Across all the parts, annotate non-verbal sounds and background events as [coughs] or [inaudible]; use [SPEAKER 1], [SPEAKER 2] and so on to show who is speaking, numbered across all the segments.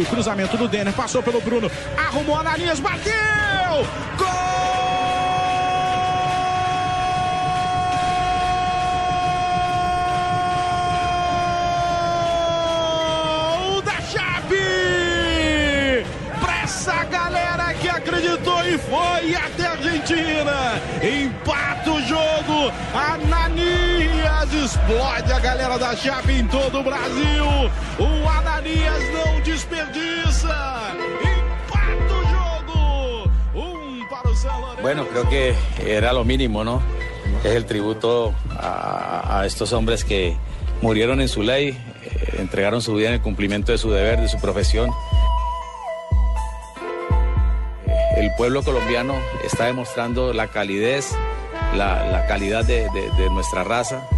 [SPEAKER 1] O cruzamento do Denner, passou pelo Bruno, arrumou Ananias, bateu! Gol essa galera que acreditou e foi até a Argentina. Empata o jogo. Ananias explode a galera da Chape em todo o Brasil. O Ananias não
[SPEAKER 2] Bueno, creo que era lo mínimo, ¿no? Es el tributo a, estos hombres que murieron en su ley, eh, entregaron su vida en el cumplimiento de su deber, de su profesión. El pueblo colombiano está demostrando la calidez, la, calidad de nuestra raza.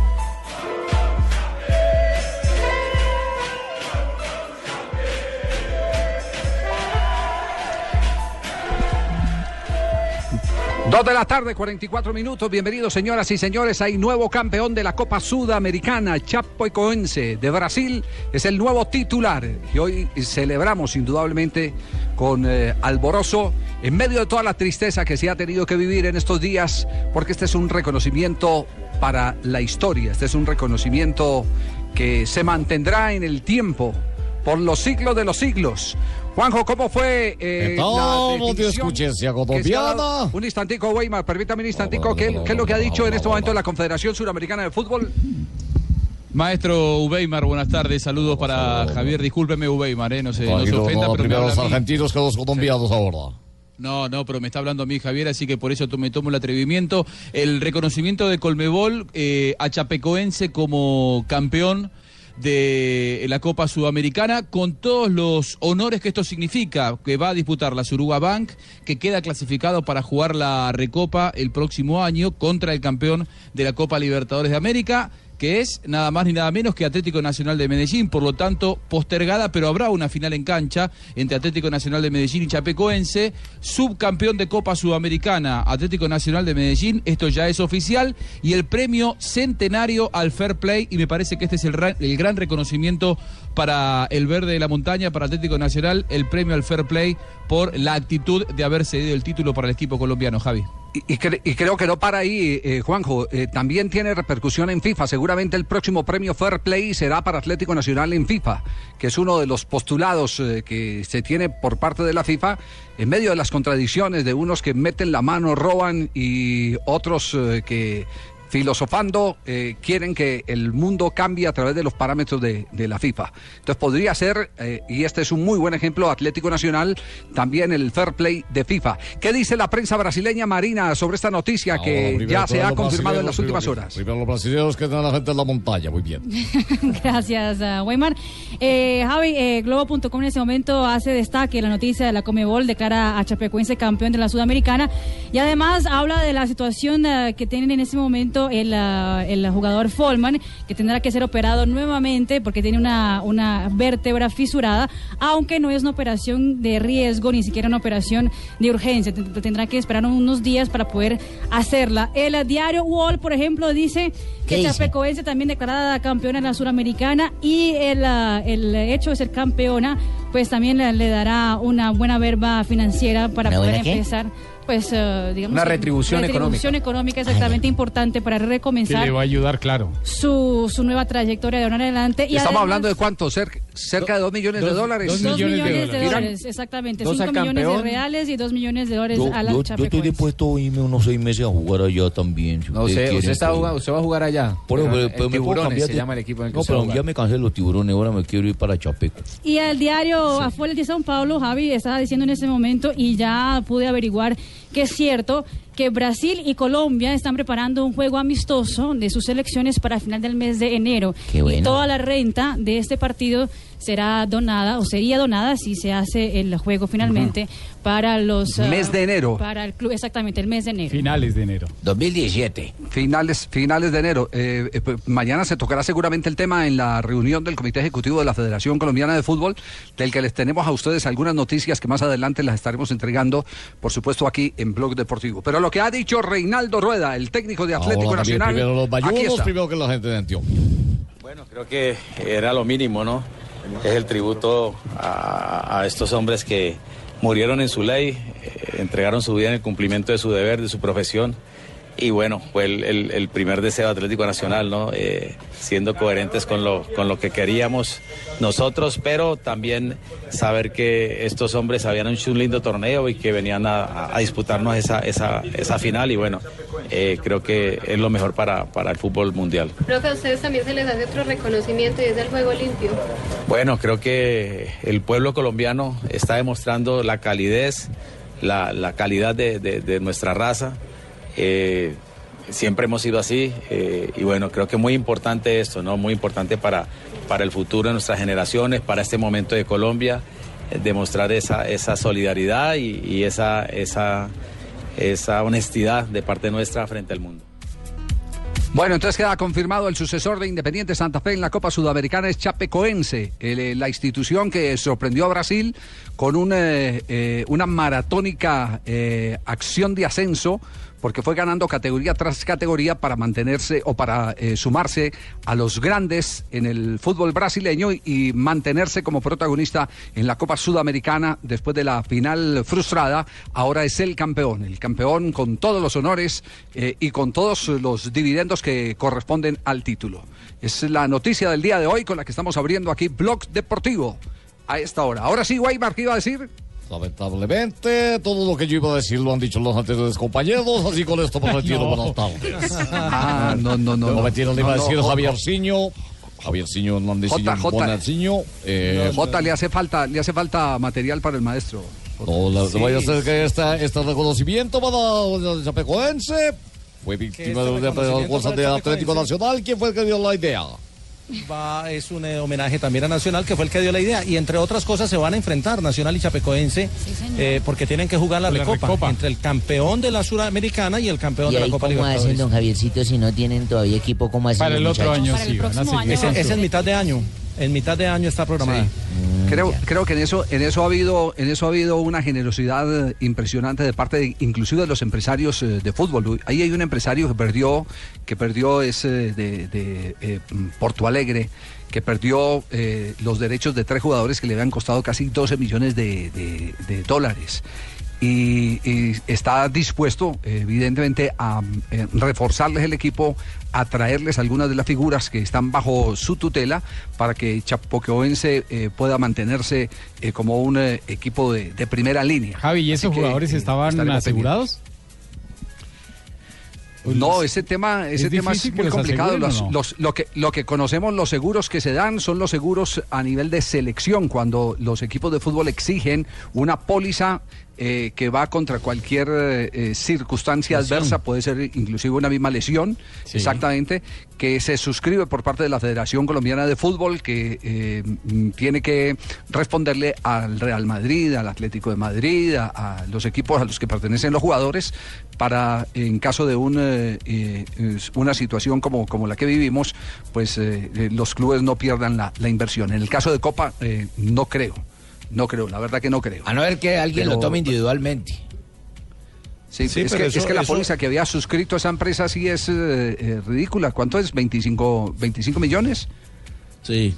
[SPEAKER 3] Dos de la tarde, 44 minutos. Bienvenidos, señoras y señores. Hay nuevo campeón de la Copa Sudamericana, Chapecoense de Brasil. Es el nuevo titular. Y hoy celebramos indudablemente con eh, alborozo en medio de toda la tristeza que se ha tenido que vivir en estos días, porque este es un reconocimiento para la historia. Este es un reconocimiento que se mantendrá en el tiempo por los siglos de los siglos. Juanjo, ¿cómo fue eh,
[SPEAKER 4] Estamos
[SPEAKER 3] la
[SPEAKER 4] de colombiana.
[SPEAKER 3] Un instantico, Weimar, permítame un instantico. ¿Qué, qué es lo que ha dicho en este momento la Confederación Suramericana de Fútbol?
[SPEAKER 5] Maestro Ubeimar, buenas tardes. Saludos para Javier. Discúlpeme, Ubeimar, eh, no se, no se
[SPEAKER 4] Tranquilo,
[SPEAKER 5] ofenda,
[SPEAKER 4] no,
[SPEAKER 5] pero
[SPEAKER 4] primero los argentinos que los colombianos ahora.
[SPEAKER 5] No, no, pero me está hablando a mí Javier, así que por eso me tomo el atrevimiento. El reconocimiento de Colmebol eh, a Chapecoense como campeón de la Copa Sudamericana con todos los honores que esto significa, que va a disputar la Suruga Bank, que queda clasificado para jugar la Recopa el próximo año contra el campeón de la Copa Libertadores de América que es nada más ni nada menos que Atlético Nacional de Medellín, por lo tanto postergada, pero habrá una final en cancha entre Atlético Nacional de Medellín y Chapecoense, subcampeón de Copa Sudamericana, Atlético Nacional de Medellín, esto ya es oficial, y el premio centenario al Fair Play, y me parece que este es el, el gran reconocimiento para el verde de la montaña, para Atlético Nacional, el premio al Fair Play por la actitud de haber cedido el título para el equipo colombiano, Javi.
[SPEAKER 3] Y, y cre- y creo que no para ahí, eh, Juanjo. Eh, también tiene repercusión en FIFA. Seguramente el próximo premio Fair Play será para Atlético Nacional en FIFA, que es uno de los postulados eh, que se tiene por parte de la FIFA en medio de las contradicciones de unos que meten la mano, roban y otros que filosofando eh, quieren que el mundo cambie a través de los parámetros de, de la FIFA. Entonces podría ser, eh, y este es un muy buen ejemplo, Atlético Nacional, también el fair play de FIFA. ¿Qué dice la prensa brasileña Marina sobre esta noticia
[SPEAKER 4] Ahora,
[SPEAKER 3] que
[SPEAKER 4] primero
[SPEAKER 3] ya se ha confirmado en las últimas
[SPEAKER 4] primero-
[SPEAKER 3] horas?
[SPEAKER 4] Primero los brasileños que están la gente en la montaña, muy bien. [laughs]
[SPEAKER 6] Gracias, uh, Weimar. Eh, Javi, eh, Globo.com en ese momento hace destaque la noticia de la Comebol, declara a Chapecoense campeón de la Sudamericana y además habla de la situación que tienen en ese momento el, ah, el jugador Folman, que tendrá que ser operado nuevamente porque tiene una, una vértebra fisurada, aunque no es una operación de riesgo, ni siquiera una operación de urgencia. Tendrá que esperar unos días para poder hacerla. El diario Wall, por ejemplo, dice
[SPEAKER 4] ¿Qué
[SPEAKER 6] que
[SPEAKER 4] dice?
[SPEAKER 6] Chapecoense también declarada campeona en la Suramericana y el, ah, el hecho de ser campeona pues también le, le dará una buena verba financiera para
[SPEAKER 7] ¿Una
[SPEAKER 6] poder
[SPEAKER 7] buena qué?
[SPEAKER 6] Pues ah, digamos
[SPEAKER 7] Una
[SPEAKER 6] que-
[SPEAKER 7] retribución
[SPEAKER 6] retribución económica exactamente importante para
[SPEAKER 1] Que
[SPEAKER 6] recomenzar
[SPEAKER 1] le va a ayudar, claro.
[SPEAKER 6] su, su nueva trayectoria de ahora en adelante y
[SPEAKER 3] Estamos
[SPEAKER 6] además-
[SPEAKER 3] hablando de cuánto, cerca, cerca de dos millones de
[SPEAKER 1] dos-
[SPEAKER 3] dólares.
[SPEAKER 1] dos
[SPEAKER 6] Dos
[SPEAKER 1] millones
[SPEAKER 6] millones,
[SPEAKER 1] de
[SPEAKER 6] de
[SPEAKER 1] dólares.
[SPEAKER 6] dólares, exactamente.
[SPEAKER 7] Dos
[SPEAKER 6] 5
[SPEAKER 7] al
[SPEAKER 6] millones de reales y 2 millones de dólares
[SPEAKER 7] Yo,
[SPEAKER 6] a la
[SPEAKER 7] yo- yo estoy dispuesto a irme unos seis meses a jugar allá también. si
[SPEAKER 8] No, usted,
[SPEAKER 7] quieren,
[SPEAKER 8] usted, está
[SPEAKER 7] pero-
[SPEAKER 8] jugando- usted va a jugar allá.
[SPEAKER 7] Por eso,
[SPEAKER 8] Pero
[SPEAKER 7] pero-
[SPEAKER 8] el
[SPEAKER 7] pero me
[SPEAKER 8] Tiburones se
[SPEAKER 7] de-
[SPEAKER 8] llama el equipo en el que
[SPEAKER 7] No, pero ya me cansé de los tiburones, ahora me quiero ir para Chapeco.
[SPEAKER 6] Y el diario Afuera de São Paulo, Javi, estaba diciendo en ese momento y ya pude averiguar que es cierto que Brasil y Colombia están preparando un juego amistoso de sus selecciones para el final del mes de enero.
[SPEAKER 7] Qué bueno.
[SPEAKER 6] Y toda la renta de este partido será donada o sería donada si se hace el juego finalmente para los ah,
[SPEAKER 3] Mes de enero.
[SPEAKER 6] para el club exactamente el mes de enero
[SPEAKER 9] Finales de enero.
[SPEAKER 7] 2017.
[SPEAKER 3] Finales, finales de enero. Eh, eh, pues, mañana se tocará seguramente el tema en la reunión del Comité Ejecutivo de la Federación Colombiana de Fútbol, del que les tenemos a ustedes algunas noticias que más adelante las estaremos entregando, por supuesto, aquí en Blog Deportivo. Pero lo que ha dicho Reinaldo Rueda, el técnico de Atlético Nacional,
[SPEAKER 4] primero los
[SPEAKER 3] aquí
[SPEAKER 4] bayunos,
[SPEAKER 3] está.
[SPEAKER 4] primero que la gente de Antioquia.
[SPEAKER 2] Bueno, creo que era lo mínimo, ¿no? Es el tributo a, a estos hombres que murieron en su ley, eh, entregaron su vida en el cumplimiento de su deber, de su profesión. Y bueno, fue el, el- el primer deseo Atlético Nacional, ¿no? Eh, siendo coherentes con lo, con lo que queríamos nosotros, pero también saber que estos hombres habían hecho un lindo torneo y que venían a, disputarnos esa, esa, esa final. Y bueno, eh, creo que es lo mejor para, para el fútbol mundial.
[SPEAKER 10] Creo que a ustedes también se les hace otro reconocimiento y es el juego limpio.
[SPEAKER 2] Bueno, creo que el pueblo colombiano está demostrando la calidez, la, la calidad de, de- de nuestra raza. Eh, siempre hemos sido así eh, y bueno, creo que muy importante esto, ¿no? Muy importante para, para el futuro de nuestras generaciones, para este momento de Colombia, eh, demostrar esa, esa solidaridad y, esa, esa, esa honestidad de parte nuestra frente al mundo.
[SPEAKER 3] Bueno, entonces queda confirmado el sucesor de Independiente Santa Fe en la Copa Sudamericana es Chapecoense, el, la institución que sorprendió a Brasil con un, eh, una maratónica acción de ascenso porque fue ganando categoría tras categoría para mantenerse o para eh, sumarse a los grandes en el fútbol brasileño y, mantenerse como protagonista en la Copa Sudamericana después de la final frustrada. Ahora es el campeón, el campeón con todos los honores eh, y con todos los dividendos que corresponden al título. Es la noticia del día de hoy con la que estamos abriendo aquí Blog Deportivo a esta hora. Ahora sí, Weimar, ¿qué iba a decir?
[SPEAKER 4] Lamentablemente, todo lo que yo iba a decir lo han dicho los anteriores compañeros, así con esto me retiro. Buenas tardes.
[SPEAKER 3] Ah, no, no, no.
[SPEAKER 4] No, mentira, le iba a
[SPEAKER 3] No,
[SPEAKER 4] decir
[SPEAKER 3] no,
[SPEAKER 4] Javier Ciño. Javier Ciño Hernándezciño,
[SPEAKER 3] J, J.
[SPEAKER 4] Bonarciño, eh,
[SPEAKER 3] Jota, le hace falta, le hace falta material para el maestro.
[SPEAKER 4] No, la,
[SPEAKER 3] Sí.
[SPEAKER 4] vaya a ser que esta, este reconocimiento para el Chapecoense fue víctima
[SPEAKER 11] este
[SPEAKER 4] de una
[SPEAKER 11] reconocimiento
[SPEAKER 4] cosa
[SPEAKER 11] para el
[SPEAKER 4] de Atlético. Nacional. ¿Quién fue el que dio la idea?
[SPEAKER 11] Va, es un eh, homenaje también a Nacional, que fue el que dio la idea. Y entre otras cosas se van a enfrentar Nacional y Chapecoense, eh, porque tienen que jugar la,
[SPEAKER 9] La
[SPEAKER 11] recopa,
[SPEAKER 9] Recopa.
[SPEAKER 11] entre el campeón de la Suramericana y el campeón
[SPEAKER 7] ¿Y
[SPEAKER 11] de la Copa
[SPEAKER 7] cómo hacen,
[SPEAKER 11] Libertadores.
[SPEAKER 7] don Javiercito, si no tienen todavía equipo? ¿Cómo hacen
[SPEAKER 9] Para el otro
[SPEAKER 7] muchachos?
[SPEAKER 9] año
[SPEAKER 6] Para el
[SPEAKER 9] sí,
[SPEAKER 11] ese es en mitad de año. En mitad de año está programada.
[SPEAKER 3] Creo, creo que en eso, en eso ha habido, en eso ha habido una generosidad eh, impresionante de parte de, inclusive de los empresarios eh, de fútbol. Ahí hay un empresario que perdió, que perdió ese de, de, eh, Porto Alegre, que perdió los derechos de tres jugadores que le habían costado casi 12 millones de dólares. Y, y está dispuesto, evidentemente, a eh, reforzarles el equipo, a traerles algunas de las figuras que están bajo su tutela para que Chapoqueoense eh, pueda mantenerse eh, como un eh, equipo de, de primera línea.
[SPEAKER 9] Javi, ¿y esos jugadores estaban asegurados?
[SPEAKER 3] No, ese tema, ese
[SPEAKER 9] ¿Es
[SPEAKER 3] tema es muy complicado.
[SPEAKER 9] aseguren o
[SPEAKER 3] Los-
[SPEAKER 9] no?
[SPEAKER 3] los- lo, que, lo que conocemos, los seguros que se dan son los seguros a nivel de selección, cuando los equipos de fútbol exigen una póliza eh, que va contra cualquier eh, eh, circunstancia
[SPEAKER 9] Lesión.
[SPEAKER 3] adversa, puede ser inclusive una misma lesión,
[SPEAKER 9] Sí.
[SPEAKER 3] exactamente, que se suscribe por parte de la Federación Colombiana de Fútbol, que eh, mm, tiene que responderle al Real Madrid, al Atlético de Madrid, a, a los equipos a los que pertenecen los jugadores, para en caso de un, una situación como, como la que vivimos, pues los clubes no pierdan la, la inversión. En el caso de Copa, eh, no creo. No creo, la verdad que no creo.
[SPEAKER 7] A no ver que alguien
[SPEAKER 3] Pero-
[SPEAKER 7] lo tome individualmente.
[SPEAKER 3] Sí,
[SPEAKER 11] Sí,
[SPEAKER 3] es, que,
[SPEAKER 11] eso-
[SPEAKER 3] es que la
[SPEAKER 11] eso-
[SPEAKER 3] póliza que había suscrito esa empresa sí es eh, eh, ridícula. ¿Cuánto es? ¿25, 25 millones?
[SPEAKER 7] Sí.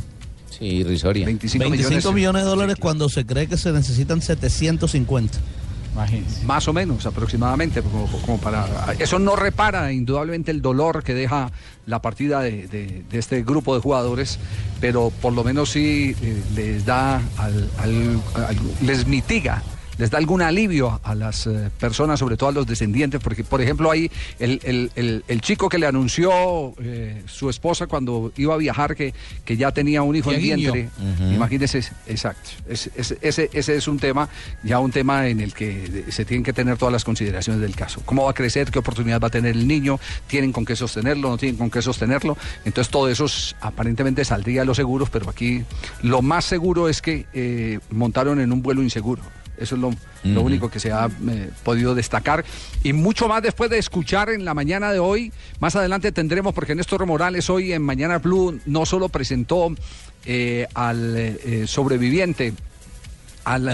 [SPEAKER 7] Sí, irrisoria.
[SPEAKER 3] 25,
[SPEAKER 12] 25
[SPEAKER 3] millones.
[SPEAKER 12] millones de dólares cuando se cree que se necesitan 750.
[SPEAKER 9] Imagínense.
[SPEAKER 3] Más o menos, aproximadamente, como, como para... Eso no repara indudablemente el dolor que deja la partida de, de- este grupo de jugadores, pero por lo menos sí eh, les da, al- les mitiga les da algún alivio a las eh, personas, sobre todo a los descendientes, porque por ejemplo ahí el, el- el- el chico que le anunció eh, su esposa cuando iba a viajar que, que ya tenía un hijo en vientre, imagínese, exacto, ese, ese- ese, ese es un tema, ya un tema en el que se tienen que tener todas las consideraciones del caso. ¿Cómo va a crecer? ¿Qué oportunidad va a tener el niño? ¿Tienen con qué sostenerlo? ¿No tienen con qué sostenerlo? Entonces todo eso es- aparentemente saldría de los seguros, pero aquí lo más seguro es que eh, montaron en un vuelo inseguro. Eso es lo, lo único que se ha eh, podido destacar. Y mucho más después de escuchar en la mañana de hoy. Más adelante tendremos, porque Néstor Morales hoy en Mañana Blue no solo presentó eh, al eh, sobreviviente, al eh,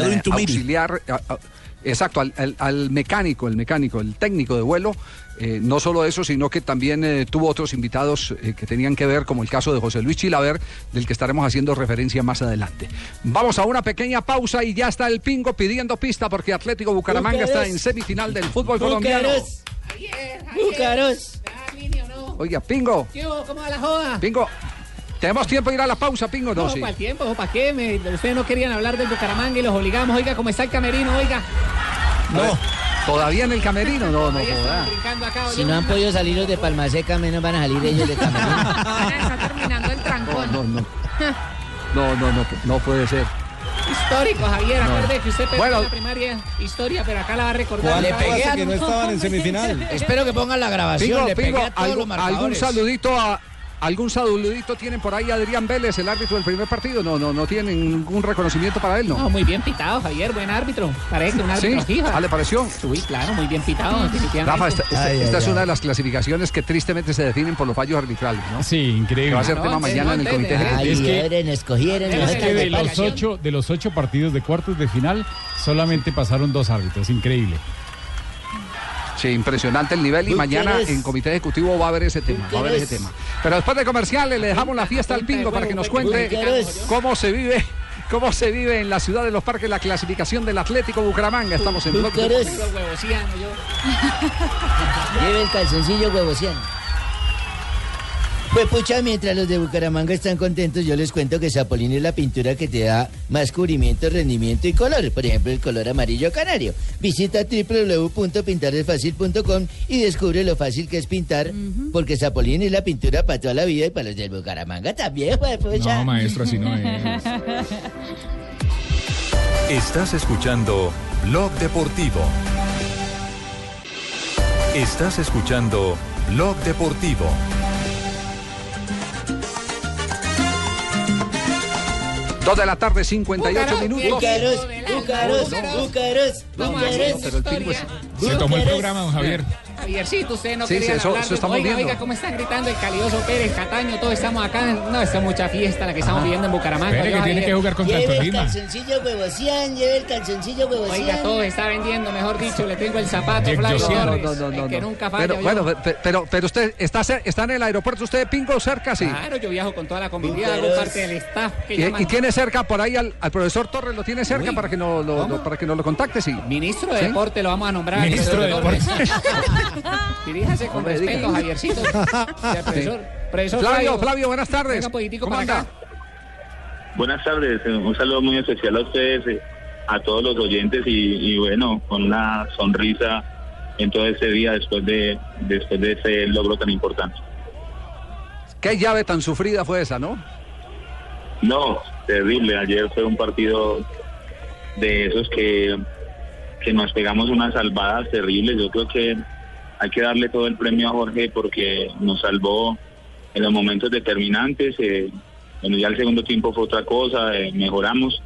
[SPEAKER 3] auxiliar, a- a- exacto, al, al- al mecánico, el mecánico, el técnico de vuelo. Eh, no solo eso, sino que también eh, tuvo otros invitados eh, que tenían que ver, como el caso de José Luis Chilaver, del que estaremos haciendo referencia más adelante. Vamos a una pequeña pausa y ya está el Pingo pidiendo pista porque Atlético Bucaramanga está en semifinal del fútbol colombiano.
[SPEAKER 13] Búcaros.
[SPEAKER 3] Oiga, Pingo,
[SPEAKER 13] ¿Qué hubo? ¿Cómo va la joda?
[SPEAKER 3] Pingo, ¿tenemos tiempo de ir a la pausa, Pingo? No,
[SPEAKER 13] No,
[SPEAKER 3] sí.
[SPEAKER 13] ¿para el tiempo? ¿O ¿Para qué? Me- ustedes no querían hablar del Bucaramanga y los obligamos. Oiga, ¿cómo está el camerino? Oiga.
[SPEAKER 3] No. ¿Todavía en el camerino? No, no, joda.
[SPEAKER 7] Si no han podido salir los de Palmaseca, menos van a salir ellos de Camerún. [laughs]
[SPEAKER 13] Está terminando el trancón.
[SPEAKER 3] No, no. No, no, no, no puede ser.
[SPEAKER 13] Histórico, Javier.
[SPEAKER 3] No.
[SPEAKER 13] Acuerde que usted
[SPEAKER 3] Bueno.
[SPEAKER 13] en la primaria historia, pero acá la va a recordar.
[SPEAKER 11] ¿Cuál
[SPEAKER 13] Le pegué
[SPEAKER 11] que no estaban en semifinal? [laughs]
[SPEAKER 7] Espero que pongan la grabación.
[SPEAKER 3] Pingo,
[SPEAKER 7] le pegué a todos los
[SPEAKER 3] ¿algún, algún
[SPEAKER 7] marcadores.
[SPEAKER 3] saludito a algún saludito tienen por ahí Adrián Vélez, el árbitro del primer partido? No, no, no tienen ningún reconocimiento para él, ¿no?
[SPEAKER 13] No, muy bien pitado, Javier. Buen árbitro. Parece que un árbitro
[SPEAKER 3] Sí,
[SPEAKER 13] fija.
[SPEAKER 3] ah, ¿le pareció?
[SPEAKER 13] Sí, claro, muy bien pitado, definitivamente.
[SPEAKER 3] Rafa, esta, esta-
[SPEAKER 12] Ay,
[SPEAKER 3] esta
[SPEAKER 12] ay,
[SPEAKER 3] es una de las clasificaciones que tristemente se definen por los fallos arbitrales, ¿no?
[SPEAKER 14] Sí,
[SPEAKER 3] Que
[SPEAKER 14] increíble.
[SPEAKER 3] va a ser
[SPEAKER 13] No,
[SPEAKER 3] tema
[SPEAKER 13] no,
[SPEAKER 3] mañana en el comité.
[SPEAKER 14] Es que-
[SPEAKER 7] escogieron.
[SPEAKER 13] Es
[SPEAKER 14] que de los ocho, de los ocho partidos de cuartos de final, solamente pasaron dos árbitros. Increíble.
[SPEAKER 3] Sí, impresionante el nivel y mañana en comité ejecutivo va a haber ese tema, va a haber ese tema. Pero después de comerciales le dejamos la fiesta al Pingo para que nos cuente cómo se vive, cómo se vive en la ciudad de los parques la clasificación del Atlético Bucaramanga. Estamos en
[SPEAKER 13] yo.
[SPEAKER 7] Lleve el calzoncillo huevociano. Pues pucha, mientras los de Bucaramanga están contentos, yo les cuento que Zapolín es la pintura que te da más cubrimiento, rendimiento y color. Por ejemplo, el color amarillo canario. Visita www.pintaresfacil.com y descubre lo fácil que es pintar, porque Zapolín es la pintura para toda la vida y para los del Bucaramanga también, pues pucha.
[SPEAKER 14] No, maestro, así no es. [laughs]
[SPEAKER 15] Estás escuchando Blog Deportivo. Estás escuchando Blog Deportivo.
[SPEAKER 3] Dos de la tarde, 58 minutos.
[SPEAKER 7] Búcaros, búcaros, búcaros, búcaros.
[SPEAKER 14] Se tomó el programa, don Javier.
[SPEAKER 13] Javiercito, usted no
[SPEAKER 3] Sí,
[SPEAKER 13] quería
[SPEAKER 3] sí, eso-
[SPEAKER 13] hablar
[SPEAKER 3] eso
[SPEAKER 13] de-
[SPEAKER 3] estamos
[SPEAKER 13] oiga,
[SPEAKER 3] viendo.
[SPEAKER 13] oiga, cómo están gritando el Calioso Pérez, Cataño, todos estamos acá. No, esta es mucha fiesta la que estamos viviendo en Bucaramanga.
[SPEAKER 14] Espere, que
[SPEAKER 13] Oiga,
[SPEAKER 14] tiene que jugar contra
[SPEAKER 7] Lleve el
[SPEAKER 14] Tolima.
[SPEAKER 7] calzoncillo huevocián, lleve el calzoncillo huevocián.
[SPEAKER 13] Oiga, todo está vendiendo, mejor dicho, le tengo el zapato, Flavio. Torres,
[SPEAKER 3] No, no, no,
[SPEAKER 13] que nunca falla.
[SPEAKER 3] Pero, bueno, pe- pero, pero usted está, está en el aeropuerto, usted de Pingo cerca, sí.
[SPEAKER 13] Claro, yo viajo con toda la comitiva, hago parte del staff que
[SPEAKER 3] Y,
[SPEAKER 13] llaman
[SPEAKER 3] y tiene cerca por ahí al, al profesor Torres, lo tiene cerca
[SPEAKER 13] Uy,
[SPEAKER 3] para que no lo, para que no lo contacte, sí.
[SPEAKER 13] Ministro de
[SPEAKER 3] ¿Sí?
[SPEAKER 13] Deporte lo vamos a nombrar.
[SPEAKER 14] Ministro de
[SPEAKER 13] Torres. [laughs] [laughs] Diríjase con
[SPEAKER 3] Hombre,
[SPEAKER 13] respeto,
[SPEAKER 3] diga.
[SPEAKER 13] Javiercito. [laughs] Ya, profesor, profesor
[SPEAKER 3] Flavio, Flavio, buenas tardes.
[SPEAKER 13] Venga, poquitico
[SPEAKER 3] ¿Cómo
[SPEAKER 13] para
[SPEAKER 3] anda?
[SPEAKER 13] acá.
[SPEAKER 16] Buenas tardes, eh, un saludo muy especial a ustedes, eh, a todos los oyentes y, y bueno, con una sonrisa en todo ese día después de después de ese logro tan importante.
[SPEAKER 3] Qué llave tan sufrida fue esa, ¿no?
[SPEAKER 16] No, terrible. Ayer fue un partido de esos que, que nos pegamos unas salvadas terribles. Yo creo que hay que darle todo el premio a Jorge porque nos salvó en los momentos determinantes. eh, bueno, ya el segundo tiempo fue otra cosa, eh, mejoramos.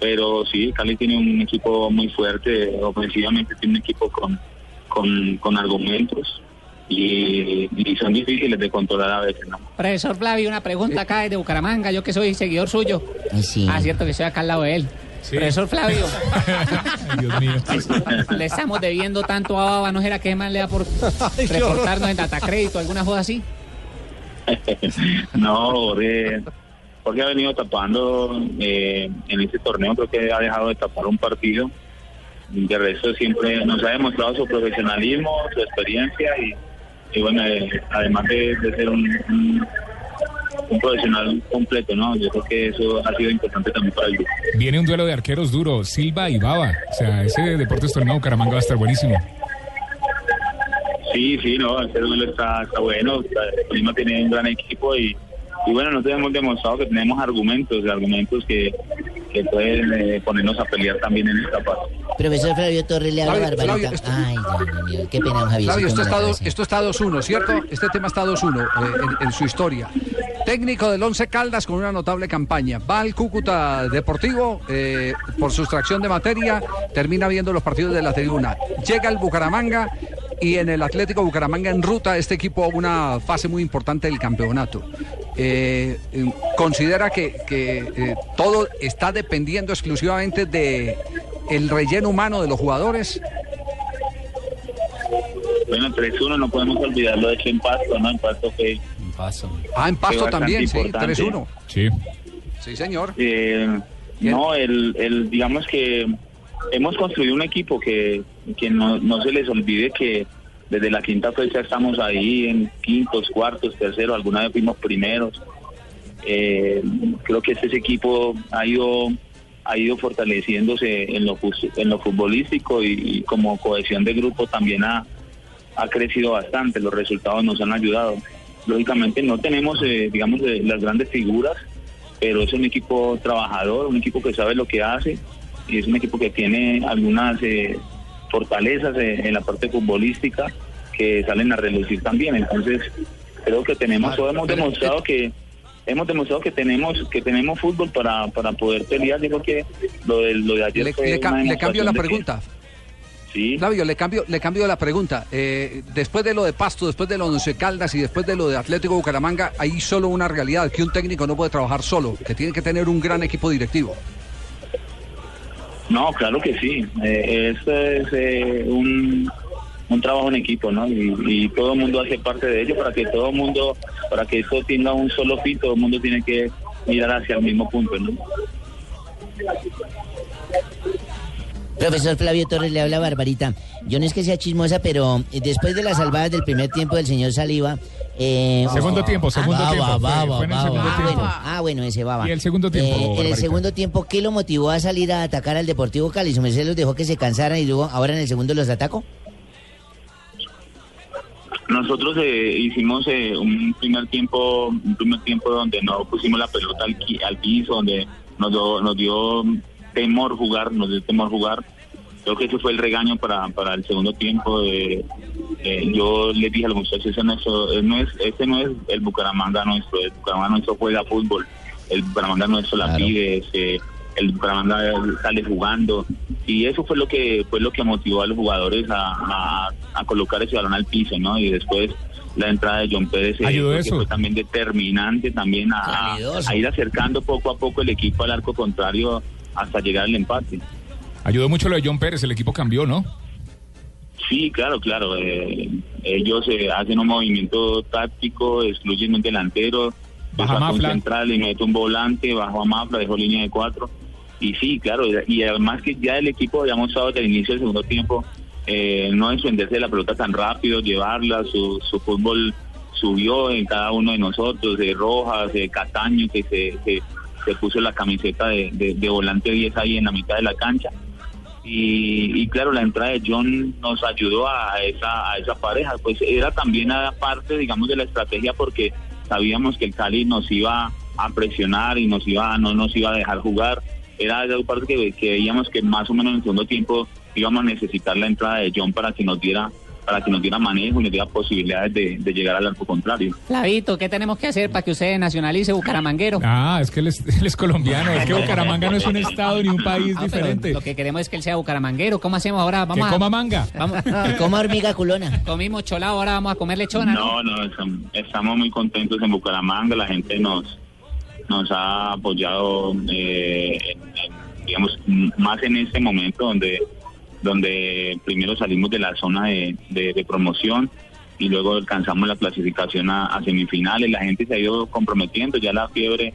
[SPEAKER 16] Pero sí, Cali tiene un equipo muy fuerte, ofensivamente tiene un equipo con, con, con argumentos y, y son difíciles de controlar a veces, ¿no?
[SPEAKER 13] Profesor Flavio, una pregunta acá desde Bucaramanga, yo que soy seguidor suyo. Ah, cierto que estoy acá al lado de él. Profesor Flavio, [laughs]
[SPEAKER 14] Dios mío.
[SPEAKER 13] le estamos debiendo tanto a Baba, ¿no será que más le da por reportarnos en Datacrédito, alguna joda así? [laughs]
[SPEAKER 16] no, Jorge, Jorge ha venido tapando eh, en este torneo, creo que ha dejado de tapar un partido. De resto siempre nos ha demostrado su profesionalismo, su experiencia y, y bueno, eh, además de, de ser un, un- un profesional completo, ¿no? Yo creo que eso ha sido importante también para el grupo.
[SPEAKER 17] Viene un duelo de arqueros duro, Silva y Baba. O sea, ese Deportes Tolima Bucaramanga va a estar buenísimo.
[SPEAKER 16] Sí, sí, no, ese duelo está, está bueno. Tolima tiene un gran equipo y, y bueno, nosotros hemos demostrado que tenemos argumentos, argumentos que, que pueden eh, ponernos a pelear también en esta parte.
[SPEAKER 7] Profesor Flavio Torres le habla Barbarita.
[SPEAKER 3] Esto-
[SPEAKER 7] Ay, Dios mío, qué pena, Javier.
[SPEAKER 3] Flavio, esto está, do- esto está 2-1, ¿cierto? Este tema está 2-1 eh, en, en su historia. Técnico del Once Caldas con una notable campaña. Va al Cúcuta Deportivo eh, por sustracción de materia, termina viendo los partidos de la tribuna. Llega al Bucaramanga y en el Atlético Bucaramanga en ruta este equipo a una fase muy importante del campeonato. Eh, eh, considera que, que, eh, todo está dependiendo exclusivamente de el relleno humano de los jugadores.
[SPEAKER 16] Bueno, 3-1 no podemos olvidarlo de hecho en Pasto, ¿no? En Pasto que...
[SPEAKER 3] Ah, en Pasto también, sí,
[SPEAKER 16] importante.
[SPEAKER 3] 3-1.
[SPEAKER 17] Sí.
[SPEAKER 3] Sí, señor.
[SPEAKER 16] Eh, no, el, el, digamos que hemos construido un equipo que, que no, no se les olvide que desde la quinta fecha estamos ahí en quintos, cuartos, terceros, alguna vez fuimos primeros. Eh, creo que este equipo ha ido ha ido fortaleciéndose en lo en lo futbolístico y, y como cohesión de grupo también ha, ha crecido bastante, los resultados nos han ayudado. Lógicamente no tenemos, eh, digamos, eh, las grandes figuras, pero es un equipo trabajador, un equipo que sabe lo que hace y es un equipo que tiene algunas eh, fortalezas en la parte futbolística que salen a relucir también. Entonces creo que tenemos, o hemos demostrado que hemos demostrado que tenemos que tenemos fútbol para, para poder pelear. Creo que lo de, lo de ayer
[SPEAKER 3] Le,
[SPEAKER 16] fue
[SPEAKER 3] le cambio la pregunta.
[SPEAKER 16] Sí.
[SPEAKER 3] Flavio, le cambio, le cambio la pregunta. Eh, después de lo de Pasto, después de lo de Once Caldas y después de lo de Atlético Bucaramanga, hay solo una realidad, que un técnico no puede trabajar solo, que tiene que tener un gran equipo directivo.
[SPEAKER 16] No, claro que sí. Eh, es eh, un, un trabajo en equipo, ¿no? Y, y todo el mundo hace parte de ello para que todo el mundo, para que esto tenga un solo fin, todo el mundo tiene que mirar hacia el mismo punto, ¿no?
[SPEAKER 7] Profesor Flavio Torres le habla Barbarita. Yo no es que sea chismosa, pero después de las salvadas del primer tiempo del señor Saliva. Eh,
[SPEAKER 17] Segundo tiempo, segundo
[SPEAKER 7] ah,
[SPEAKER 17] tiempo.
[SPEAKER 7] baba,
[SPEAKER 17] Fue-
[SPEAKER 7] baba,
[SPEAKER 17] fue en el
[SPEAKER 7] baba.
[SPEAKER 17] segundo
[SPEAKER 7] Ah,
[SPEAKER 17] tiempo.
[SPEAKER 7] bueno, ah, bueno, ese baba.
[SPEAKER 17] Y el segundo tiempo,
[SPEAKER 7] Eh, en el
[SPEAKER 17] Barbarita.
[SPEAKER 7] segundo tiempo, ¿qué lo motivó a salir a atacar al Deportivo Cali? ¿Su merced los dejó que se cansaran y luego ahora en el segundo los atacó?
[SPEAKER 16] Nosotros eh, hicimos eh, un primer tiempo, un primer tiempo donde no pusimos la pelota al, piso, donde nos, dio- nos dio temor jugar, nos dio temor jugar. Creo que ese fue el regaño para, para el segundo tiempo. eh, eh, yo les dije a los muchachos, ese no, es, no es, ese no es el Bucaramanga nuestro, el Bucaramanga nuestro juega fútbol, el Bucaramanga nuestro la pide, eh, el Bucaramanga sale jugando y eso fue lo que fue lo que motivó a los jugadores a, a- a colocar ese balón al piso, ¿no? Y después la entrada de John Pérez eh, que fue también determinante también a ir acercando poco a poco el equipo al arco contrario hasta llegar al empate.
[SPEAKER 17] Ayudó mucho lo de John Pérez, el equipo cambió, ¿no?
[SPEAKER 16] Sí, claro, claro. eh, ellos eh, hacen un movimiento táctico, excluyen un delantero,
[SPEAKER 17] Baja
[SPEAKER 16] un central y mete un volante, bajo a Mafla, dejó línea de cuatro. Y sí, claro, y además que ya el equipo había mostrado desde el inicio del segundo tiempo eh, no desprenderse de la pelota tan rápido, llevarla, su, su fútbol subió en cada uno de nosotros, de Rojas, de Cataño, que se, se, se puso la camiseta de, de- de volante 10 ahí en la mitad de la cancha. Y, y claro, la entrada de John nos ayudó a esa, a esa pareja, pues era también a parte, digamos, de la estrategia porque sabíamos que el Cali nos iba a presionar y nos iba, no nos iba a dejar jugar. Era esa parte que, que veíamos que más o menos en el segundo tiempo íbamos a necesitar la entrada de John para que nos diera para que nos diera manejo y nos diera posibilidades de, de llegar al arco contrario.
[SPEAKER 13] Flavito, ¿qué tenemos que hacer para que usted nacionalice Bucaramanguero?
[SPEAKER 17] Ah, es que él es, [laughs] él es colombiano, es que Bucaramanga no es un estado ni un país
[SPEAKER 13] Ah,
[SPEAKER 17] diferente.
[SPEAKER 13] Lo que queremos es que él sea bucaramanguero. ¿Cómo hacemos ahora? Vamos
[SPEAKER 17] Que
[SPEAKER 13] a-
[SPEAKER 17] coma manga.
[SPEAKER 13] Vamos. [laughs]
[SPEAKER 7] Que coma hormiga culona.
[SPEAKER 13] Comimos cholado, ahora vamos a comer lechona, ¿no?
[SPEAKER 16] No, no, estam- estamos muy contentos en Bucaramanga, la gente nos nos ha apoyado, eh, en- en, digamos, más en este momento donde donde primero salimos de la zona de, de- promoción y luego alcanzamos la clasificación a, a semifinales, la gente se ha ido comprometiendo, ya la fiebre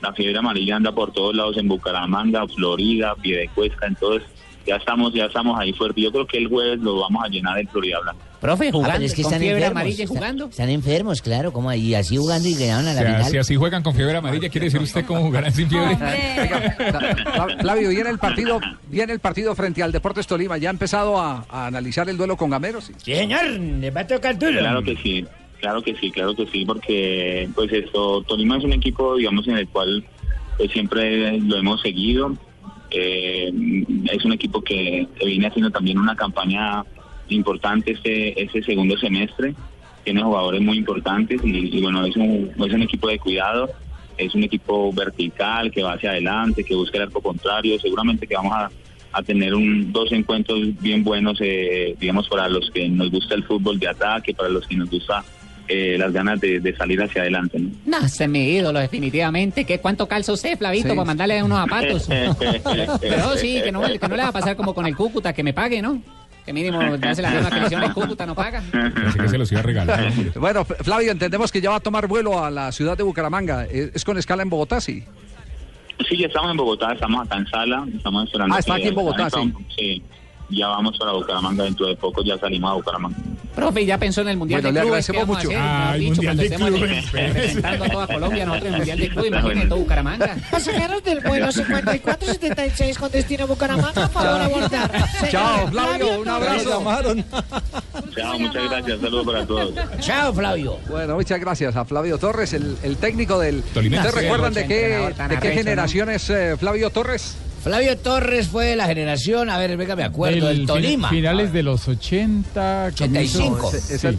[SPEAKER 16] la fiebre amarilla anda por todos lados en Bucaramanga, Florida, Piedecuesta, entonces ya estamos ya estamos ahí fuerte. Yo creo que el jueves lo vamos a llenar en Florida Blanca.
[SPEAKER 13] Profe, jugando,
[SPEAKER 7] Ah, es que
[SPEAKER 13] con
[SPEAKER 7] están
[SPEAKER 13] fiebre
[SPEAKER 7] enfermos.
[SPEAKER 13] amarilla y
[SPEAKER 7] Están-
[SPEAKER 13] jugando.
[SPEAKER 7] Están enfermos, claro, como ahí, así jugando y ganaron a
[SPEAKER 17] O
[SPEAKER 7] la
[SPEAKER 17] sea,
[SPEAKER 7] final.
[SPEAKER 17] si así juegan con fiebre amarilla, ¿quiere decir usted cómo jugarán sin fiebre?
[SPEAKER 3] Fla- Flavio, viene el partido, viene el partido frente al Deportes Tolima. ¿Ya ha empezado a, a analizar el duelo con Gameros?
[SPEAKER 7] Sí, señor, le va a tocar duro.
[SPEAKER 16] Claro que sí, claro que sí, claro que sí, porque pues esto, Tolima es un equipo, digamos, en el cual pues siempre lo hemos seguido. Eh, es un equipo que, que viene haciendo también una campaña importante este, este segundo semestre. Tiene jugadores muy importantes y, y, bueno, es un, es un equipo de cuidado. Es un equipo vertical que va hacia adelante, que busca el arco contrario. Seguramente que vamos a, a tener un, dos encuentros bien buenos, eh, digamos, para los que nos gusta el fútbol de ataque, para los que nos gusta eh, las ganas de, de salir hacia adelante. ¿no?
[SPEAKER 13] No, ese es mi ídolo, definitivamente. ¿Qué, ¿Cuánto calza usted, Flavito,
[SPEAKER 16] Sí.
[SPEAKER 13] para mandarle unos zapatos? [laughs] [laughs] Pero sí, que no, que no le va a pasar como con el Cúcuta, que me pague, ¿no? Que mínimo hace la misma que le hicieron el Cúcuta, no paga.
[SPEAKER 17] Pensé que se los iba a regalar. [laughs]
[SPEAKER 3] Bueno, Flavio, entendemos que ya va a tomar vuelo a la ciudad de Bucaramanga. ¿Es es con escala en Bogotá, sí?
[SPEAKER 16] Sí, ya estamos en Bogotá, estamos acá en sala, estamos esperando.
[SPEAKER 3] Ah, está aquí en Bogotá, sí.
[SPEAKER 16] Sí, ya vamos para Bucaramanga dentro de poco, ya salimos a Bucaramanga.
[SPEAKER 13] Profe, ya pensó en el Mundial
[SPEAKER 16] Bueno,
[SPEAKER 13] de
[SPEAKER 16] le
[SPEAKER 13] Clubes. ¿qué
[SPEAKER 16] agradecemos
[SPEAKER 13] a
[SPEAKER 16] mucho. Ah, el
[SPEAKER 13] dicho,
[SPEAKER 16] Mundial
[SPEAKER 13] cuando
[SPEAKER 16] de
[SPEAKER 13] estemos
[SPEAKER 16] Clubes.
[SPEAKER 13] representando a toda Colombia, nosotros en el Mundial de Clubes, imagínate todo Bucaramanga.
[SPEAKER 18] Pasajeros del vuelo 5476 con destino Bucaramanga, favor abordar.
[SPEAKER 3] Chao, Flavio, un abrazo.
[SPEAKER 16] Chao, muchas gracias, saludos para todos.
[SPEAKER 7] Chao, Flavio.
[SPEAKER 3] Bueno, muchas gracias a Flavio Torres, el, el técnico del... ¿Ustedes recuerdan de qué, de qué generación es eh, Flavio Torres?
[SPEAKER 7] Flavio Torres fue de la generación, a ver, venga, me acuerdo, del Tolima.
[SPEAKER 14] Finales de los 80.
[SPEAKER 7] 85.
[SPEAKER 14] comienzo-
[SPEAKER 3] Ese, ese-
[SPEAKER 14] sí.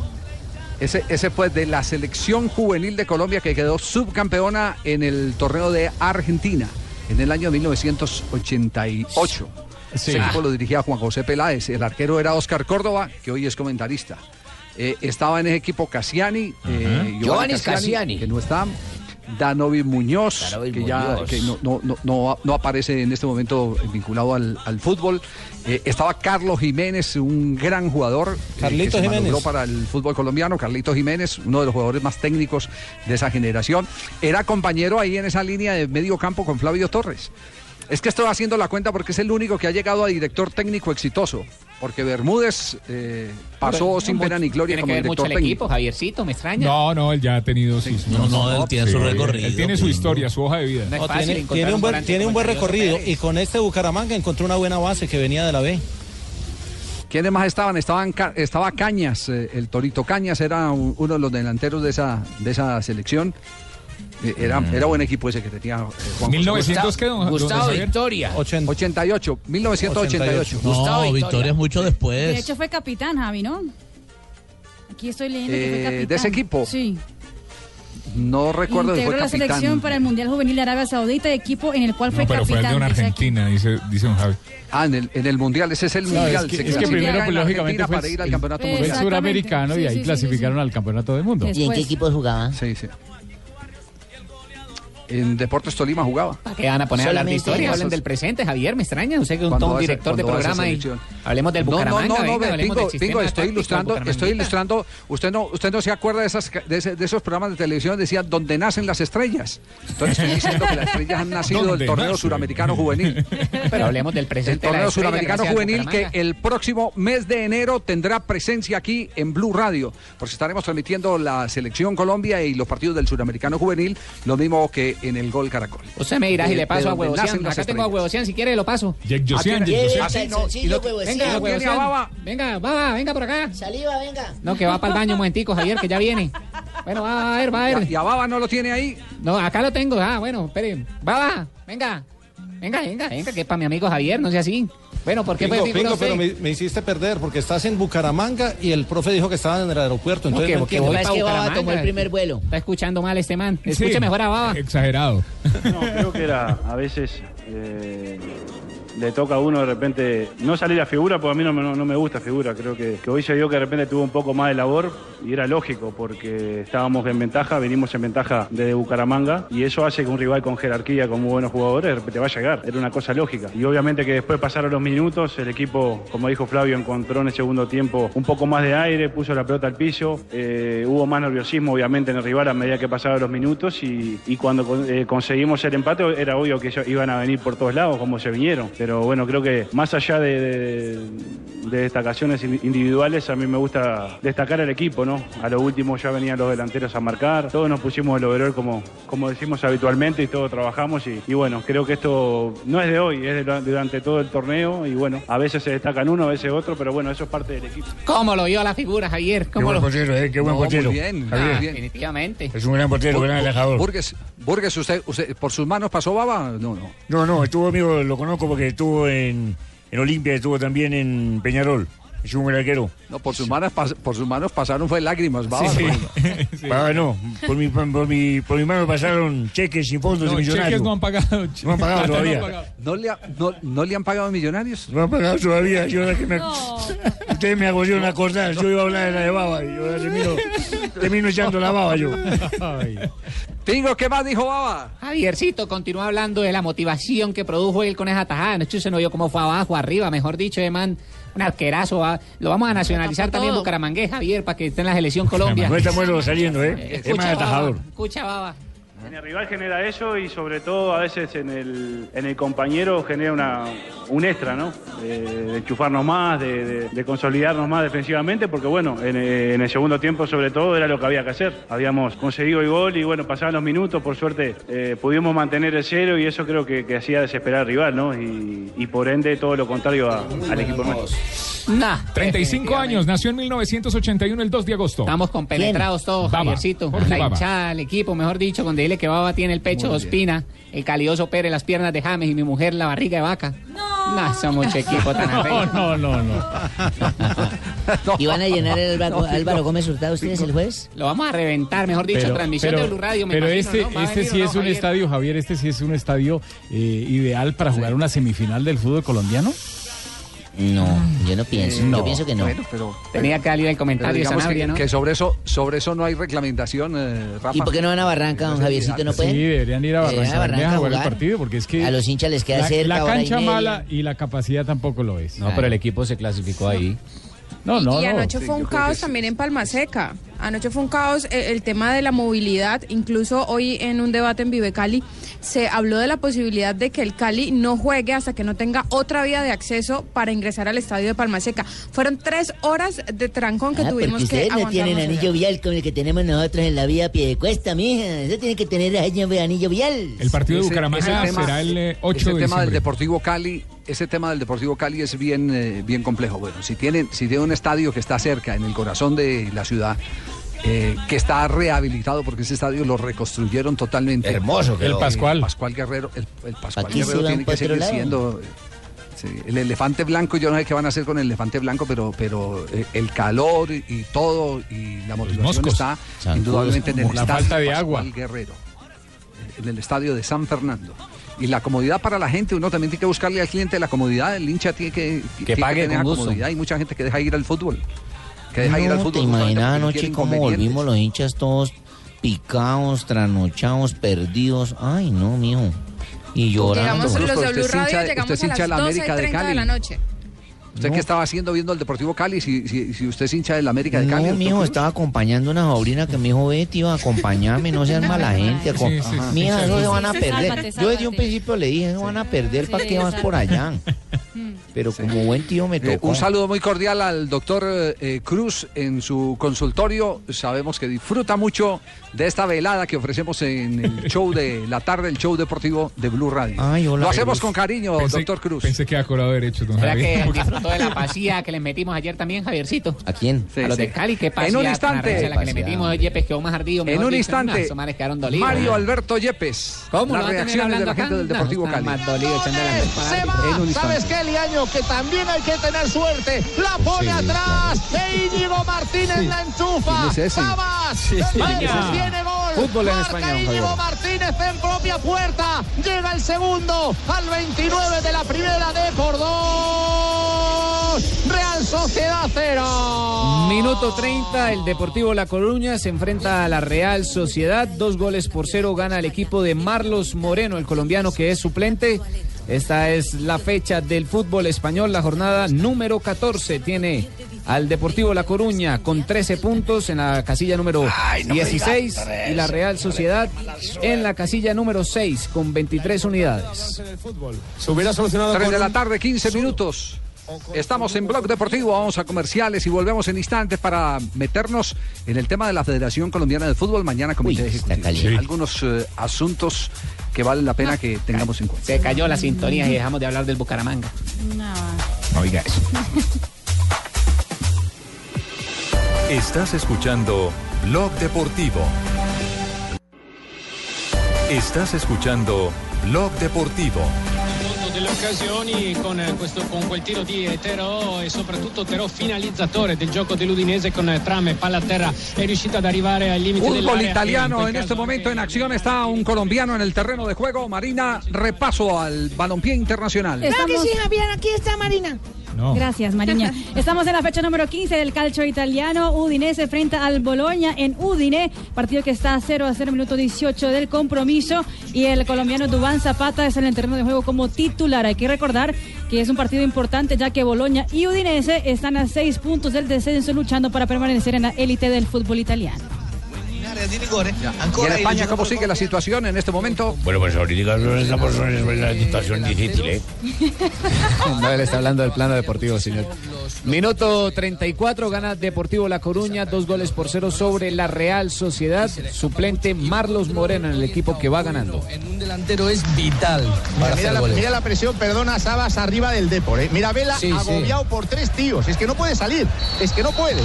[SPEAKER 3] ese- ese fue de la selección juvenil de Colombia que quedó subcampeona en el torneo de Argentina en el año 1988.
[SPEAKER 14] Sí.
[SPEAKER 3] Ese equipo lo dirigía Juan José Peláez. El arquero era Oscar Córdoba, que hoy es comentarista. Eh, estaba en ese equipo Cassiani, eh,
[SPEAKER 7] Giovanni Cassiani.
[SPEAKER 3] que no está. Danovi Muñoz,
[SPEAKER 7] Danovi
[SPEAKER 3] que ya
[SPEAKER 7] Muñoz.
[SPEAKER 3] que no, no, no, aparece en este momento vinculado al, al fútbol. Eh, estaba Carlos Jiménez, un gran jugador. eh,
[SPEAKER 11] Carlito
[SPEAKER 3] que se
[SPEAKER 11] Jiménez.
[SPEAKER 3] para el fútbol colombiano. Carlito Jiménez, uno de los jugadores más técnicos de esa generación. Era compañero ahí en esa línea de medio campo con Flavio Torres. Es que estoy haciendo la cuenta porque es el único que ha llegado a director técnico exitoso. Porque Bermúdez eh, pasó
[SPEAKER 13] Pero,
[SPEAKER 3] sin pena ni gloria
[SPEAKER 13] Tiene
[SPEAKER 3] como
[SPEAKER 13] que ver mucho
[SPEAKER 3] director
[SPEAKER 13] el
[SPEAKER 3] técnico.
[SPEAKER 13] equipo, Javiercito, me extraña.
[SPEAKER 17] No, no, él ya ha tenido sus...
[SPEAKER 12] No, no, él tiene su recorrido,
[SPEAKER 17] Él tiene su
[SPEAKER 12] primo.
[SPEAKER 17] historia, su hoja de vida.
[SPEAKER 13] No fácil
[SPEAKER 11] tiene, un buen, tiene un buen recorrido y con este Bucaramanga encontró una buena base que venía de la B.
[SPEAKER 3] ¿Quiénes más estaban? Estaban estaba Cañas, eh, el Torito Cañas era un- uno de los delanteros de esa, de esa selección. Eh, Era, era buen equipo ese que tenía eh, Juan José.
[SPEAKER 17] 1900, ¿qué, don-
[SPEAKER 7] Gustavo? Victoria.
[SPEAKER 3] 88, 1988.
[SPEAKER 12] No,
[SPEAKER 7] Gustavo
[SPEAKER 12] Victoria.
[SPEAKER 7] Victoria.
[SPEAKER 12] es mucho
[SPEAKER 6] De
[SPEAKER 12] después.
[SPEAKER 6] hecho fue capitán, Javi, ¿no? Aquí estoy leyendo que fue
[SPEAKER 3] Eh,
[SPEAKER 6] capitán.
[SPEAKER 3] ¿de ese equipo?
[SPEAKER 6] Sí.
[SPEAKER 3] No recuerdo
[SPEAKER 6] Integró
[SPEAKER 3] fue
[SPEAKER 6] la selección
[SPEAKER 3] capitán.
[SPEAKER 6] para el Mundial Juvenil de Arabia Saudita, equipo en el cual fue
[SPEAKER 17] No, pero fue el
[SPEAKER 6] capitán.
[SPEAKER 17] de una
[SPEAKER 6] de
[SPEAKER 17] Argentina, dice, dice don Javi.
[SPEAKER 3] Ah, en el, en el Mundial, ese es el
[SPEAKER 14] No,
[SPEAKER 3] Mundial.
[SPEAKER 14] es que,
[SPEAKER 3] se
[SPEAKER 14] es que primero, pues, fue
[SPEAKER 3] para ir al
[SPEAKER 14] el-
[SPEAKER 3] campeonato
[SPEAKER 6] Eh,
[SPEAKER 14] el
[SPEAKER 3] mundial.
[SPEAKER 14] Suramericano
[SPEAKER 6] Sí,
[SPEAKER 14] y ahí
[SPEAKER 6] sí,
[SPEAKER 14] clasificaron
[SPEAKER 6] sí, sí.
[SPEAKER 14] al campeonato del mundo.
[SPEAKER 6] Es-
[SPEAKER 7] ¿Y en qué
[SPEAKER 6] Después.
[SPEAKER 7] equipos jugaban?
[SPEAKER 3] Sí, sí. En Deportes Tolima jugaba.
[SPEAKER 13] ¿Para qué van a poner a hablar de historia? Hablen del presente, Javier, me extraña. Usted que es un director de programa y hablemos del
[SPEAKER 3] No, no,
[SPEAKER 13] Bucaramanga.
[SPEAKER 3] no, no,
[SPEAKER 13] venga,
[SPEAKER 3] Pingo,
[SPEAKER 13] del sistema
[SPEAKER 3] Pingo, estoy ilustrando, estoy ilustrando. Usted no, usted no se acuerda de esas, de, ese- de esos programas de televisión decía donde nacen las estrellas. Entonces estoy diciendo que las estrellas han nacido del
[SPEAKER 17] ¿Dónde
[SPEAKER 3] torneo
[SPEAKER 17] nacen?
[SPEAKER 3] suramericano juvenil.
[SPEAKER 13] Pero hablemos del
[SPEAKER 3] El
[SPEAKER 13] presente. de la
[SPEAKER 3] torneo suramericano juvenil que
[SPEAKER 13] Bucaramanga.
[SPEAKER 3] el próximo mes de enero tendrá presencia aquí en Blue Radio, porque estaremos transmitiendo la selección Colombia y los partidos del suramericano juvenil, lo mismo que en el Gol Caracol.
[SPEAKER 13] Usted me dirá si le paso a Huevocian. Acá tengo a. Huevocian, si quiere lo paso. Venga,
[SPEAKER 3] ¿Tiene a
[SPEAKER 13] Huevocian.
[SPEAKER 3] Baba?
[SPEAKER 13] Venga, Baba, venga por acá.
[SPEAKER 7] Saliva, venga.
[SPEAKER 13] No, que va para el baño un momentico, Javier, que ya viene. Bueno, va a ver, va a
[SPEAKER 3] ¿Y a-
[SPEAKER 13] ver.
[SPEAKER 3] ¿Y a Baba no lo tiene ahí?
[SPEAKER 13] No, acá lo tengo. Ah, bueno, espere. Baba, venga. Venga, venga, venga, que para mi amigo Javier, no sea así. Bueno, ¿por qué
[SPEAKER 11] Pingo,
[SPEAKER 13] figura
[SPEAKER 11] Pingo, pero me, me hiciste perder porque estás en Bucaramanga y el profe dijo que estaban en el aeropuerto.
[SPEAKER 13] No,
[SPEAKER 11] Entonces
[SPEAKER 13] que-
[SPEAKER 11] no
[SPEAKER 13] que
[SPEAKER 7] Baba tomó el primer vuelo.
[SPEAKER 13] Está escuchando mal este man.
[SPEAKER 17] Sí,
[SPEAKER 13] Escuche mejor a Baba.
[SPEAKER 17] Exagerado.
[SPEAKER 19] No, creo que era a veces eh, le toca a uno de repente no salir a figura, porque a mí no, me- gusta figura. Creo que, que hoy se vio que de repente tuvo un poco más de labor y era lógico porque estábamos en ventaja, venimos en ventaja desde Bucaramanga y eso hace que un rival con jerarquía, con muy buenos jugadores, de repente va a llegar. Era una cosa lógica. Y obviamente que después pasaron los minutos, el equipo, como dijo Flavio, encontró en el segundo tiempo un poco más de aire, puso la pelota al piso, eh, hubo más nerviosismo obviamente en el rival a medida que pasaban los minutos y, cuando eh, conseguimos el empate era obvio que ellos iban a venir por todos lados como se vinieron. Pero bueno, creo que más allá de, de destacaciones in- individuales, a mí me gusta destacar al equipo, ¿no? A lo último ya venían los delanteros a marcar, todos nos pusimos el overall como, como decimos habitualmente y todos trabajamos y, y bueno, creo que esto no es de hoy, es de durante todo el torneo y bueno, a veces se destacan uno, a veces otro, pero bueno, eso es parte del equipo.
[SPEAKER 13] ¿Cómo lo vio la figura, Javier?
[SPEAKER 4] Qué
[SPEAKER 13] ¿Cómo
[SPEAKER 4] buen
[SPEAKER 13] lo...
[SPEAKER 4] portero, eh, qué buen
[SPEAKER 3] No, muy
[SPEAKER 4] portero.
[SPEAKER 3] bien,
[SPEAKER 4] Javier.
[SPEAKER 3] muy bien.
[SPEAKER 13] Definitivamente.
[SPEAKER 4] Es un gran portero, gran alejador.
[SPEAKER 3] Burgues, Burgues usted, usted, ¿por sus manos pasó baba? No, no.
[SPEAKER 4] No, no, estuvo amigo, lo conozco porque estuvo en, en Olimpia, estuvo también en Peñarol. Es un arquero.
[SPEAKER 3] No, por sus manos, por sus manos pasaron fue lágrimas, baba.
[SPEAKER 4] Sí,
[SPEAKER 3] Pues,
[SPEAKER 4] Ah, no, por mi, por, mi, por mi mano pasaron cheques sin fondos
[SPEAKER 17] No,
[SPEAKER 4] de millonarios.
[SPEAKER 17] cheques no han pagado.
[SPEAKER 4] No han pagado
[SPEAKER 17] Hasta no han
[SPEAKER 4] todavía.
[SPEAKER 17] pagado.
[SPEAKER 3] ¿No le, ha- no, ¿No le han pagado millonarios?
[SPEAKER 4] No han pagado todavía. Yo ahora que me... Ustedes me agolleron a acordar. Yo iba a hablar de la de baba y ahora termino, termino echando la baba yo.
[SPEAKER 3] Pingo, ¿qué más dijo baba?
[SPEAKER 13] Javiercito continúa hablando de la motivación que produjo él con esa tajada. Se no vio cómo fue abajo, arriba, mejor dicho, de man, un arquerazo. va. Lo vamos a nacionalizar también Bucaramangués, Javier, para que esté en la selección Colombia.
[SPEAKER 4] No está muerto saliendo, ¿eh? Es más
[SPEAKER 13] baba,
[SPEAKER 4] atajador.
[SPEAKER 13] escucha, baba.
[SPEAKER 19] En el rival genera eso y sobre todo a veces en el, en el compañero genera una, un extra, ¿no? De, de enchufarnos más, de, de- de consolidarnos más defensivamente, porque bueno, en, eh, en el segundo tiempo sobre todo era lo que había que hacer. Habíamos conseguido el gol y bueno, pasaban los minutos, por suerte eh, pudimos mantener el cero y eso creo que, que hacía desesperar al rival, ¿no? Y, y por ende todo lo contrario a- al equipo nuestro.
[SPEAKER 13] Nah,
[SPEAKER 17] 35 años, nació en 1981 el 2 de agosto.
[SPEAKER 13] Estamos compenetrados todos,
[SPEAKER 17] Baba,
[SPEAKER 13] Javiercito. La hinchada, el equipo, mejor dicho, cuando que Baba tiene el pecho de Ospina, el calioso Pérez, las piernas de James y mi mujer la barriga de vaca. No, somos mucho equipo tan arrecho.
[SPEAKER 17] No, no, no. [laughs]
[SPEAKER 7] ¿Y van a llenar el Álvaro, Álvaro Gómez Hurtado ustedes el juez?
[SPEAKER 13] Lo vamos a reventar, mejor dicho, transmisión de Blue Radio. me
[SPEAKER 14] pero
[SPEAKER 13] imagino,
[SPEAKER 14] este,
[SPEAKER 13] ¿no? ¿Va a
[SPEAKER 14] este
[SPEAKER 13] venir
[SPEAKER 14] sí
[SPEAKER 13] no,
[SPEAKER 14] es un
[SPEAKER 13] Javier?
[SPEAKER 14] estadio, Javier, este sí es un estadio eh, ideal para jugar una semifinal del fútbol colomdiano.
[SPEAKER 7] No, yo no pienso.
[SPEAKER 3] No,
[SPEAKER 7] yo pienso que no.
[SPEAKER 3] bueno, pero-
[SPEAKER 13] Tenía que salir el comentario Sanabria,
[SPEAKER 3] que,
[SPEAKER 13] ¿no?
[SPEAKER 3] que sobre eso sobre eso no hay reglamentación, eh, Rafa.
[SPEAKER 7] ¿Y por qué no van a Barranca, don Javiercito? ¿No pueden?
[SPEAKER 14] Sí, deberían ir a Barranca, a jugar el partido porque es que
[SPEAKER 7] A los hinchas les queda
[SPEAKER 14] la,
[SPEAKER 7] cerca,
[SPEAKER 14] la
[SPEAKER 7] hora y
[SPEAKER 14] cancha mala y la capacidad tampoco lo es.
[SPEAKER 8] No, pero el equipo se clasificó ahí.
[SPEAKER 14] No, no,
[SPEAKER 20] y
[SPEAKER 14] no.
[SPEAKER 20] anoche
[SPEAKER 14] Sí,
[SPEAKER 20] fue un
[SPEAKER 14] yo creo
[SPEAKER 20] caos
[SPEAKER 14] que sí.
[SPEAKER 20] también en Palma Seca. Anoche fue un caos eh, el, tema de la movilidad. Incluso hoy en un debate en Vive Cali se habló de la posibilidad de que el Cali no juegue hasta que no tenga otra vía de acceso para ingresar al estadio de Palma Seca. Fueron tres horas de trancón que
[SPEAKER 7] Ah, porque
[SPEAKER 20] tuvimos que
[SPEAKER 7] ustedes no
[SPEAKER 20] aguantarnos
[SPEAKER 7] tienen anillo vial como el que tenemos nosotros en la vía pie de cuesta, mija. Eso tiene que tener anillo, anillo vial.
[SPEAKER 17] El partido de Bucaramanga
[SPEAKER 3] ese
[SPEAKER 17] será el eh, 8
[SPEAKER 3] ese
[SPEAKER 17] de
[SPEAKER 3] tema del
[SPEAKER 17] diciembre.
[SPEAKER 3] Deportivo Cali, ese tema del Deportivo Cali es bien, eh, bien complejo. Bueno, si tienen, si tiene un estadio que está cerca, en el corazón de la ciudad, eh, que está rehabilitado porque ese estadio lo reconstruyeron totalmente.
[SPEAKER 8] Hermoso quedó.
[SPEAKER 17] El Pascual.
[SPEAKER 3] El Pascual Guerrero, el, el Pascual
[SPEAKER 7] Aquí
[SPEAKER 3] Guerrero tiene que seguir
[SPEAKER 7] lado.
[SPEAKER 3] siendo. sí, el elefante blanco, yo no sé qué van a hacer con el elefante blanco, pero, pero eh, el calor y, todo y la motivación
[SPEAKER 17] moscos.
[SPEAKER 3] está indudablemente en el
[SPEAKER 14] la
[SPEAKER 3] estadio
[SPEAKER 14] falta de
[SPEAKER 3] Pascual
[SPEAKER 14] agua.
[SPEAKER 3] Guerrero, eh, en el estadio de San Fernando. Y la comodidad para la gente, uno también tiene que buscarle al cliente la comodidad, el hincha tiene que, tiene
[SPEAKER 8] pague
[SPEAKER 3] tener
[SPEAKER 8] con
[SPEAKER 3] la
[SPEAKER 8] gusto.
[SPEAKER 3] comodidad. Hay mucha gente que deja ir al fútbol. Que deja ir al
[SPEAKER 7] No,
[SPEAKER 3] fútbol.
[SPEAKER 7] te imaginas anoche cómo volvimos los hinchas todos picados, trasnochados, perdidos. Ay, no, mijo. Y llorando.
[SPEAKER 20] Llegamos los de Blue
[SPEAKER 3] usted es
[SPEAKER 20] Radio,
[SPEAKER 3] hincha de-
[SPEAKER 20] llegamos a
[SPEAKER 3] hincha de
[SPEAKER 20] las
[SPEAKER 3] la
[SPEAKER 20] 12 y
[SPEAKER 3] América de
[SPEAKER 20] 30 de
[SPEAKER 3] Cali.
[SPEAKER 20] la noche.
[SPEAKER 3] ¿Usted qué estaba haciendo viendo el Deportivo Cali si, si, si usted es hincha del América de Cali?
[SPEAKER 7] No, mijo,
[SPEAKER 3] Cruz?
[SPEAKER 7] estaba acompañando a una sobrina que me dijo, Betty, iba a acompañarme, no seas mala [laughs] gente. aco-
[SPEAKER 17] Sí, sí, sí,
[SPEAKER 7] Mija,
[SPEAKER 17] sí,
[SPEAKER 7] se
[SPEAKER 17] sí,
[SPEAKER 7] van a perder.
[SPEAKER 6] sálvate,
[SPEAKER 7] Yo desde un
[SPEAKER 6] sálvate.
[SPEAKER 7] principio le dije, no van a perder, ¿para
[SPEAKER 6] Sí,
[SPEAKER 7] qué vas por allá? [laughs] Pero como buen tío me
[SPEAKER 3] Eh,
[SPEAKER 7] tocó.
[SPEAKER 3] un saludo muy cordial al doctor eh, Cruz en su consultorio. Sabemos que disfruta mucho de esta velada que ofrecemos en el [laughs] show de la tarde, el show deportivo de Blue Radio.
[SPEAKER 7] Ay, hola,
[SPEAKER 3] Lo hacemos
[SPEAKER 7] Cruz.
[SPEAKER 3] con cariño,
[SPEAKER 17] Pensé-
[SPEAKER 3] doctor Cruz.
[SPEAKER 17] Pensé que había cobrado derechos, don
[SPEAKER 13] ¿Será
[SPEAKER 17] Javier.
[SPEAKER 13] que [laughs] disfrutó de la pasía que les metimos ayer también, Javiercito?
[SPEAKER 7] ¿A quién?
[SPEAKER 3] Sí,
[SPEAKER 13] a los
[SPEAKER 3] sí.
[SPEAKER 13] de Cali, qué pasía
[SPEAKER 3] En un
[SPEAKER 13] tan
[SPEAKER 3] instante.
[SPEAKER 13] la que le metimos Yepes, quedó más ardido.
[SPEAKER 3] En un
[SPEAKER 13] dicho.
[SPEAKER 3] instante,
[SPEAKER 13] No.
[SPEAKER 3] Mario
[SPEAKER 13] ¿no?
[SPEAKER 3] Alberto Yepes.
[SPEAKER 13] ¿Cómo?
[SPEAKER 3] Las
[SPEAKER 13] ¿Lo va a tener
[SPEAKER 3] reacciones de la
[SPEAKER 13] acá?
[SPEAKER 3] gente del
[SPEAKER 13] No,
[SPEAKER 3] Deportivo
[SPEAKER 13] están
[SPEAKER 3] Cali.
[SPEAKER 13] más la.
[SPEAKER 3] En un instante.
[SPEAKER 18] ¿Sabes qué, Que también hay que tener suerte. La pone
[SPEAKER 17] Sí,
[SPEAKER 18] atrás. E Íñigo Martínez la enchufa.
[SPEAKER 3] ¿Quién es?
[SPEAKER 18] ¡Vamos!
[SPEAKER 17] España.
[SPEAKER 18] Tiene gol.
[SPEAKER 8] Fútbol en
[SPEAKER 18] Marca
[SPEAKER 8] España,
[SPEAKER 18] Íñigo. Martínez en propia puerta. Llega el segundo al 29 de la primera de por dos. Real Sociedad cero.
[SPEAKER 8] Minuto 30, el Deportivo La Coruña se enfrenta a la Real Sociedad. Dos goles por cero gana el equipo de Marlos Moreno, el colombiano que es suplente. Esta es la fecha del fútbol español, la jornada número 14. Tiene al Deportivo La Coruña con 13 puntos en la casilla número
[SPEAKER 4] no me
[SPEAKER 8] 16
[SPEAKER 4] digas tres,
[SPEAKER 8] y la Real Sociedad en la casilla número 6 con 23 unidades.
[SPEAKER 3] Se hubiera solucionado 3 de la tarde, 15 minutos. Estamos en Blog Deportivo, vamos a comerciales y volvemos en instantes para meternos en el tema de la Federación Colombiana de Fútbol. Mañana Comité Ejecutivo.
[SPEAKER 8] Sí.
[SPEAKER 3] Algunos eh, asuntos que valen la pena que tengamos en cuenta.
[SPEAKER 13] Se cayó la sintonía y dejamos de hablar del Bucaramanga.
[SPEAKER 15] No diga eso. [laughs] Estás escuchando Blog Deportivo. Estás escuchando Blog Deportivo.
[SPEAKER 21] Delle occasioni con, questo, con quel tiro di Terò e soprattutto Terò finalizzatore del gioco dell'Udinese con eh, Tram e palla a terra è riuscito ad arrivare al limite
[SPEAKER 3] Fútbol
[SPEAKER 21] dell'area.
[SPEAKER 3] italiano,
[SPEAKER 21] quel
[SPEAKER 3] en este momento en acción está un colombiano en el terreno de juego. Marina, repaso al balompié internacional.
[SPEAKER 6] Claro que sí,
[SPEAKER 22] Javier, aquí está Marina.
[SPEAKER 6] Gracias, Mariña. [laughs] Estamos en la fecha número 15 del calcio italiano. Udinese frente al Boloña en Udine. Partido que está 0 a 0, minuto 18 del compromiso. Y el colombiano Dubán Zapata es en el terreno de juego como titular. Hay que recordar que es un partido importante ya que Boloña y Udinese están a 6 puntos del descenso luchando para permanecer en la élite del fútbol italiano.
[SPEAKER 3] ¿Y en España cómo sigue la situación en este momento?
[SPEAKER 4] Bueno, pues ahorita estamos en una situación difícil, ¿eh? [laughs]
[SPEAKER 8] No, él está hablando del plano deportivo, señor. Minuto 34, gana Deportivo La Coruña, dos goles por cero sobre la Real Sociedad. Suplente Marlos Moreno en el equipo que va ganando.
[SPEAKER 23] Un delantero es vital para
[SPEAKER 18] Mira
[SPEAKER 23] hacer
[SPEAKER 18] la,
[SPEAKER 23] goles.
[SPEAKER 18] mira la presión, perdona, Sabas arriba del Depor. ¿eh? Mira, Vela
[SPEAKER 23] Sí, sí.
[SPEAKER 18] agobiado por tres tíos. Es que no puede salir, es que no puede.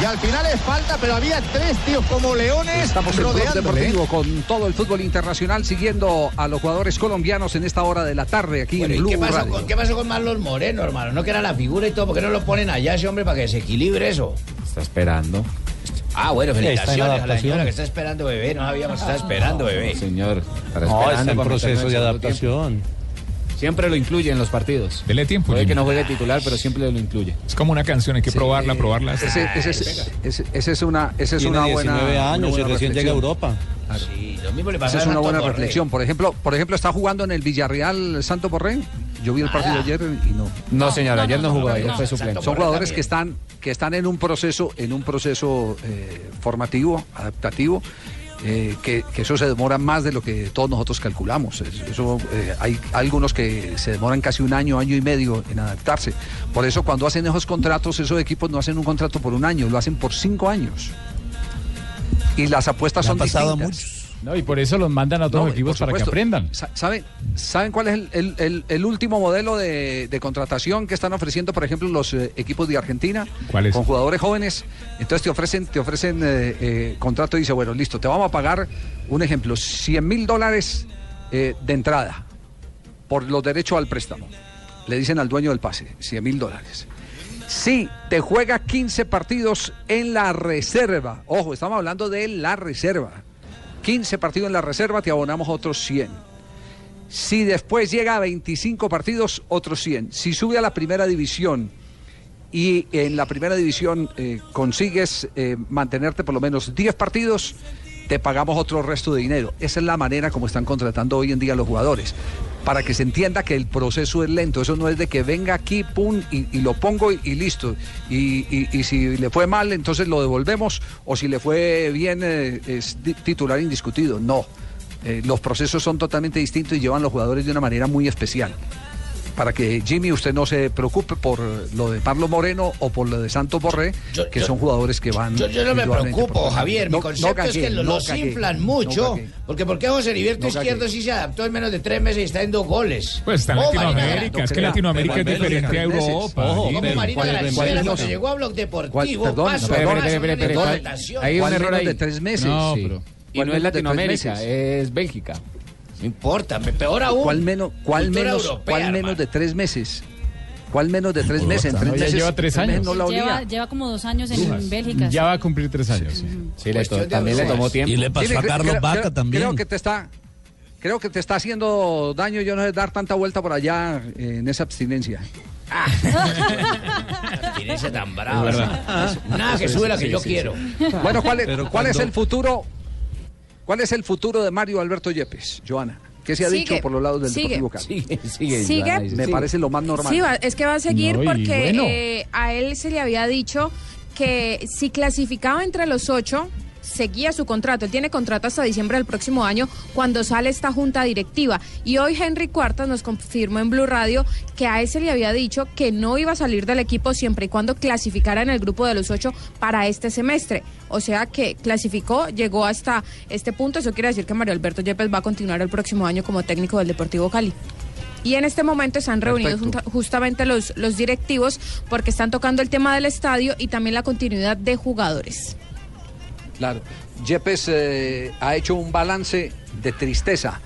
[SPEAKER 18] Y al final es falta, pero había tres tíos como
[SPEAKER 3] Estamos en
[SPEAKER 18] rodeándole. ¿eh?
[SPEAKER 3] Deportivo con todo el fútbol internacional siguiendo a los jugadores colombianos en esta hora de la tarde aquí
[SPEAKER 7] Bueno,
[SPEAKER 3] en
[SPEAKER 7] ¿y
[SPEAKER 3] Blue
[SPEAKER 7] qué pasó,
[SPEAKER 3] Radio.
[SPEAKER 7] con, qué pasó con Marlos Moreno, hermano? ¿No que era la figura y todo? ¿Por qué no lo ponen allá ese hombre para que se equilibre eso?
[SPEAKER 8] Está esperando.
[SPEAKER 7] Ah, bueno,
[SPEAKER 8] Está en
[SPEAKER 7] felicitaciones a la
[SPEAKER 8] adaptación.
[SPEAKER 7] señora que está esperando bebé. No sabíamos que está esperando bebé.
[SPEAKER 8] Señor, estará
[SPEAKER 11] No, está en proceso de adaptación.
[SPEAKER 8] tiempo. Siempre lo incluye en los partidos.
[SPEAKER 17] Dele tiempo.
[SPEAKER 8] Puede que no juegue titular, pero siempre lo incluye.
[SPEAKER 17] Es como una canción, hay que probarla, probarla.
[SPEAKER 3] Ese, ese es, ese- ese es una, ese es
[SPEAKER 11] Tiene
[SPEAKER 3] una buena.
[SPEAKER 11] 19
[SPEAKER 3] una
[SPEAKER 11] años y
[SPEAKER 3] buena
[SPEAKER 11] recién llega a
[SPEAKER 3] reflexión.
[SPEAKER 11] Europa.
[SPEAKER 7] Sí, lo mismo le pasó
[SPEAKER 3] Esa es una buena
[SPEAKER 7] Borré.
[SPEAKER 3] reflexión. Por ejemplo, por ejemplo, está jugando en el Villarreal Santo Borré. Yo vi el partido ayer y no.
[SPEAKER 8] No, señor, ayer no jugó, ayer fue suplente.
[SPEAKER 3] Son jugadores que están que están en un proceso en un proceso eh, formativo, adaptativo. Eh, que, que eso se demora más de lo que todos nosotros calculamos. Es- Eso, eh, hay algunos que se demoran casi un año, año y medio en adaptarse. Por eso cuando hacen esos contratos, esos equipos no hacen un contrato por un año, lo hacen por cinco años. Y las apuestas son distintas.
[SPEAKER 14] No, y por eso los mandan a otros
[SPEAKER 3] No,
[SPEAKER 14] equipos para que aprendan.
[SPEAKER 3] Sa- ¿Saben, ¿saben cuál es el, el- el- el último modelo de, de contratación que están ofreciendo, por ejemplo, los eh, equipos de Argentina?
[SPEAKER 17] ¿Cuál es?
[SPEAKER 3] Con jugadores jóvenes. Entonces te ofrecen, te ofrecen eh, eh, contrato y dice, bueno, listo, te vamos a pagar, un ejemplo, 100 mil dólares de entrada por los derechos al préstamo. Le dicen al dueño del pase, 100 mil dólares. Si te juega 15 partidos en la reserva, ojo, estamos hablando de la reserva. 15 partidos en la reserva, te abonamos otros 100. Si después llega a 25 partidos, otros 100. Si sube a la primera división y en la primera división eh, consigues eh, mantenerte por lo menos 10 partidos, te pagamos otro resto de dinero. Esa es la manera como están contratando hoy en día los jugadores. Para que se entienda que el proceso es lento. Eso no es de que venga aquí, pum, y, lo pongo y, listo. Y, si le fue mal, entonces lo devolvemos. O si le fue bien, eh, es titular indiscutido. No. Eh, los procesos son totalmente distintos y llevan los jugadores de una manera muy especial. Para que Jimmy usted no se preocupe por lo de Pablo Moreno o por lo de Santos Borré, que
[SPEAKER 7] yo-
[SPEAKER 3] son jugadores que van.
[SPEAKER 7] Yo, yo no me preocupo,
[SPEAKER 3] por-
[SPEAKER 7] Javier.
[SPEAKER 3] No-
[SPEAKER 7] Mi
[SPEAKER 3] no
[SPEAKER 7] concepto es que
[SPEAKER 3] cagué, no
[SPEAKER 7] los
[SPEAKER 3] cagué,
[SPEAKER 7] inflan mucho.
[SPEAKER 3] cagué.
[SPEAKER 7] porque ¿por qué José Heriberto
[SPEAKER 3] No
[SPEAKER 7] Izquierdo
[SPEAKER 3] cagué.
[SPEAKER 7] sí se adaptó en menos de tres meses y está en dos goles?
[SPEAKER 17] Pues está en
[SPEAKER 7] ¿Cómo
[SPEAKER 17] Latinoamérica, es que? Latinoamérica es diferente a Europa. Jimmy.
[SPEAKER 7] ¿Cómo Marina
[SPEAKER 3] ¿Cuál-
[SPEAKER 7] Granciera cuando llegó a Blog
[SPEAKER 3] ¿Cuál-
[SPEAKER 7] Deportivo? paso a paso,
[SPEAKER 8] espere, espere,
[SPEAKER 7] una
[SPEAKER 8] espere, ¿cuál-
[SPEAKER 7] interpretación.
[SPEAKER 8] Hay un
[SPEAKER 3] ¿Cuál
[SPEAKER 8] error ahí.
[SPEAKER 3] de tres meses?
[SPEAKER 8] Y
[SPEAKER 3] ¿Cuál
[SPEAKER 8] no es Latinoamérica, es Bélgica.
[SPEAKER 7] No importa, me- peor aún.
[SPEAKER 3] ¿Cuál menos, cuál menos,
[SPEAKER 7] europea,
[SPEAKER 3] cuál menos de tres meses? ¿Cuál menos de tres meses? En tres
[SPEAKER 14] No, ya
[SPEAKER 3] meses,
[SPEAKER 14] lleva tres años.
[SPEAKER 3] no la olía.
[SPEAKER 6] Lleva, lleva como dos años en Bélgica.
[SPEAKER 14] Ya va a cumplir tres años. sí.
[SPEAKER 8] Sí, le
[SPEAKER 7] Cuestión
[SPEAKER 8] to-
[SPEAKER 7] de
[SPEAKER 8] también le tomó tiempo.
[SPEAKER 23] Y le pasó a Carlos Vaca también.
[SPEAKER 3] Creo que te está, creo que te está haciendo daño, yo no sé, dar tanta vuelta por allá eh, en esa abstinencia. [laughs]
[SPEAKER 7] Abstinencia tan brava. Nada que sube la que
[SPEAKER 3] Sí,
[SPEAKER 7] yo
[SPEAKER 3] sí,
[SPEAKER 7] quiero.
[SPEAKER 3] Bueno, ¿cuál es,
[SPEAKER 11] Pero
[SPEAKER 3] cuál es el futuro? ¿Cuál es el futuro de Mario Alberto Yepes, Joana? ¿Qué se ha
[SPEAKER 20] Sigue,
[SPEAKER 3] dicho por los lados del
[SPEAKER 20] sigue.
[SPEAKER 3] Deportivo Cali?
[SPEAKER 20] Sigue, sigue, Sigue.
[SPEAKER 3] Me
[SPEAKER 20] sigue.
[SPEAKER 3] parece lo más normal.
[SPEAKER 20] Sí, va- es que va a seguir
[SPEAKER 3] No,
[SPEAKER 20] porque
[SPEAKER 3] bueno.
[SPEAKER 20] eh, a él se le había dicho que si clasificaba entre los ocho, seguía su contrato. Él tiene contrato hasta diciembre del próximo año cuando sale esta junta directiva. Y hoy Henry Cuartas nos confirmó en Blue Radio que a él se le había dicho que no iba a salir del equipo siempre y cuando clasificara en el grupo de los ocho para este semestre. O sea que clasificó, llegó hasta este punto. Eso quiere decir que Mario Alberto Yepes va a continuar el próximo año como técnico del Deportivo Cali. Y en este momento están reunidos
[SPEAKER 3] Perfecto.
[SPEAKER 20] justamente los, los directivos porque están tocando el tema del estadio y también la continuidad de jugadores.
[SPEAKER 3] Claro. Yepes eh, ha hecho un balance de tristeza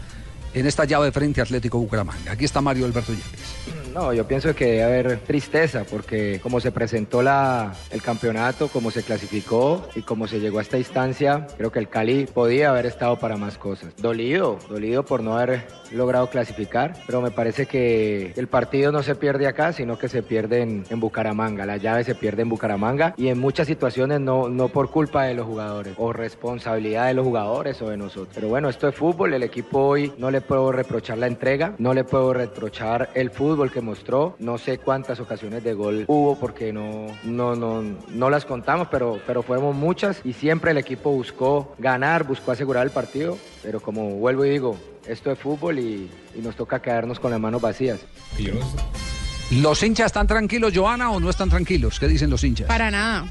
[SPEAKER 3] en esta llave frente a Atlético Bucaramanga. Aquí está Mario Alberto Yepes.
[SPEAKER 24] No, yo pienso que debe haber tristeza porque como se presentó la, el campeonato, como se clasificó y como se llegó a esta instancia, creo que el Cali podía haber estado para más cosas. Dolido, dolido por no haber logrado clasificar, pero me parece que el partido no se pierde acá, sino que se pierde en, en Bucaramanga. La llave se pierde en Bucaramanga y en muchas situaciones no, no por culpa de los jugadores o responsabilidad de los jugadores o de nosotros. Pero bueno, esto es fútbol, el equipo hoy no le puedo reprochar la entrega, no le puedo reprochar el fútbol que mostró, no sé cuántas ocasiones de gol hubo porque no, no, no, no las contamos, pero, pero fueron muchas y siempre el equipo buscó ganar, buscó asegurar el partido, pero como vuelvo y digo, esto es fútbol y, y nos toca quedarnos con las manos vacías.
[SPEAKER 3] ¿Los hinchas están tranquilos, Joana, o no están tranquilos? ¿Qué dicen los hinchas?
[SPEAKER 20] Para nada.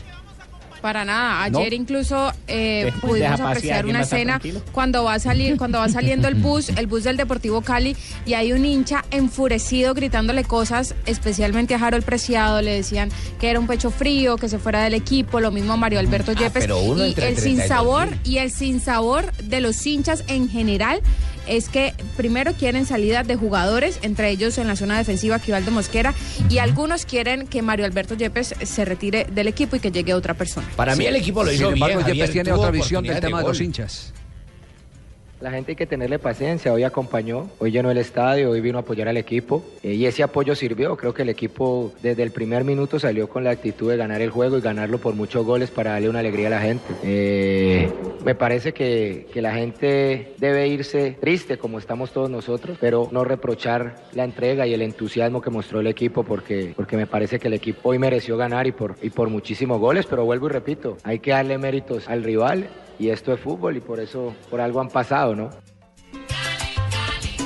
[SPEAKER 20] Para nada.
[SPEAKER 3] ¿No?
[SPEAKER 20] Ayer incluso eh, pudimos apreciar
[SPEAKER 3] ¿quién
[SPEAKER 20] una escena cuando va a salir, cuando va saliendo el bus, el bus del Deportivo Cali, y hay un hincha enfurecido gritándole cosas, especialmente a Harold Preciado, le decían que era un pecho frío, que se fuera del equipo, lo mismo a Mario Alberto Yepes.
[SPEAKER 22] pero uno
[SPEAKER 20] y el
[SPEAKER 22] 32
[SPEAKER 20] sinsabor, y el sinsabor de los hinchas en general es que primero quieren salida de jugadores, entre ellos en la zona defensiva Quivaldo Mosquera, y algunos quieren que Mario Alberto Yepes se retire del equipo y que llegue otra persona.
[SPEAKER 22] Para mí el equipo lo
[SPEAKER 3] Sin
[SPEAKER 22] hizo
[SPEAKER 3] embargo,
[SPEAKER 22] bien,
[SPEAKER 3] Yepes
[SPEAKER 22] Javier,
[SPEAKER 3] tiene otra visión del
[SPEAKER 22] de
[SPEAKER 3] tema de los hinchas.
[SPEAKER 24] La gente hay que tenerle paciencia, hoy acompañó, hoy llenó el estadio, hoy vino a apoyar al equipo eh, y ese apoyo sirvió, creo que el equipo desde el primer minuto salió con la actitud de ganar el juego y ganarlo por muchos goles para darle una alegría a la gente. Eh, me parece que, que la gente debe irse triste como estamos todos nosotros, pero no reprochar la entrega y el entusiasmo que mostró el equipo porque, porque me parece que el equipo hoy mereció ganar y por, y por muchísimos goles, pero vuelvo y repito, hay que darle méritos al rival y esto es fútbol y por eso, por algo han pasado, ¿no?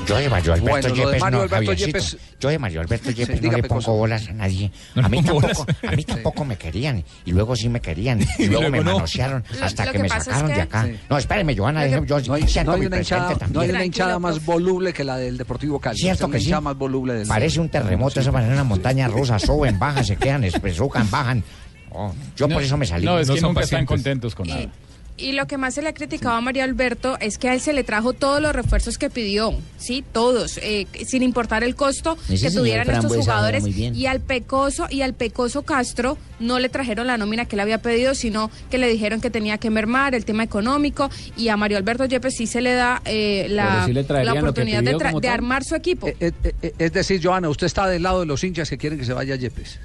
[SPEAKER 22] Yo de Mario Alberto
[SPEAKER 24] Bueno,
[SPEAKER 22] Yepes
[SPEAKER 24] Mario
[SPEAKER 22] no,
[SPEAKER 24] Alberto
[SPEAKER 22] Javiercito.
[SPEAKER 24] Yepes-
[SPEAKER 22] Yo de Mario Alberto Yepes no le pongo bolas a nadie. A mí tampoco, a mí tampoco me querían y luego sí me querían y [laughs]
[SPEAKER 3] Y
[SPEAKER 22] luego me
[SPEAKER 3] no.
[SPEAKER 22] manosearon hasta
[SPEAKER 3] lo
[SPEAKER 22] que,
[SPEAKER 3] que
[SPEAKER 22] me
[SPEAKER 3] es
[SPEAKER 22] sacaron
[SPEAKER 3] que-
[SPEAKER 22] de acá.
[SPEAKER 3] Sí.
[SPEAKER 22] No, espéreme,
[SPEAKER 3] que-
[SPEAKER 22] yo
[SPEAKER 3] no hay,
[SPEAKER 22] siento
[SPEAKER 3] no hay
[SPEAKER 22] mi
[SPEAKER 3] una
[SPEAKER 22] presente
[SPEAKER 3] hinchada, no hay
[SPEAKER 22] también.
[SPEAKER 3] una hinchada más voluble que la del Deportivo Cali.
[SPEAKER 22] Cierto
[SPEAKER 3] es
[SPEAKER 22] que sí.
[SPEAKER 3] más voluble del
[SPEAKER 22] Parece un terremoto, eso parece una montaña rusa, suben, bajan, se quedan, [laughs] espesucan, bajan. Oh, yo por eso me salí.
[SPEAKER 17] No, es que nunca están contentos con nada.
[SPEAKER 20] Y lo que más se le ha criticado a Mario Alberto es que a él se le trajo todos los refuerzos que pidió, sí, todos, eh, sin importar el costo
[SPEAKER 7] Ese
[SPEAKER 20] que
[SPEAKER 7] señor
[SPEAKER 20] tuvieran estos jugadores. Y al Pecoso y al Pecoso Castro no le trajeron la nómina que él había pedido, sino que le dijeron que tenía que mermar el tema económico. Y a Mario Alberto Yepes sí se le da eh, la,
[SPEAKER 3] sí le
[SPEAKER 20] la oportunidad de, de armar su equipo.
[SPEAKER 3] Eh, eh, es decir, Joana, usted está del lado de los hinchas que quieren que se vaya Yepes.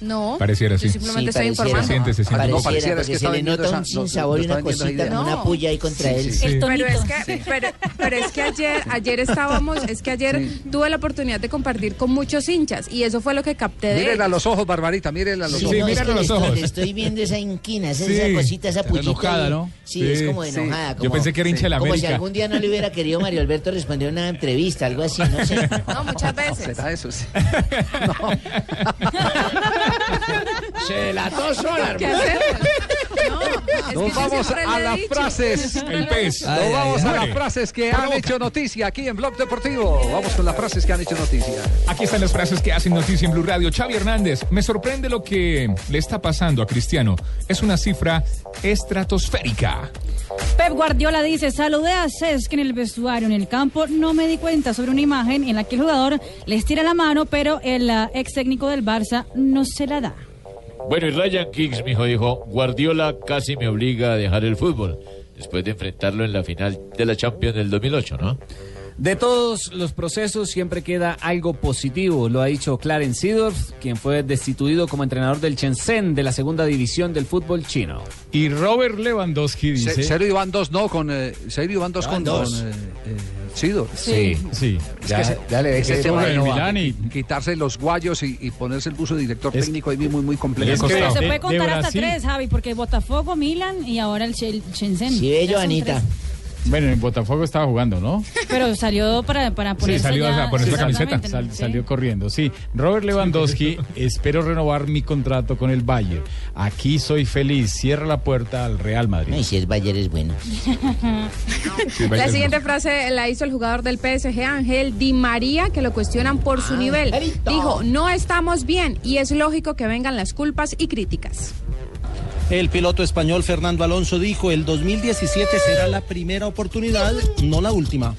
[SPEAKER 20] No,
[SPEAKER 17] Pareciera,
[SPEAKER 20] yo
[SPEAKER 17] sí.
[SPEAKER 20] simplemente
[SPEAKER 7] Sí,
[SPEAKER 20] estoy informando.
[SPEAKER 17] Se siente, se siente.
[SPEAKER 7] Pareciera,
[SPEAKER 3] No, pareciera, es que
[SPEAKER 7] se le nota un
[SPEAKER 3] no, no,
[SPEAKER 7] sinsabor y una cosita, como una
[SPEAKER 20] No.
[SPEAKER 7] puya ahí contra él.
[SPEAKER 20] Pero es que, pero, pero es que ayer, ayer estábamos, es que ayer tuve la oportunidad de compartir con muchos hinchas y eso fue lo que capté de
[SPEAKER 3] Mírenle a los ojos, Barbarita, mírenle a los
[SPEAKER 7] Sí,
[SPEAKER 3] ojos.
[SPEAKER 7] no, es que le estoy, le estoy viendo esa inquina, esa, esa
[SPEAKER 17] Sí.
[SPEAKER 7] cosita, esa pullita.
[SPEAKER 17] enojada. ¿no?
[SPEAKER 7] Sí,
[SPEAKER 17] Sí.
[SPEAKER 7] es como
[SPEAKER 17] Sí.
[SPEAKER 7] enojada.
[SPEAKER 17] Yo
[SPEAKER 7] Como,
[SPEAKER 17] pensé que era hincha de la
[SPEAKER 7] Como si
[SPEAKER 17] América.
[SPEAKER 7] algún día no le hubiera querido Mario Alberto responder una entrevista, algo así, no sé.
[SPEAKER 20] No, muchas [laughs] veces.
[SPEAKER 3] ¿Será eso? Sí. [laughs] [laughs]
[SPEAKER 22] Se. [laughs]
[SPEAKER 20] No, es que
[SPEAKER 3] Nos vamos a las
[SPEAKER 20] dicho.
[SPEAKER 3] frases.
[SPEAKER 17] El pez.
[SPEAKER 3] Nos
[SPEAKER 17] Ay,
[SPEAKER 3] vamos
[SPEAKER 17] ay,
[SPEAKER 3] a
[SPEAKER 17] ay.
[SPEAKER 3] las frases que han hecho noticia aquí en Blog Deportivo. Vamos con las frases que han hecho noticia.
[SPEAKER 17] Aquí están las frases que hacen noticia en Blue Radio. Xavi Hernández, me sorprende lo que le está pasando a Cristiano. Es una cifra estratosférica.
[SPEAKER 6] Pep Guardiola dice, saludé a Cesc en el vestuario, en el campo, no me di cuenta sobre una imagen en la que el jugador les tira la mano, pero el ah, ex técnico del Barça no se la da.
[SPEAKER 25] Bueno, y Ryan Giggs, mi hijo, dijo, Guardiola casi me obliga a dejar el fútbol, después de enfrentarlo en la final de la Champions del 2008, ¿no?
[SPEAKER 8] De todos los procesos siempre queda algo positivo, lo ha dicho Clarence Seedorf, quien fue destituido como entrenador del Shenzhen de la segunda división del fútbol chino.
[SPEAKER 17] Y Robert Lewandowski dice...
[SPEAKER 3] Se- Cero y van dos, no, con. Eh, dos
[SPEAKER 8] Van
[SPEAKER 3] con.
[SPEAKER 8] dos.
[SPEAKER 3] con, eh, eh, Sí,
[SPEAKER 8] Sí.
[SPEAKER 14] Sí.
[SPEAKER 3] Es
[SPEAKER 8] Ya-
[SPEAKER 3] que se-
[SPEAKER 8] ya le dejé
[SPEAKER 3] ese tema de
[SPEAKER 14] Milán y-
[SPEAKER 3] quitarse los guayos y, y ponerse el buzo de director
[SPEAKER 14] Es-
[SPEAKER 3] técnico ahí muy, muy complejo.
[SPEAKER 14] Es que-
[SPEAKER 6] Pero se
[SPEAKER 14] de-
[SPEAKER 6] puede contar
[SPEAKER 14] de
[SPEAKER 6] hasta tres, Javi, porque Botafogo, Milan y ahora el Shel- Shenzhen.
[SPEAKER 7] Sí, bello,
[SPEAKER 14] Bueno, en Botafogo estaba jugando, ¿no?
[SPEAKER 6] Pero salió para, para
[SPEAKER 14] Sí,
[SPEAKER 6] ponerse
[SPEAKER 14] salió
[SPEAKER 6] ya-
[SPEAKER 14] a ponerse la camiseta. Sal-
[SPEAKER 6] sí.
[SPEAKER 14] Salió corriendo, sí. Robert Lewandowski, [laughs] espero renovar mi contrato con el Bayern. Aquí soy feliz. Cierra la puerta al Real Madrid.
[SPEAKER 7] Ay, si es Bayer es bueno. [laughs]
[SPEAKER 20] La siguiente frase la hizo el jugador del PSG, Ángel Di María, que lo cuestionan por su nivel. Dijo, no estamos bien y es lógico que vengan las culpas y críticas.
[SPEAKER 11] El piloto español Fernando Alonso dijo, el 2017 será la primera oportunidad, no la última.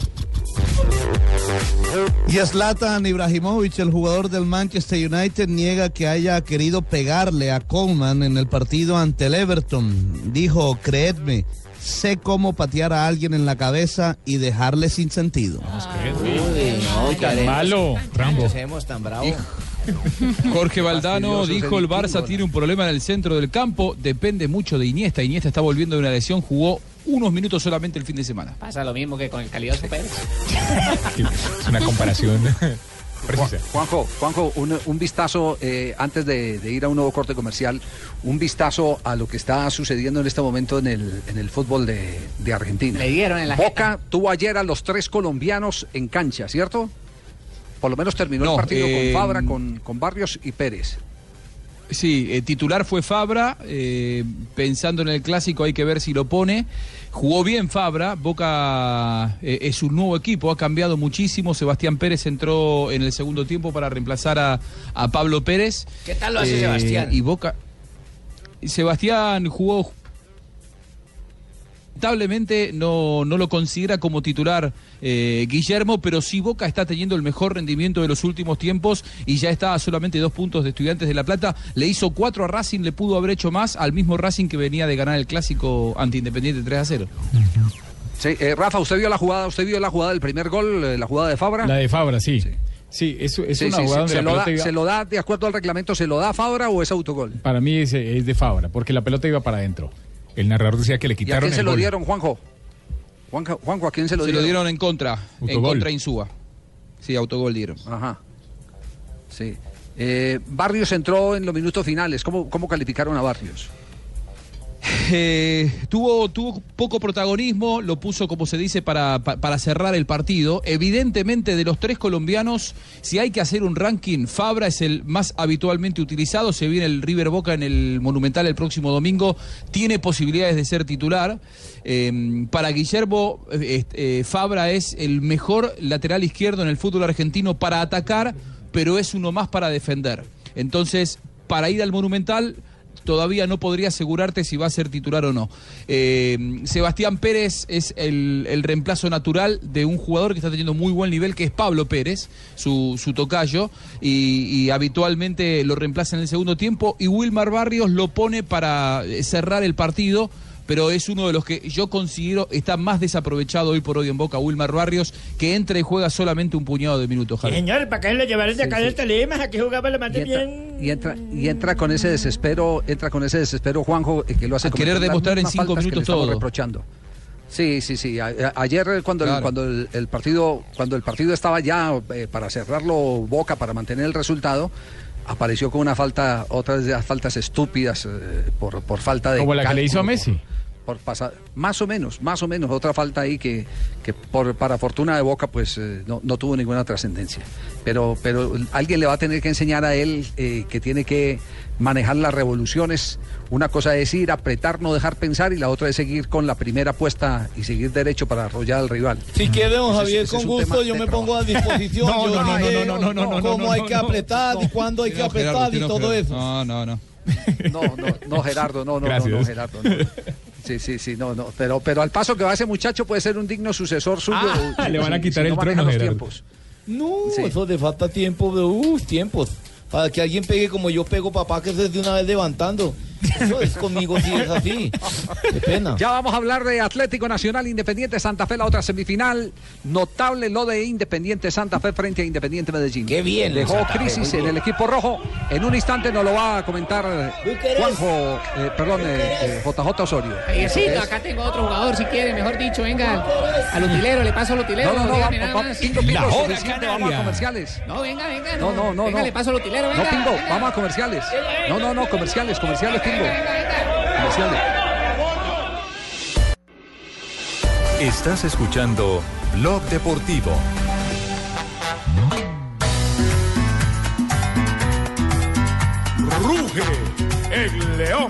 [SPEAKER 1] Y Zlatan Ibrahimovic, el jugador del Manchester United, niega que haya querido pegarle a Coleman en el partido ante el Everton. Dijo, creedme, sé cómo patear a alguien en la cabeza y dejarle sin sentido. no,
[SPEAKER 14] tan malo, Rambo.
[SPEAKER 7] hacemos tan bravo. [laughs]
[SPEAKER 5] Jorge Valdano dijo el Barça tiene un problema en el centro del campo, depende mucho de Iniesta. Iniesta está volviendo de una lesión, jugó unos minutos solamente el fin de semana.
[SPEAKER 13] Pasa lo mismo que con el calidoso Pérez.
[SPEAKER 25] Es una comparación [laughs]
[SPEAKER 3] Ju- Juanjo, Juanjo, un, un vistazo eh, antes de, de ir a un nuevo corte comercial, un vistazo a lo que está sucediendo en este momento en el, en el fútbol de, de Argentina.
[SPEAKER 13] Le dieron en la
[SPEAKER 3] Boca tuvo ayer a los tres colombianos en cancha, ¿cierto? Por lo menos terminó
[SPEAKER 5] No,
[SPEAKER 3] el partido
[SPEAKER 5] eh,
[SPEAKER 3] con Fabra, con, con Barrios y Pérez.
[SPEAKER 5] Sí, eh, titular fue Fabra, eh, pensando en el clásico hay que ver si lo pone. Jugó bien Fabra, Boca eh, es un nuevo equipo, ha cambiado muchísimo. Sebastián Pérez entró en el segundo tiempo para reemplazar a, a Pablo Pérez.
[SPEAKER 7] ¿Qué tal lo hace
[SPEAKER 5] Eh,
[SPEAKER 7] Sebastián?
[SPEAKER 5] Y Boca. Sebastián jugó. Lamentablemente no, no lo considera como titular eh, Guillermo, pero sí Boca está teniendo el mejor rendimiento de los últimos tiempos y ya está a solamente dos puntos de Estudiantes de La Plata. Le hizo cuatro a Racing, le pudo haber hecho más al mismo Racing que venía de ganar el clásico ante Independiente 3 a 0.
[SPEAKER 3] Sí, eh, Rafa, ¿usted vio la jugada? ¿Usted vio la jugada del primer gol, eh, la jugada de Fabra?
[SPEAKER 14] La de Fabra, sí. Sí, es, es
[SPEAKER 3] Sí,
[SPEAKER 14] una
[SPEAKER 3] sí,
[SPEAKER 14] jugada
[SPEAKER 3] sí.
[SPEAKER 14] donde
[SPEAKER 3] ¿Se,
[SPEAKER 14] la
[SPEAKER 3] lo da,
[SPEAKER 14] iba-
[SPEAKER 3] ¿Se lo da de acuerdo al reglamento? ¿Se lo da a Fabra o es autogol?
[SPEAKER 14] Para mí es, es de Fabra, porque la pelota iba para adentro.
[SPEAKER 25] El narrador decía que le
[SPEAKER 3] ¿Y a
[SPEAKER 25] quitaron
[SPEAKER 3] quién se
[SPEAKER 25] el
[SPEAKER 3] lo
[SPEAKER 25] gol.
[SPEAKER 3] dieron, Juanjo? Juanjo, Juanjo, ¿a quién se lo
[SPEAKER 5] Se
[SPEAKER 3] dieron?
[SPEAKER 5] lo dieron en contra, en contra Insúa. Sí, autogol dieron.
[SPEAKER 3] Ajá. Sí. Eh, Barrios entró en los minutos finales. ¿Cómo, cómo calificaron a Barrios?
[SPEAKER 5] Eh, tuvo, tuvo poco protagonismo, lo puso, como se dice, para, pa- para cerrar el partido. Evidentemente, de los tres colombianos, si hay que hacer un ranking, Fabra es el más habitualmente utilizado. Se viene el River Boca en el Monumental el próximo domingo. Tiene posibilidades de ser titular. Eh, para Guillermo, eh, eh, Fabra es el mejor lateral izquierdo en el fútbol argentino para atacar, pero es uno más para defender. Entonces, para ir al Monumental todavía no podría asegurarte si va a ser titular o no. Eh, Sebastián Pérez es el, reemplazo natural de un jugador que está teniendo muy buen nivel, que es Pablo Pérez, su, tocayo, y, y habitualmente lo reemplaza en el segundo tiempo, y Wilmar Barrios lo pone para cerrar el partido. Pero es uno de los que yo considero está más desaprovechado hoy por hoy en Boca, Wilmar Barrios, que entra y juega solamente un puñado de minutos. Javi.
[SPEAKER 26] Señor, ¿para qué lo llevaron de acá
[SPEAKER 3] Sí,
[SPEAKER 26] del
[SPEAKER 3] sí.
[SPEAKER 26] Tolima? Aquí jugaba la
[SPEAKER 3] Y
[SPEAKER 26] mate
[SPEAKER 3] entra,
[SPEAKER 26] bien.
[SPEAKER 3] y entra, y entra con ese desespero, entra con ese desespero, Juanjo, eh, que lo hace
[SPEAKER 5] A querer demostrar en cinco minutos todo.
[SPEAKER 3] reprochando. Sí, sí, sí. A- a- ayer cuando, el,
[SPEAKER 5] Claro.
[SPEAKER 3] cuando el, el partido cuando el partido estaba ya eh, para cerrarlo Boca para mantener el resultado, apareció con una falta, otras de las faltas estúpidas eh, por, por falta de
[SPEAKER 14] Como la que le hizo a Messi.
[SPEAKER 3] por pasar, más o menos, más o menos, otra falta ahí que, que por, para fortuna de Boca pues eh, no, no tuvo ninguna trascendencia. Pero, pero alguien le va a tener que enseñar a él eh, que tiene que manejar las revoluciones. Una cosa es ir, apretar, no dejar pensar y la otra es seguir con la primera apuesta y seguir derecho para arrollar al rival.
[SPEAKER 27] Si quiere, don Javier,
[SPEAKER 3] ese
[SPEAKER 27] con gusto, yo me
[SPEAKER 3] trabajo.
[SPEAKER 27] pongo a [laughs] disposición.
[SPEAKER 5] No,
[SPEAKER 27] yo
[SPEAKER 5] no, no,
[SPEAKER 27] sé
[SPEAKER 5] no, no, no, no, no,
[SPEAKER 27] cómo
[SPEAKER 5] no,
[SPEAKER 27] hay
[SPEAKER 5] no,
[SPEAKER 27] que
[SPEAKER 5] no,
[SPEAKER 27] apretar y cuándo hay que apretar y
[SPEAKER 5] no,
[SPEAKER 27] todo eso.
[SPEAKER 5] No, no, no.
[SPEAKER 3] No, no, no, Gerardo, no, no, no, no, Gerardo. no. Sí, sí, sí, no, no. Pero, pero al paso que va ese muchacho puede ser un digno sucesor suyo.
[SPEAKER 25] Ah, le van a
[SPEAKER 3] si-
[SPEAKER 25] quitar
[SPEAKER 3] si
[SPEAKER 25] el
[SPEAKER 3] no maneja
[SPEAKER 25] trono,
[SPEAKER 3] los tiempos.
[SPEAKER 27] No,
[SPEAKER 3] Sí.
[SPEAKER 27] eso le falta tiempo, de uff, tiempos. Para que alguien pegue como yo pego, papá, que se de una vez levantando. Eso es conmigo sí es así. Qué pena.
[SPEAKER 3] Ya vamos a hablar de Atlético Nacional Independiente Santa Fe, la otra semifinal. Notable lo de Independiente Santa Fe frente a Independiente Medellín. Qué
[SPEAKER 27] bien,
[SPEAKER 3] Dejó
[SPEAKER 27] Santa
[SPEAKER 3] crisis en el equipo rojo. En un instante nos lo va a comentar Juanjo, eh, perdón, eh, eh, JJ Osorio.
[SPEAKER 13] Javiercito, acá tengo otro jugador, si quiere, mejor dicho, venga. Al utilero, le paso al utilero.
[SPEAKER 3] No, no, no,
[SPEAKER 13] dígame.
[SPEAKER 3] Pingo, Pingo, suficiente, vamos a comerciales.
[SPEAKER 13] No, venga, venga.
[SPEAKER 3] No, no, no,
[SPEAKER 13] Venga,
[SPEAKER 3] no.
[SPEAKER 13] le paso al utilero, venga.
[SPEAKER 3] No, Pingo,
[SPEAKER 13] venga.
[SPEAKER 3] vamos a comerciales. No, no, no, comerciales, comerciales, Comerciales.
[SPEAKER 15] Estás escuchando Blog Deportivo.
[SPEAKER 28] Ruge el león.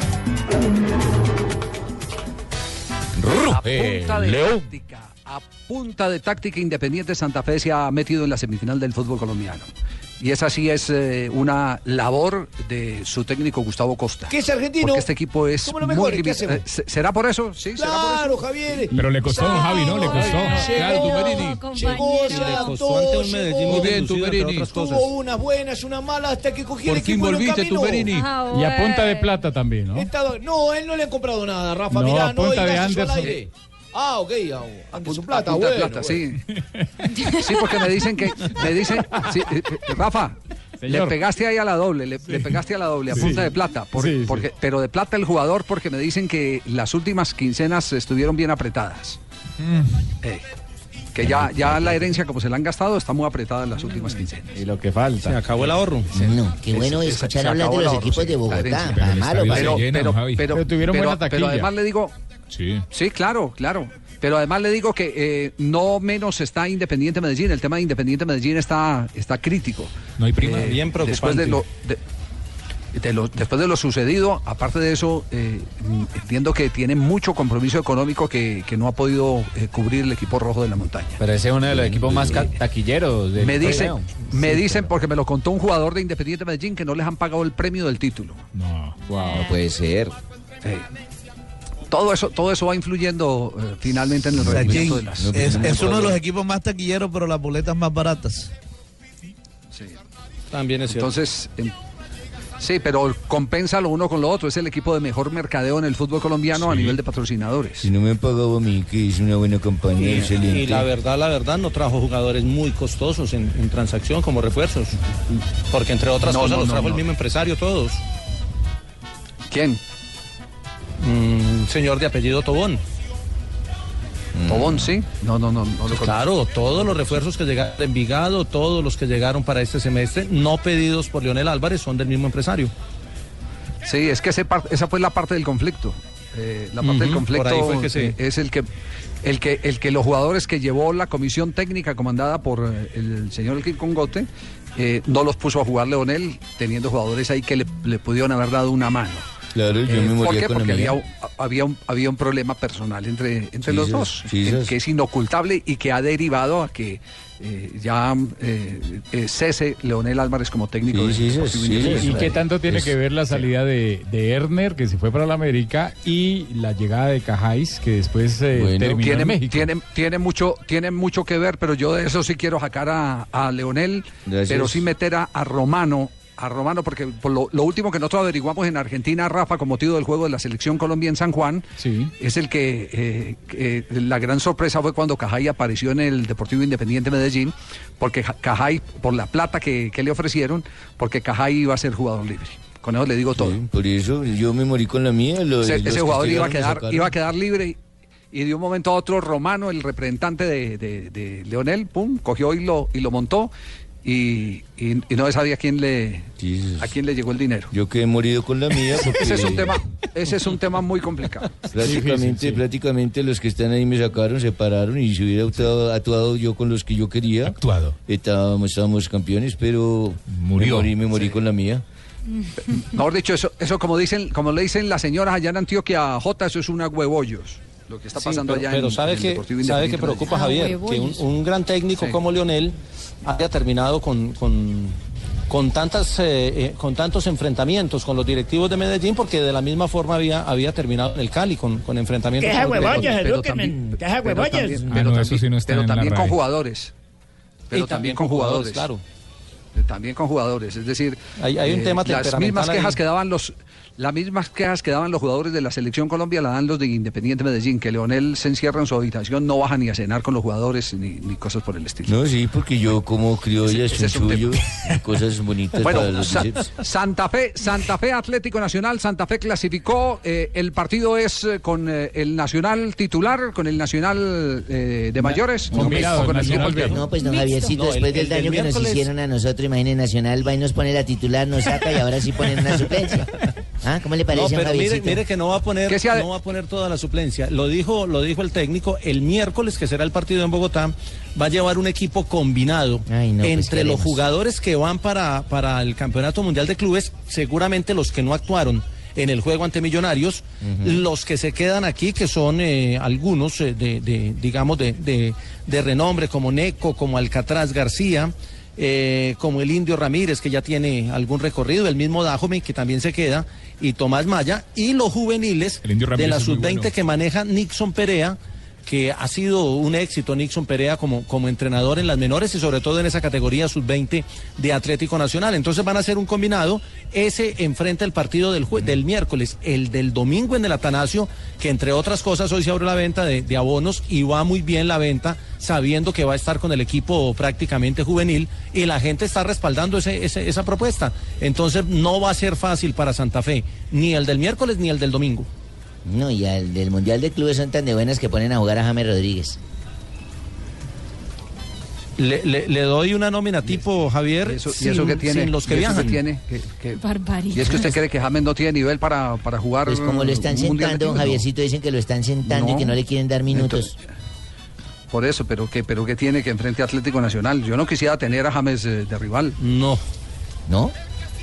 [SPEAKER 3] a punta de táctica, a punta de táctica Independiente Santa Fe se ha metido en la semifinal del fútbol colombiano. Y esa sí es eh, una labor de su técnico Gustavo Costa.
[SPEAKER 27] Que es argentino.
[SPEAKER 3] Porque este equipo es
[SPEAKER 27] Somos los
[SPEAKER 3] muy. Eh, ¿se- ¿Será por eso? Sí, será por eso.
[SPEAKER 27] Claro, Javier.
[SPEAKER 17] Pero le costó, don Javi, ¿no? Le costó.
[SPEAKER 27] Claro,
[SPEAKER 17] Tumberini.
[SPEAKER 27] Llegó, se
[SPEAKER 17] Le
[SPEAKER 27] adaptó,
[SPEAKER 17] costó ante un Medellín
[SPEAKER 27] llegó.
[SPEAKER 17] muy bien, Tumberini.
[SPEAKER 27] Tuvo unas buenas, una mala, hasta que cogió el equipo lo
[SPEAKER 17] volviste. Tumberini. Y a punta de plata también, ¿no?
[SPEAKER 27] No, él no le han comprado nada, Rafa.
[SPEAKER 17] No,
[SPEAKER 27] Mirá,
[SPEAKER 17] a
[SPEAKER 27] no
[SPEAKER 17] punta de Anderson.
[SPEAKER 27] Ah, ok, ah, Anderson
[SPEAKER 3] A
[SPEAKER 27] Plata,
[SPEAKER 3] punta de
[SPEAKER 27] bueno,
[SPEAKER 3] plata,
[SPEAKER 27] bueno.
[SPEAKER 3] sí. [laughs] Sí, porque me dicen que. Me dicen. sí, eh, eh, Rafa. Le pegaste ahí a la doble, le, le pegaste a la doble, a
[SPEAKER 17] Sí.
[SPEAKER 3] punta de plata. por-
[SPEAKER 17] Sí, sí.
[SPEAKER 3] porque, Pero de plata el jugador, porque me dicen que las últimas quincenas estuvieron bien apretadas. Eh, que ya, ya la herencia, como se la han gastado, está muy apretada en las últimas quincenas.
[SPEAKER 14] Y lo que falta.
[SPEAKER 11] Se acabó el ahorro.
[SPEAKER 7] No, qué bueno
[SPEAKER 3] Es-
[SPEAKER 7] escuchar
[SPEAKER 3] se
[SPEAKER 7] hablar de los
[SPEAKER 3] ahorro,
[SPEAKER 7] equipos
[SPEAKER 3] sí,
[SPEAKER 7] de Bogotá. malo,
[SPEAKER 3] pero, pero, pero,
[SPEAKER 14] Pero tuvieron
[SPEAKER 3] pero-
[SPEAKER 14] buena
[SPEAKER 3] pero
[SPEAKER 14] taquilla.
[SPEAKER 3] además le digo,
[SPEAKER 17] Sí.
[SPEAKER 3] Sí, claro, claro. Pero además le digo que eh, no menos está Independiente Medellín. El tema de Independiente Medellín está, está crítico.
[SPEAKER 17] No hay prima.
[SPEAKER 3] Eh,
[SPEAKER 11] Bien
[SPEAKER 3] Después de
[SPEAKER 11] preocupante.
[SPEAKER 3] lo, de- de lo- después de lo sucedido, aparte de eso, eh, entiendo que tiene mucho compromiso económico que, que no ha podido eh, cubrir el equipo rojo de la montaña.
[SPEAKER 8] Pero ese es uno de los equipos más taquilleros del
[SPEAKER 3] Me dicen,
[SPEAKER 8] torneo.
[SPEAKER 3] me dicen, porque me lo contó un jugador de Independiente Medellín, que no les han pagado el premio del título.
[SPEAKER 17] No.
[SPEAKER 7] No puede ser.
[SPEAKER 3] Eh, todo eso, todo eso va influyendo eh, finalmente en el rendimiento de las.
[SPEAKER 12] es, es uno de los equipos más taquilleros, pero las boletas más baratas.
[SPEAKER 11] También es cierto.
[SPEAKER 3] Entonces, sí, pero compensa lo uno con lo otro. Es el equipo de mejor mercadeo en el fútbol colombiano a nivel de patrocinadores.
[SPEAKER 27] Si no me han pagado a mí, que hice una buena campaña,
[SPEAKER 11] Y,
[SPEAKER 27] excelente.
[SPEAKER 11] y la verdad, la verdad, no trajo jugadores muy costosos en, en transacción como refuerzos. Porque entre otras
[SPEAKER 3] No,
[SPEAKER 11] cosas
[SPEAKER 3] no,
[SPEAKER 11] los trajo
[SPEAKER 3] no.
[SPEAKER 11] el mismo empresario todos.
[SPEAKER 3] ¿Quién?
[SPEAKER 11] Mm, señor de apellido Tobón.
[SPEAKER 3] Tobón, sí. No, no, no. no lo conozco.
[SPEAKER 11] Claro, todos los refuerzos que llegaron de Envigado, todos los que llegaron para este semestre, no pedidos por Leonel Álvarez, son del mismo empresario.
[SPEAKER 3] Sí, es que ese esa fue la parte del conflicto. Eh, la parte del conflicto
[SPEAKER 11] que sí.
[SPEAKER 3] es el que, el que el que los jugadores que llevó la comisión técnica comandada por eh, el señor Elkin Congote eh, no los puso a jugar Leonel, teniendo jugadores ahí que le, le pudieron haber dado una mano.
[SPEAKER 27] Claro, yo
[SPEAKER 3] Eh,
[SPEAKER 27] me
[SPEAKER 3] ¿Por
[SPEAKER 27] moría
[SPEAKER 3] qué?
[SPEAKER 27] con la
[SPEAKER 3] Porque había, había, un, había un problema personal entre, entre
[SPEAKER 27] Sí,
[SPEAKER 3] los
[SPEAKER 27] sí,
[SPEAKER 3] dos,
[SPEAKER 27] sí,
[SPEAKER 3] que,
[SPEAKER 27] sí.
[SPEAKER 3] que es inocultable y que ha derivado a que eh, ya eh, eh, cese Leonel Álvarez como técnico.
[SPEAKER 27] Sí,
[SPEAKER 3] del
[SPEAKER 27] sí, sí.
[SPEAKER 14] ¿Y qué tanto tiene
[SPEAKER 27] Es-
[SPEAKER 14] que ver la salida de, de Erner, que se fue para la América, y la llegada de Cajáis, que después eh,
[SPEAKER 27] Bueno,
[SPEAKER 14] terminó
[SPEAKER 3] tiene,
[SPEAKER 14] en México?
[SPEAKER 3] tiene, tiene mucho, tiene mucho que ver, pero yo de eso sí quiero sacar a, a Leonel,
[SPEAKER 27] Gracias.
[SPEAKER 3] pero sí meter a, a Romano, a Romano, porque por lo, lo último que nosotros averiguamos en Argentina, Rafa, con motivo del juego de la selección Colombia en San Juan,
[SPEAKER 14] Sí.
[SPEAKER 3] es el que eh, que la gran sorpresa fue cuando Cajay apareció en el Deportivo Independiente Medellín, porque Ja- Cajay, por la plata que, que le ofrecieron, porque Cajay iba a ser jugador libre. Con eso le digo todo.
[SPEAKER 27] Sí, por eso yo me morí con la mía. lo-
[SPEAKER 3] Ese, jugador iba a quedar, iba a quedar libre y, y de un momento a otro Romano, el representante de, de- de Leonel, pum, cogió y lo, y lo montó y, y- y no sabía a quién le a quién le llegó el dinero.
[SPEAKER 27] Yo quedé morido con la mía. porque [laughs]
[SPEAKER 3] Ese es un tema, ese es un tema muy complicado. [laughs]
[SPEAKER 27] Prácticamente, prácticamente los que están ahí me sacaron, se pararon y si hubiera actuado, actuado yo con los que yo quería,
[SPEAKER 17] Actuado.
[SPEAKER 27] Estábamos, estábamos campeones, pero
[SPEAKER 17] Murió.
[SPEAKER 27] me morí, me morí con la mía.
[SPEAKER 3] Mejor dicho, eso, eso como dicen, como le dicen las señoras allá en Antioquia, J, eso es una huevollos. Lo que está
[SPEAKER 11] Sí,
[SPEAKER 3] pasando
[SPEAKER 11] pero,
[SPEAKER 3] allá
[SPEAKER 11] pero
[SPEAKER 3] en,
[SPEAKER 11] sabe
[SPEAKER 3] en el
[SPEAKER 11] que
[SPEAKER 3] Deportivo
[SPEAKER 11] sabe que preocupa
[SPEAKER 3] Medellín.
[SPEAKER 11] Javier que un, un gran técnico
[SPEAKER 3] Sí.
[SPEAKER 11] como Leonel haya terminado con, con, con tantas eh, eh, con tantos enfrentamientos con los directivos de Medellín porque de la misma forma había había terminado en el Cali con, con enfrentamientos
[SPEAKER 4] Deja. Deja
[SPEAKER 3] pero también,
[SPEAKER 17] Ah,
[SPEAKER 3] pero
[SPEAKER 17] no,
[SPEAKER 3] también-
[SPEAKER 17] eso sí no está
[SPEAKER 3] pero
[SPEAKER 17] en la
[SPEAKER 3] también con jugadores. Pero
[SPEAKER 11] Y
[SPEAKER 3] también con jugadores.
[SPEAKER 11] claro
[SPEAKER 3] eh, también con jugadores. Es decir,
[SPEAKER 11] Hay- hay un tema
[SPEAKER 3] las mismas quejas
[SPEAKER 11] ahí.
[SPEAKER 3] que daban los las mismas quejas que daban los jugadores de la selección Colombia la dan los de Independiente Medellín, que Leonel se encierra en su habitación, no baja ni a cenar con los jugadores ni, ni cosas por el estilo.
[SPEAKER 27] No, sí, porque yo como
[SPEAKER 3] es un
[SPEAKER 27] suyo, cosas bonitas [laughs] para
[SPEAKER 3] Bueno,
[SPEAKER 27] los
[SPEAKER 3] Sa-
[SPEAKER 27] bíceps.
[SPEAKER 3] Santa Fe, Santa Fe Atlético Nacional, Santa Fe clasificó. eh, el partido es eh, con eh, el Nacional titular, con el Nacional eh, de mayores, o
[SPEAKER 7] Combinado,
[SPEAKER 3] o con el
[SPEAKER 7] B. No, pues don Javiercito,
[SPEAKER 3] No, el-
[SPEAKER 7] después del
[SPEAKER 3] el del
[SPEAKER 7] daño que nos hicieron a nosotros, imagine Nacional, va y nos pone la titular, nos saca y ahora sí ponen una suplencia. [laughs] ¿Ah? ¿Cómo le
[SPEAKER 11] No,
[SPEAKER 7] parece, don
[SPEAKER 11] pero mire, que no va a poner,
[SPEAKER 7] sea-
[SPEAKER 11] no va a poner toda la suplencia. Lo dijo, lo dijo el técnico. El miércoles, que será el partido en Bogotá, va a llevar un equipo combinado
[SPEAKER 7] no, pues
[SPEAKER 11] entre los jugadores que van para, para el Campeonato Mundial de Clubes, seguramente los que no actuaron en el juego ante Millonarios, los que se quedan aquí, que son eh, algunos eh, de, de, digamos, de, de, de renombre, como Neco, como Alcatraz García, eh, como el Indio Ramírez, que ya tiene algún recorrido, el mismo Dajome, que también se queda, y Tomás Maya, y los juveniles de la
[SPEAKER 25] es muy
[SPEAKER 11] sub-20
[SPEAKER 25] bueno.
[SPEAKER 11] que maneja Nixon Perea, que ha sido un éxito Nixon Perea como, como entrenador en las menores y sobre todo en esa categoría sub-20 de Atlético Nacional. Entonces van a hacer un combinado, ese enfrenta el partido del, jue- del miércoles, el del domingo en el Atanasio, que entre otras cosas hoy se abre la venta de, abonos y va muy bien la venta, sabiendo que va a estar con el equipo prácticamente juvenil y la gente está respaldando ese- esa propuesta. Entonces no va a ser fácil para Santa Fe, ni el del miércoles ni el del domingo.
[SPEAKER 7] No, y al del Mundial de Clubes son tan de buenas que ponen a jugar a James Rodríguez.
[SPEAKER 11] Le, le- le doy una nómina tipo Javier
[SPEAKER 3] Eso- ¿Y
[SPEAKER 11] sin,
[SPEAKER 3] eso que tiene?
[SPEAKER 11] sin los que
[SPEAKER 3] ¿Y eso
[SPEAKER 11] viajan.
[SPEAKER 3] que tiene? ¿Qué- qué-
[SPEAKER 6] Barbaridad.
[SPEAKER 3] Y es que usted cree que James no tiene nivel para, para jugar.
[SPEAKER 7] Pues como lo están sentando, don. Javiercito, dicen que lo están sentando y que no le quieren dar minutos.
[SPEAKER 3] Por eso, pero que, pero que tiene que enfrente a Atlético Nacional. Yo no quisiera tener a James eh, de rival.
[SPEAKER 11] No.
[SPEAKER 7] ¿No?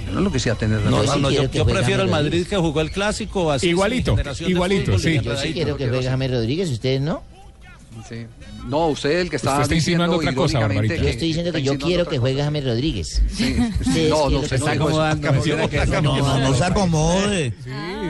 [SPEAKER 3] Yo no lo quisiera tener
[SPEAKER 11] No, no, yo, yo prefiero el Madrid que jugó el clásico. Así
[SPEAKER 25] Igualito, igualito, sí.
[SPEAKER 7] Yo sí quiero que juegue James Rodríguez, ¿ustedes no?
[SPEAKER 3] Sí. No, usted el que está
[SPEAKER 25] Usted está insinuando
[SPEAKER 3] diciendo
[SPEAKER 25] otra cosa, Barbarita.
[SPEAKER 7] Yo estoy diciendo que yo quiero que juegue James Rodríguez.
[SPEAKER 3] Sí. No, no, se
[SPEAKER 7] que
[SPEAKER 3] está acomodando.
[SPEAKER 12] No, no se acomode.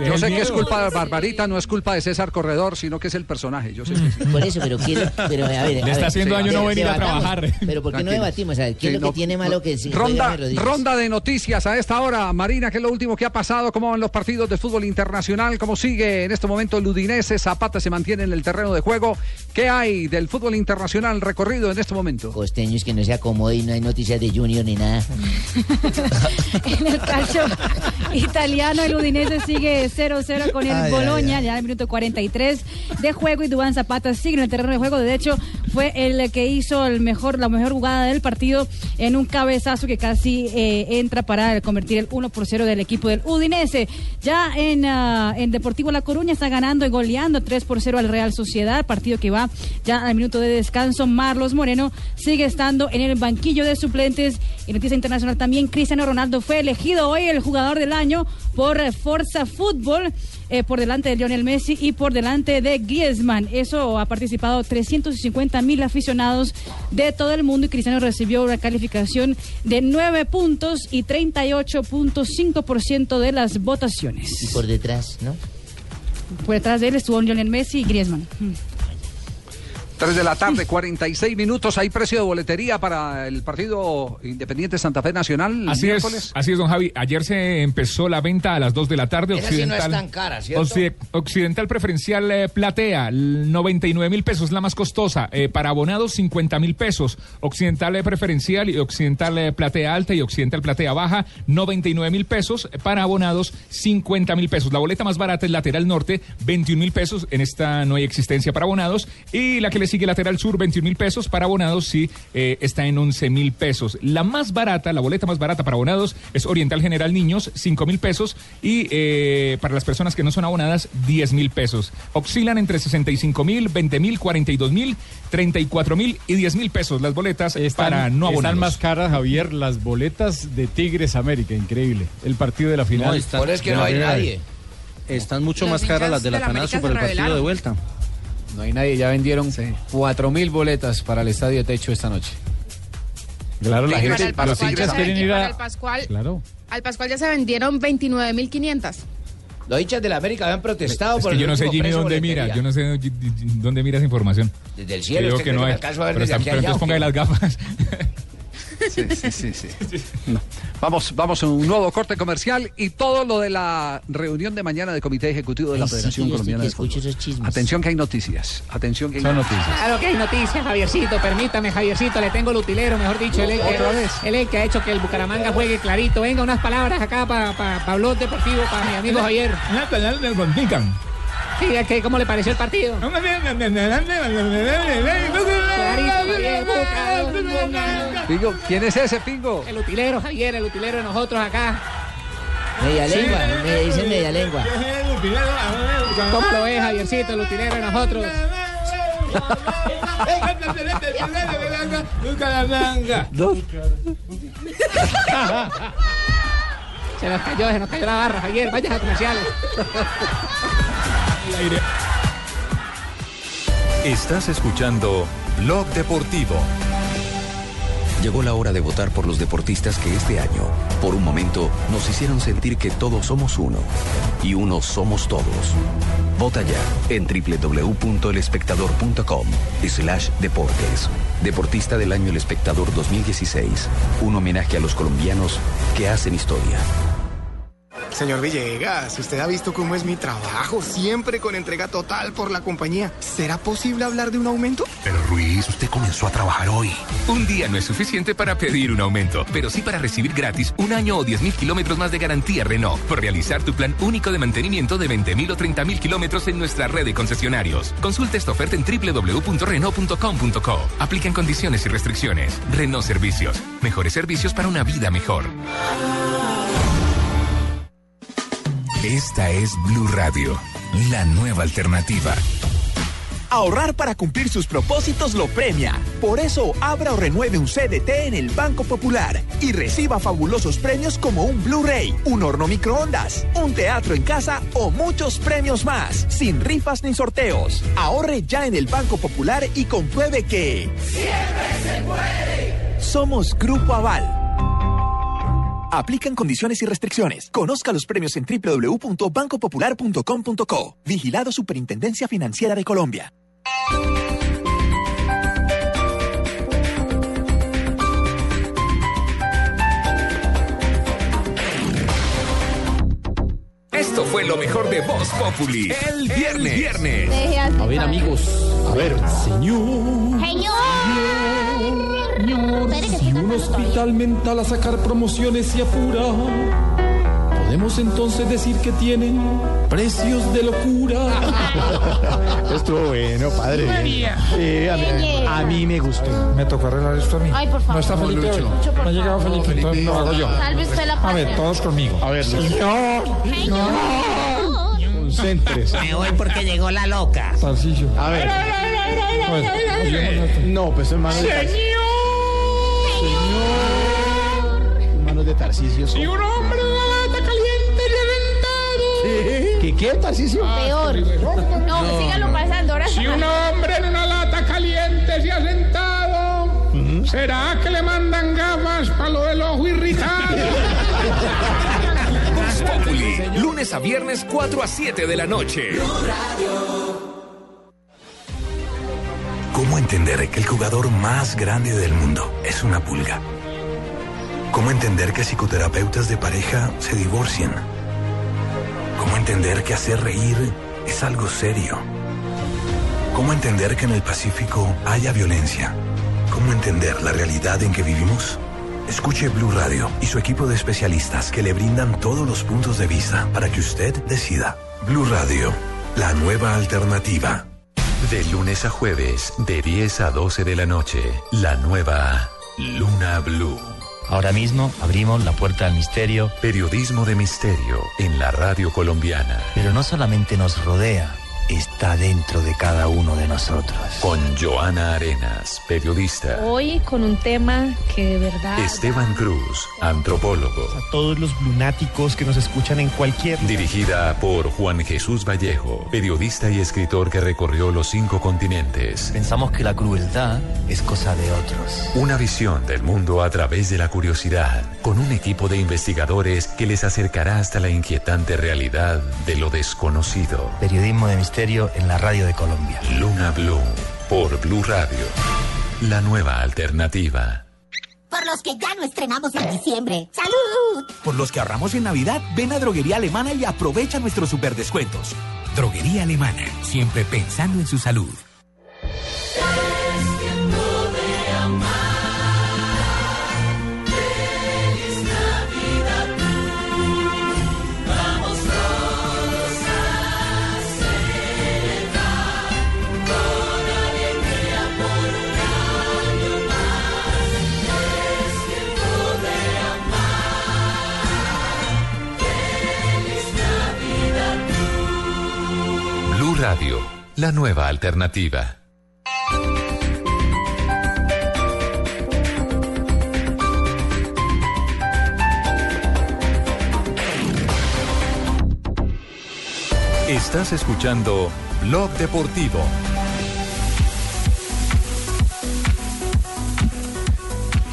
[SPEAKER 3] Yo sé que es culpa de Barbarita, no es culpa de César Corredor, sino que es el personaje. Yo sé que sí.
[SPEAKER 7] Por eso, pero quiero. Pero, a ver, a
[SPEAKER 25] Le está haciendo daño no venir a trabajar.
[SPEAKER 7] Pero ¿por qué no debatimos? A ver, ¿qué es lo
[SPEAKER 3] no,
[SPEAKER 7] que tiene malo que si
[SPEAKER 3] Ronda,
[SPEAKER 7] James Rodríguez?
[SPEAKER 3] ronda de noticias a esta hora. Marina, ¿qué es lo último que ha pasado? ¿Cómo van los partidos de fútbol internacional? ¿Cómo sigue en este momento el Udinese? Zapata se mantiene en el terreno de juego. ¿Qué hay del fútbol internacional recorrido en este momento?
[SPEAKER 7] Costeños que no se acomode y no hay noticias de Junior ni nada. [laughs]
[SPEAKER 6] En el calcio italiano, el Udinese sigue 0-0 con el
[SPEAKER 12] Ay,
[SPEAKER 6] Boloña,
[SPEAKER 12] ay, ay.
[SPEAKER 6] ya en el minuto 43 de juego y Dubán Zapata sigue en el terreno de juego. De hecho, fue el que hizo el mejor, la mejor jugada del partido en un cabezazo que casi eh, entra para convertir el 1 por 0 del equipo del Udinese. Ya en, en Deportivo La Coruña está ganando y goleando 3 por 0 al Real Sociedad, partido que va ya al minuto de descanso. Marlos Moreno sigue estando en el banquillo de suplentes. Y noticia internacional también, Cristiano Ronaldo fue elegido hoy el jugador del año por Forza Fútbol. eh, por delante de Lionel Messi y por delante de Griezmann. Eso ha participado 350 mil aficionados de todo el mundo y Cristiano recibió una calificación de 9 puntos y 38.5% de las votaciones.
[SPEAKER 7] Y por detrás, ¿no?
[SPEAKER 6] Por detrás de él estuvo Lionel Messi y Griezmann. Mm.
[SPEAKER 3] 3 de la tarde, 46 minutos. ¿Hay precio de boletería para el partido Independiente Santa Fe Nacional?
[SPEAKER 25] Así
[SPEAKER 3] miércoles?
[SPEAKER 25] es, así es, don Javi. Ayer se empezó la venta a las 2 de la tarde.
[SPEAKER 22] Esa sí no es tan cara, ¿cierto?
[SPEAKER 25] Occi- Occidental preferencial eh, platea, l- 99 mil pesos, la más costosa. Eh, para abonados, 50 mil pesos. Occidental eh, preferencial y Occidental eh, platea alta y Occidental platea baja, 99 mil pesos. Para abonados, 50 mil pesos. La boleta más barata es lateral norte, 21 mil pesos. En esta no hay existencia para abonados. Y la que le sigue lateral sur, 21 mil pesos. Para abonados, sí, eh, está en 11 mil pesos. La más barata, la boleta más barata para abonados es Oriental General Niños, 5 mil pesos. Y eh, para las personas que no son abonadas, 10 mil pesos. Oscilan entre 65 mil, 20 mil, 42 mil, 34 mil y 10 mil pesos las boletas para no abonados.
[SPEAKER 14] Están más caras, Javier, las boletas de Tigres América, increíble. El partido de la final.
[SPEAKER 11] No, están-
[SPEAKER 22] Por eso es que
[SPEAKER 14] de
[SPEAKER 22] no hay nadie.
[SPEAKER 11] Están mucho
[SPEAKER 20] Los
[SPEAKER 11] más caras las
[SPEAKER 20] de la América
[SPEAKER 11] por el partido de vuelta.
[SPEAKER 8] No hay nadie, ya vendieron cuatro mil boletas para el Estadio de Techo esta noche.
[SPEAKER 14] Claro, la
[SPEAKER 20] para
[SPEAKER 14] gente, los hinchas quieren ir a...
[SPEAKER 20] Pascual,
[SPEAKER 14] Claro.
[SPEAKER 20] al Pascual ya se vendieron 29.500.
[SPEAKER 22] Los hinchas de la América habían protestado
[SPEAKER 25] Es
[SPEAKER 22] por
[SPEAKER 25] que
[SPEAKER 22] el
[SPEAKER 25] yo no sé, Jimmy, dónde
[SPEAKER 22] boletería.
[SPEAKER 25] mira. Yo no sé dónde mira esa información.
[SPEAKER 22] Desde el cielo,
[SPEAKER 25] digo
[SPEAKER 22] es que
[SPEAKER 25] que no hay. Pero, entonces
[SPEAKER 22] ¿o
[SPEAKER 25] ponga las gafas. [laughs]
[SPEAKER 3] Sí, sí, sí, sí. No. Vamos, vamos a un nuevo corte comercial y todo lo de la reunión de mañana del Comité Ejecutivo de la
[SPEAKER 22] Ay,
[SPEAKER 3] Federación Colombiana de Fútbol. Atención que hay noticias. Atención que hay
[SPEAKER 14] Son
[SPEAKER 3] noticias.
[SPEAKER 13] Claro que hay noticias, Javiercito. Permítame, Javiercito. Le tengo el utilero, mejor dicho. Él, el el que ha hecho que el Bucaramanga juegue clarito. Venga, unas palabras acá para pa, pa Blog Deportivo, para mi amigo Javier.
[SPEAKER 25] Una.
[SPEAKER 13] Sí, que, ¿cómo le pareció el partido? Clarito, Javier,
[SPEAKER 3] Pingo, ¿quién es ese, Pingo?
[SPEAKER 13] El utilero, Javier, el utilero de nosotros acá.
[SPEAKER 7] Media lengua, me dicen media lengua.
[SPEAKER 13] ¿Cómo lo ves, Javiercito, el utilero de nosotros? Se nos cayó, se nos cayó la barra, Javier. Vaya a comerciales.
[SPEAKER 15] Estás escuchando Blog Deportivo.
[SPEAKER 29] Llegó la hora de votar por los deportistas que este año, por un momento, nos hicieron sentir que todos somos uno. Y uno somos todos. Vota ya en www.elespectador.com slash deportes. Deportista del año El Espectador 2016. Un homenaje a los colombianos que hacen historia.
[SPEAKER 30] Señor Villegas, usted ha visto cómo es mi trabajo, siempre con entrega total por la compañía. ¿Será posible hablar de un aumento?
[SPEAKER 31] Pero Ruiz, usted comenzó a trabajar hoy.
[SPEAKER 32] Un día no es suficiente para pedir un aumento, pero sí para recibir gratis un año o 10 mil kilómetros más de garantía Renault por realizar tu plan único de mantenimiento de 20 mil o 30 mil kilómetros en nuestra red de concesionarios. Consulta esta oferta en www.renault.com.co. Aplican condiciones y restricciones. Renault Servicios. Mejores servicios para una vida mejor.
[SPEAKER 33] Esta es Blue Radio, la nueva alternativa.
[SPEAKER 34] Ahorrar para cumplir sus propósitos lo premia. Por eso, abra o renueve un CDT en el Banco Popular y reciba fabulosos premios como un Blu-ray, un horno microondas, un teatro en casa o muchos premios más, sin rifas ni sorteos. Ahorre ya en el Banco Popular y compruebe que... ¡Siempre se puede! Somos Grupo Aval. Aplican condiciones y restricciones. Conozca los premios en www.bancopopular.com.co. Vigilado Superintendencia Financiera de Colombia.
[SPEAKER 32] Esto fue lo mejor de Voz Populi. El viernes. El viernes.
[SPEAKER 35] A ver, amigos. A ver, señor. Si un hospital mental a sacar promociones y apura, podemos entonces decir que tienen precios de locura. [laughs]
[SPEAKER 36] Estuvo bueno, padre. Sí, a, mí, a mí me gustó. Me tocó arreglar esto a mí.
[SPEAKER 35] Ay, por favor.
[SPEAKER 36] No está Felipe hoy. No ha llegado. Felipe, entonces lo hago yo.
[SPEAKER 35] Salve usted la
[SPEAKER 36] A ver, todos conmigo. A ver, señor. Concéntrese.
[SPEAKER 22] Me voy porque llegó la loca.
[SPEAKER 36] Tarcillo. A ver. No, pues hermano. de De Tarcisio.
[SPEAKER 35] Si un hombre de la lata caliente reventado.
[SPEAKER 36] ¿Qué qué, Tarcisio?
[SPEAKER 35] Peor.
[SPEAKER 36] No, sígalo
[SPEAKER 35] pasando. Ahora si un hombre en una lata caliente se ha sentado, ¿será que le mandan gafas para lo del ojo irritado?
[SPEAKER 32] Populi. Lunes a viernes 4 a 7 de la noche.
[SPEAKER 33] ¿Cómo entender que el jugador más grande del mundo es una pulga? ¿Cómo entender que psicoterapeutas de pareja se divorcian? ¿Cómo entender que hacer reír es algo serio? ¿Cómo entender que en el Pacífico haya violencia? ¿Cómo entender la realidad en que vivimos? Escuche Blue Radio y su equipo de especialistas que le brindan todos los puntos de vista para que usted decida. Blue Radio, la nueva alternativa.
[SPEAKER 15] De lunes a jueves, de 10 a 12 de la noche, la nueva Luna Blue.
[SPEAKER 37] Ahora mismo abrimos la puerta al misterio.
[SPEAKER 15] Periodismo de misterio en la radio colombiana.
[SPEAKER 37] Pero no solamente nos rodea, está dentro de cada uno de nosotros.
[SPEAKER 15] Con Joana Arenas, periodista.
[SPEAKER 38] Hoy con un tema que de verdad...
[SPEAKER 15] Esteban Cruz, antropólogo.
[SPEAKER 36] Todos los lunáticos que nos escuchan en cualquier.
[SPEAKER 15] Dirigida por Juan Jesús Vallejo, periodista y escritor que recorrió los cinco continentes.
[SPEAKER 37] Pensamos que la crueldad es cosa de otros.
[SPEAKER 15] Una visión del mundo a través de la curiosidad, con un equipo de investigadores que les acercará hasta la inquietante realidad de lo desconocido.
[SPEAKER 37] Periodismo de misterio en la radio de Colombia.
[SPEAKER 15] Luna Blue, por Blue Radio. La nueva alternativa.
[SPEAKER 39] Por los que ya no estrenamos en diciembre. ¡Salud!
[SPEAKER 34] Por los que ahorramos en Navidad, ven a Droguería Alemana y aprovecha nuestros super descuentos. Droguería Alemana, siempre pensando en su salud.
[SPEAKER 15] La nueva alternativa. Estás escuchando Blog Deportivo.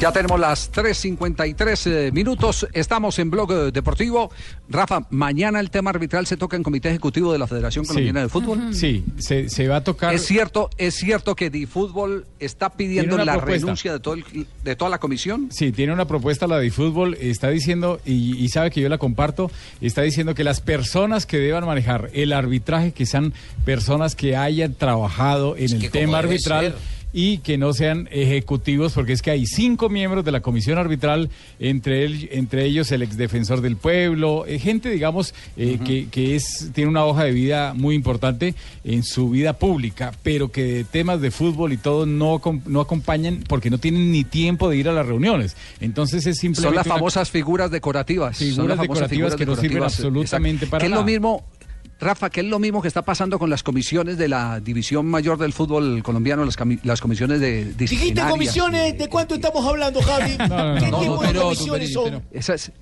[SPEAKER 3] Ya tenemos las 3.53 eh, minutos. Estamos en Blog eh, Deportivo. Rafa, mañana el tema arbitral se toca en Comité Ejecutivo de la Federación Colombiana de Fútbol.
[SPEAKER 14] Sí, se, se va a tocar.
[SPEAKER 3] Es cierto, es cierto que DiFútbol está pidiendo la
[SPEAKER 14] propuesta.
[SPEAKER 3] renuncia de, todo el- de toda la comisión.
[SPEAKER 14] Sí, tiene una propuesta la de fútbol, está diciendo, y, y sabe que yo la comparto, está diciendo que las personas que deban manejar el arbitraje, que sean personas que hayan trabajado en el tema arbitral.
[SPEAKER 40] ser.
[SPEAKER 14] Y que no sean ejecutivos, porque es que hay cinco miembros de la comisión arbitral, entre, el- entre ellos el exdefensor del pueblo, eh, gente, digamos, eh, que, que es, tiene una hoja de vida muy importante en su vida pública, pero que de temas de fútbol y todo no, no acompañan porque no tienen ni tiempo de ir a las reuniones. Entonces es simplemente.
[SPEAKER 3] Son las
[SPEAKER 14] una-
[SPEAKER 3] famosas figuras decorativas. Son
[SPEAKER 14] Figuras
[SPEAKER 3] las famosas
[SPEAKER 14] decorativas que no sirven absolutamente
[SPEAKER 3] exacto.
[SPEAKER 14] para
[SPEAKER 3] Que es lo
[SPEAKER 14] nada.
[SPEAKER 3] mismo, Rafa, que es lo mismo que está pasando con las comisiones de la división mayor del fútbol colombiano, las, cami- las comisiones de
[SPEAKER 36] Dijiste
[SPEAKER 3] disciplinarias.
[SPEAKER 36] comisiones, ¿de cuánto estamos hablando, Javi? [laughs] ¿Qué
[SPEAKER 3] no,
[SPEAKER 36] tipo de comisiones son?
[SPEAKER 3] Esas-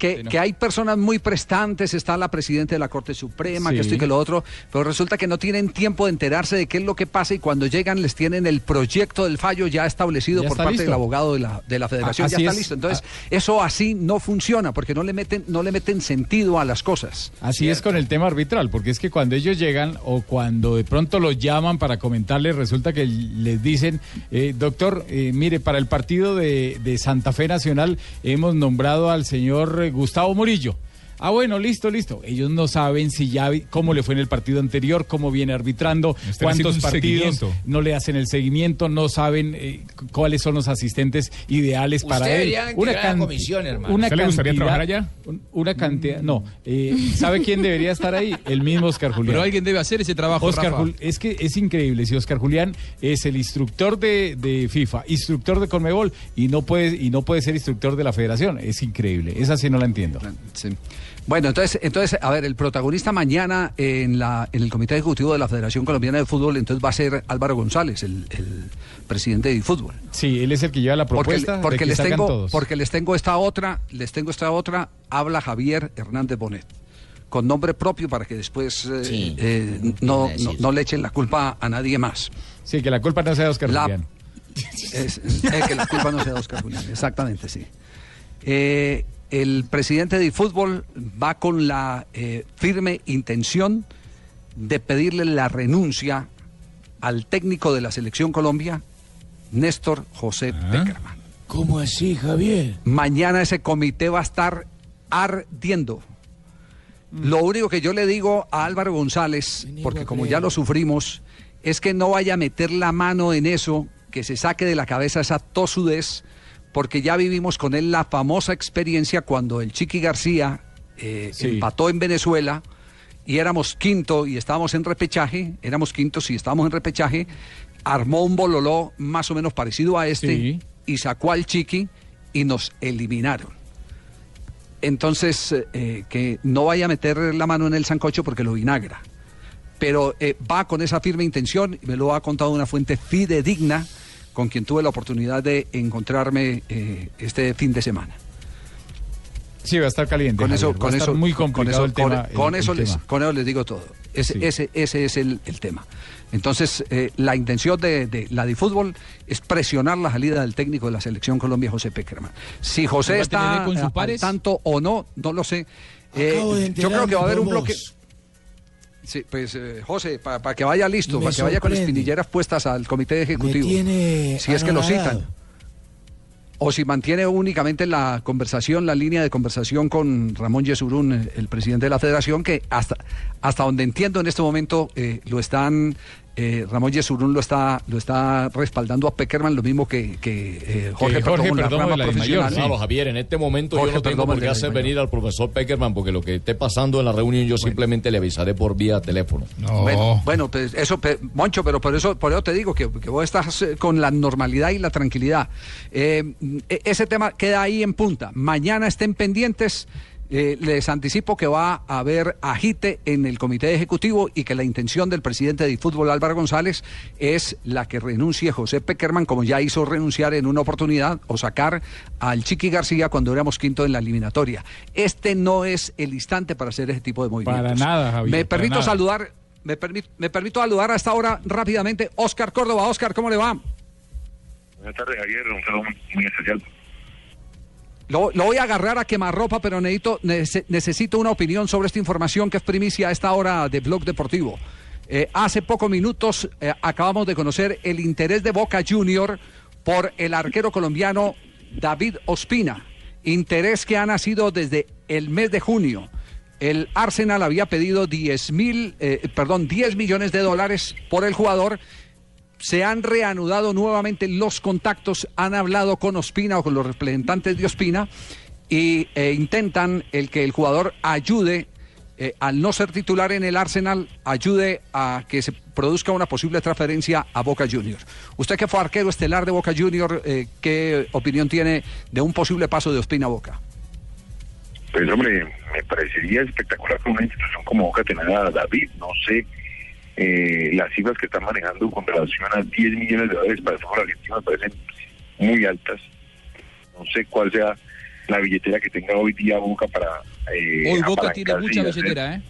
[SPEAKER 3] que, que hay personas muy prestantes, está la presidenta de la Corte Suprema, que esto y que lo otro, pero resulta que no tienen tiempo de enterarse de qué es lo que pasa y cuando llegan les tienen el proyecto del fallo ya establecido
[SPEAKER 14] Ya
[SPEAKER 3] por parte
[SPEAKER 14] listo.
[SPEAKER 3] del abogado de la, de la federación, ya está
[SPEAKER 14] es.
[SPEAKER 3] listo. Entonces, eso así no funciona porque no le meten, no le meten sentido a las cosas.
[SPEAKER 14] Así es con el tema arbitral, porque es que cuando ellos llegan o cuando de pronto los llaman para comentarles, resulta que les dicen, eh, doctor, eh, mire, para el partido de, de Santa Fe Nacional hemos nombrado al señor eh, Gustavo Murillo. Ah, bueno, listo, listo. Ellos no saben si ya vi- cómo le fue en el partido anterior, cómo viene arbitrando,
[SPEAKER 25] Están
[SPEAKER 14] cuántos partidos no le hacen el seguimiento, no saben eh, cu- cuáles son los asistentes ideales para él.
[SPEAKER 36] la
[SPEAKER 14] can-
[SPEAKER 36] comisión, hermano.
[SPEAKER 14] Una
[SPEAKER 25] ¿Usted le gustaría trabajar allá?
[SPEAKER 14] un- Una cantidad, no. eh, ¿Sabe quién debería estar ahí? El mismo Oscar Julián.
[SPEAKER 41] Pero alguien debe hacer ese trabajo,
[SPEAKER 14] Oscar
[SPEAKER 41] Rafa.
[SPEAKER 14] Jul- es que es increíble. Si Oscar Julián es el instructor de, de FIFA, instructor de Conmebol y no puede y no puede ser instructor de la Federación, es increíble. Esa sí no la entiendo.
[SPEAKER 3] Sí. Bueno, entonces, entonces, a ver, el protagonista mañana en la en el Comité Ejecutivo de la Federación Colombiana de Fútbol, entonces va a ser Álvaro González, el, el presidente de fútbol.
[SPEAKER 14] Sí, él es el que lleva la propuesta
[SPEAKER 3] porque
[SPEAKER 14] de que
[SPEAKER 3] les tengo,
[SPEAKER 14] todos.
[SPEAKER 3] porque les tengo esta otra, les tengo esta otra, habla Javier Hernández Bonet, con nombre propio para que después eh,
[SPEAKER 14] Sí.
[SPEAKER 3] eh, no, no, no le echen la culpa a nadie más.
[SPEAKER 14] Sí, que la culpa no sea de Oscar
[SPEAKER 3] La-
[SPEAKER 14] Julián. [laughs]
[SPEAKER 3] Es- que la culpa no sea de Oscar Julián, exactamente, sí. Eh, el presidente de fútbol va con la eh, firme intención de pedirle la renuncia al técnico de la selección Colombia, Néstor José Peckerman.
[SPEAKER 36] ¿Cómo así, Javier?
[SPEAKER 3] Mañana ese comité va a estar ardiendo. Lo único que yo le digo a Álvaro González, porque como ya lo sufrimos, es que no vaya a meter la mano en eso, que se saque de la cabeza esa tosudez, porque ya vivimos con él la famosa experiencia cuando el Chiqui García eh,
[SPEAKER 14] Sí.
[SPEAKER 3] empató en Venezuela y éramos quinto y estábamos en repechaje, éramos quintos y estábamos en repechaje, armó un bololó más o menos parecido a este
[SPEAKER 14] Sí.
[SPEAKER 3] y sacó al Chiqui y nos eliminaron. Entonces, eh, eh, que no vaya a meter la mano en el sancocho porque lo vinagra. Pero eh, va con esa firme intención, y me lo ha contado una fuente fidedigna con quien tuve la oportunidad de encontrarme eh, este fin de semana.
[SPEAKER 14] Sí, va a estar caliente.
[SPEAKER 3] Con
[SPEAKER 14] Javier,
[SPEAKER 3] eso,
[SPEAKER 14] va a
[SPEAKER 3] con
[SPEAKER 14] estar
[SPEAKER 3] eso,
[SPEAKER 14] muy
[SPEAKER 3] con
[SPEAKER 14] complicado
[SPEAKER 3] eso,
[SPEAKER 14] el tema.
[SPEAKER 3] con, con
[SPEAKER 14] el-
[SPEAKER 3] eso
[SPEAKER 14] el
[SPEAKER 3] les,
[SPEAKER 14] tema.
[SPEAKER 3] con eso les digo todo. Ese,
[SPEAKER 14] Sí.
[SPEAKER 3] ese, ese es el, el tema. Entonces, eh, la intención de, de la de fútbol es presionar la salida del técnico de la selección Colombia, José Peckerman. Si José
[SPEAKER 41] ¿Va a
[SPEAKER 3] está
[SPEAKER 41] tener con sus
[SPEAKER 3] al
[SPEAKER 41] pares?
[SPEAKER 3] tanto o no, no lo sé. Eh, yo creo que va a haber un bloque. Sí, pues eh, José, para que vaya listo, para que vaya con espinilleras puestas al comité ejecutivo.
[SPEAKER 36] tiene
[SPEAKER 3] si es que lo citan. o si mantiene únicamente la conversación, la línea de conversación con Ramón Yesurún, el presidente de la federación, que hasta, hasta donde entiendo en este momento eh, lo están, eh, Ramón Yesurún lo está, lo está respaldando a Peckerman, lo mismo que, que, eh, Jorge,
[SPEAKER 40] Jorge
[SPEAKER 3] Perdomo en la
[SPEAKER 40] Perdomo
[SPEAKER 3] rama
[SPEAKER 40] de la DIMAYOR.
[SPEAKER 3] profesional.
[SPEAKER 40] Claro, Javier, en este momento
[SPEAKER 3] Jorge
[SPEAKER 40] yo no tengo
[SPEAKER 3] Perdomo
[SPEAKER 40] por qué hacer venir al profesor Peckerman porque lo que esté pasando en la reunión yo simplemente le avisaré por vía teléfono.
[SPEAKER 3] Bueno, bueno, pues eso, pe- Moncho, pero por eso, por eso te digo que, que vos estás eh, con la normalidad y la tranquilidad. Eh, e- ese tema queda ahí en punta. Mañana estén pendientes. Eh, les anticipo que va a haber agite en el comité ejecutivo y que la intención del presidente de fútbol Álvaro González es la que renuncie José Peckerman, como ya hizo renunciar en una oportunidad, o sacar al Chiqui García cuando éramos quinto en la eliminatoria. Este no es el instante para hacer ese tipo de movimientos.
[SPEAKER 25] Para nada, Javier,
[SPEAKER 3] Me permito
[SPEAKER 25] nada.
[SPEAKER 3] saludar, me, permi- me permito saludar hasta ahora rápidamente Oscar Córdoba. Oscar, ¿cómo le va?
[SPEAKER 41] Buenas tardes, Javier. Un saludo muy especial.
[SPEAKER 3] Lo, voy a agarrar a quemarropa, pero necesito, nece- necesito una opinión sobre esta información que es primicia a esta hora de Blog Deportivo. Eh, hace pocos minutos eh, acabamos de conocer el interés de Boca Junior por el arquero colombiano David Ospina. Interés que ha nacido desde el mes de junio. El Arsenal había pedido 10 mil, eh, perdón, 10 millones de dólares por el jugador se han reanudado nuevamente los contactos, han hablado con Ospina o con los representantes de Ospina y eh, intentan el que el jugador ayude, eh, al no ser titular en el Arsenal, ayude a que se produzca una posible transferencia a Boca Juniors. Usted que fue arquero estelar de Boca Juniors, eh, ¿qué opinión tiene de un posible paso de Ospina a Boca?
[SPEAKER 41] Pues, hombre, me parecería espectacular que una institución como Boca tenga a David. No sé eh, las cifras que están manejando con relación a 10 millones de dólares para el fútbol argentino me parecen muy altas. No sé cuál sea la billetera que tenga hoy día Boca para. Eh,
[SPEAKER 5] Hoy Boca tiene mucha billetera, ¿eh?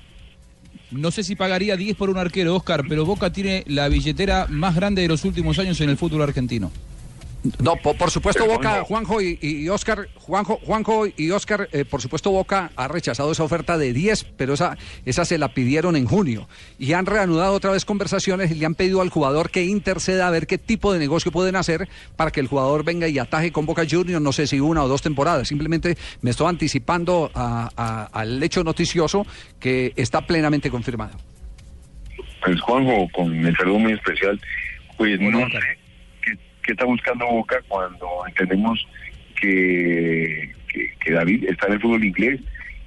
[SPEAKER 5] No sé si pagaría 10 por un arquero, Oscar, pero Boca tiene la billetera más grande de los últimos años en el fútbol argentino.
[SPEAKER 3] No, po- por, supuesto
[SPEAKER 5] Pero,
[SPEAKER 3] Boca,
[SPEAKER 5] Juanjo.
[SPEAKER 3] Juanjo y, y Oscar, Juanjo, Juanjo y Oscar, eh, por supuesto Boca ha rechazado esa oferta de 10, pero esa, esa se la pidieron en junio. Y han reanudado otra vez conversaciones y le han pedido al jugador que interceda a ver qué tipo de negocio pueden hacer para que el jugador venga y ataje con Boca Juniors, no sé si una o dos temporadas. Simplemente me estoy anticipando a- a- al hecho noticioso que está plenamente confirmado.
[SPEAKER 41] Pues Juanjo, con el saludo muy especial, pues no sé qué, está buscando Boca cuando entendemos que, que, que David está en el fútbol inglés,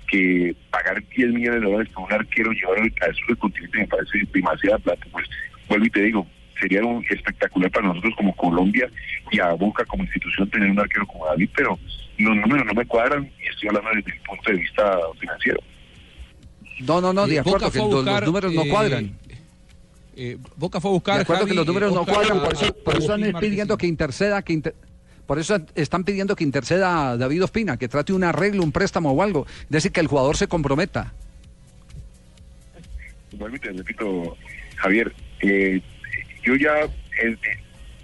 [SPEAKER 41] que pagar 10 millones de dólares por un arquero, llevarlo al sur del continente me parece demasiada plata, pues vuelvo y te digo, sería un espectacular para nosotros como Colombia y a Boca como institución tener un arquero como David, pero los números no me cuadran y estoy hablando desde el punto de vista financiero.
[SPEAKER 3] No, no, no, de acuerdo, que
[SPEAKER 5] a
[SPEAKER 3] los, los
[SPEAKER 5] buscar,
[SPEAKER 3] números no
[SPEAKER 5] eh,
[SPEAKER 3] cuadran.
[SPEAKER 5] Eh, Boca fue a buscar.
[SPEAKER 3] De acuerdo que los números
[SPEAKER 5] eh,
[SPEAKER 3] no cuadran,
[SPEAKER 5] a-
[SPEAKER 3] por eso, por
[SPEAKER 5] a
[SPEAKER 3] eso están pidiendo que interceda, que inter- por eso están pidiendo que interceda a David Ospina, que trate un arreglo, un préstamo o algo. Es decir, que el jugador se comprometa.
[SPEAKER 41] vuelvo y te repito, Javier, eh, yo ya eh, eh,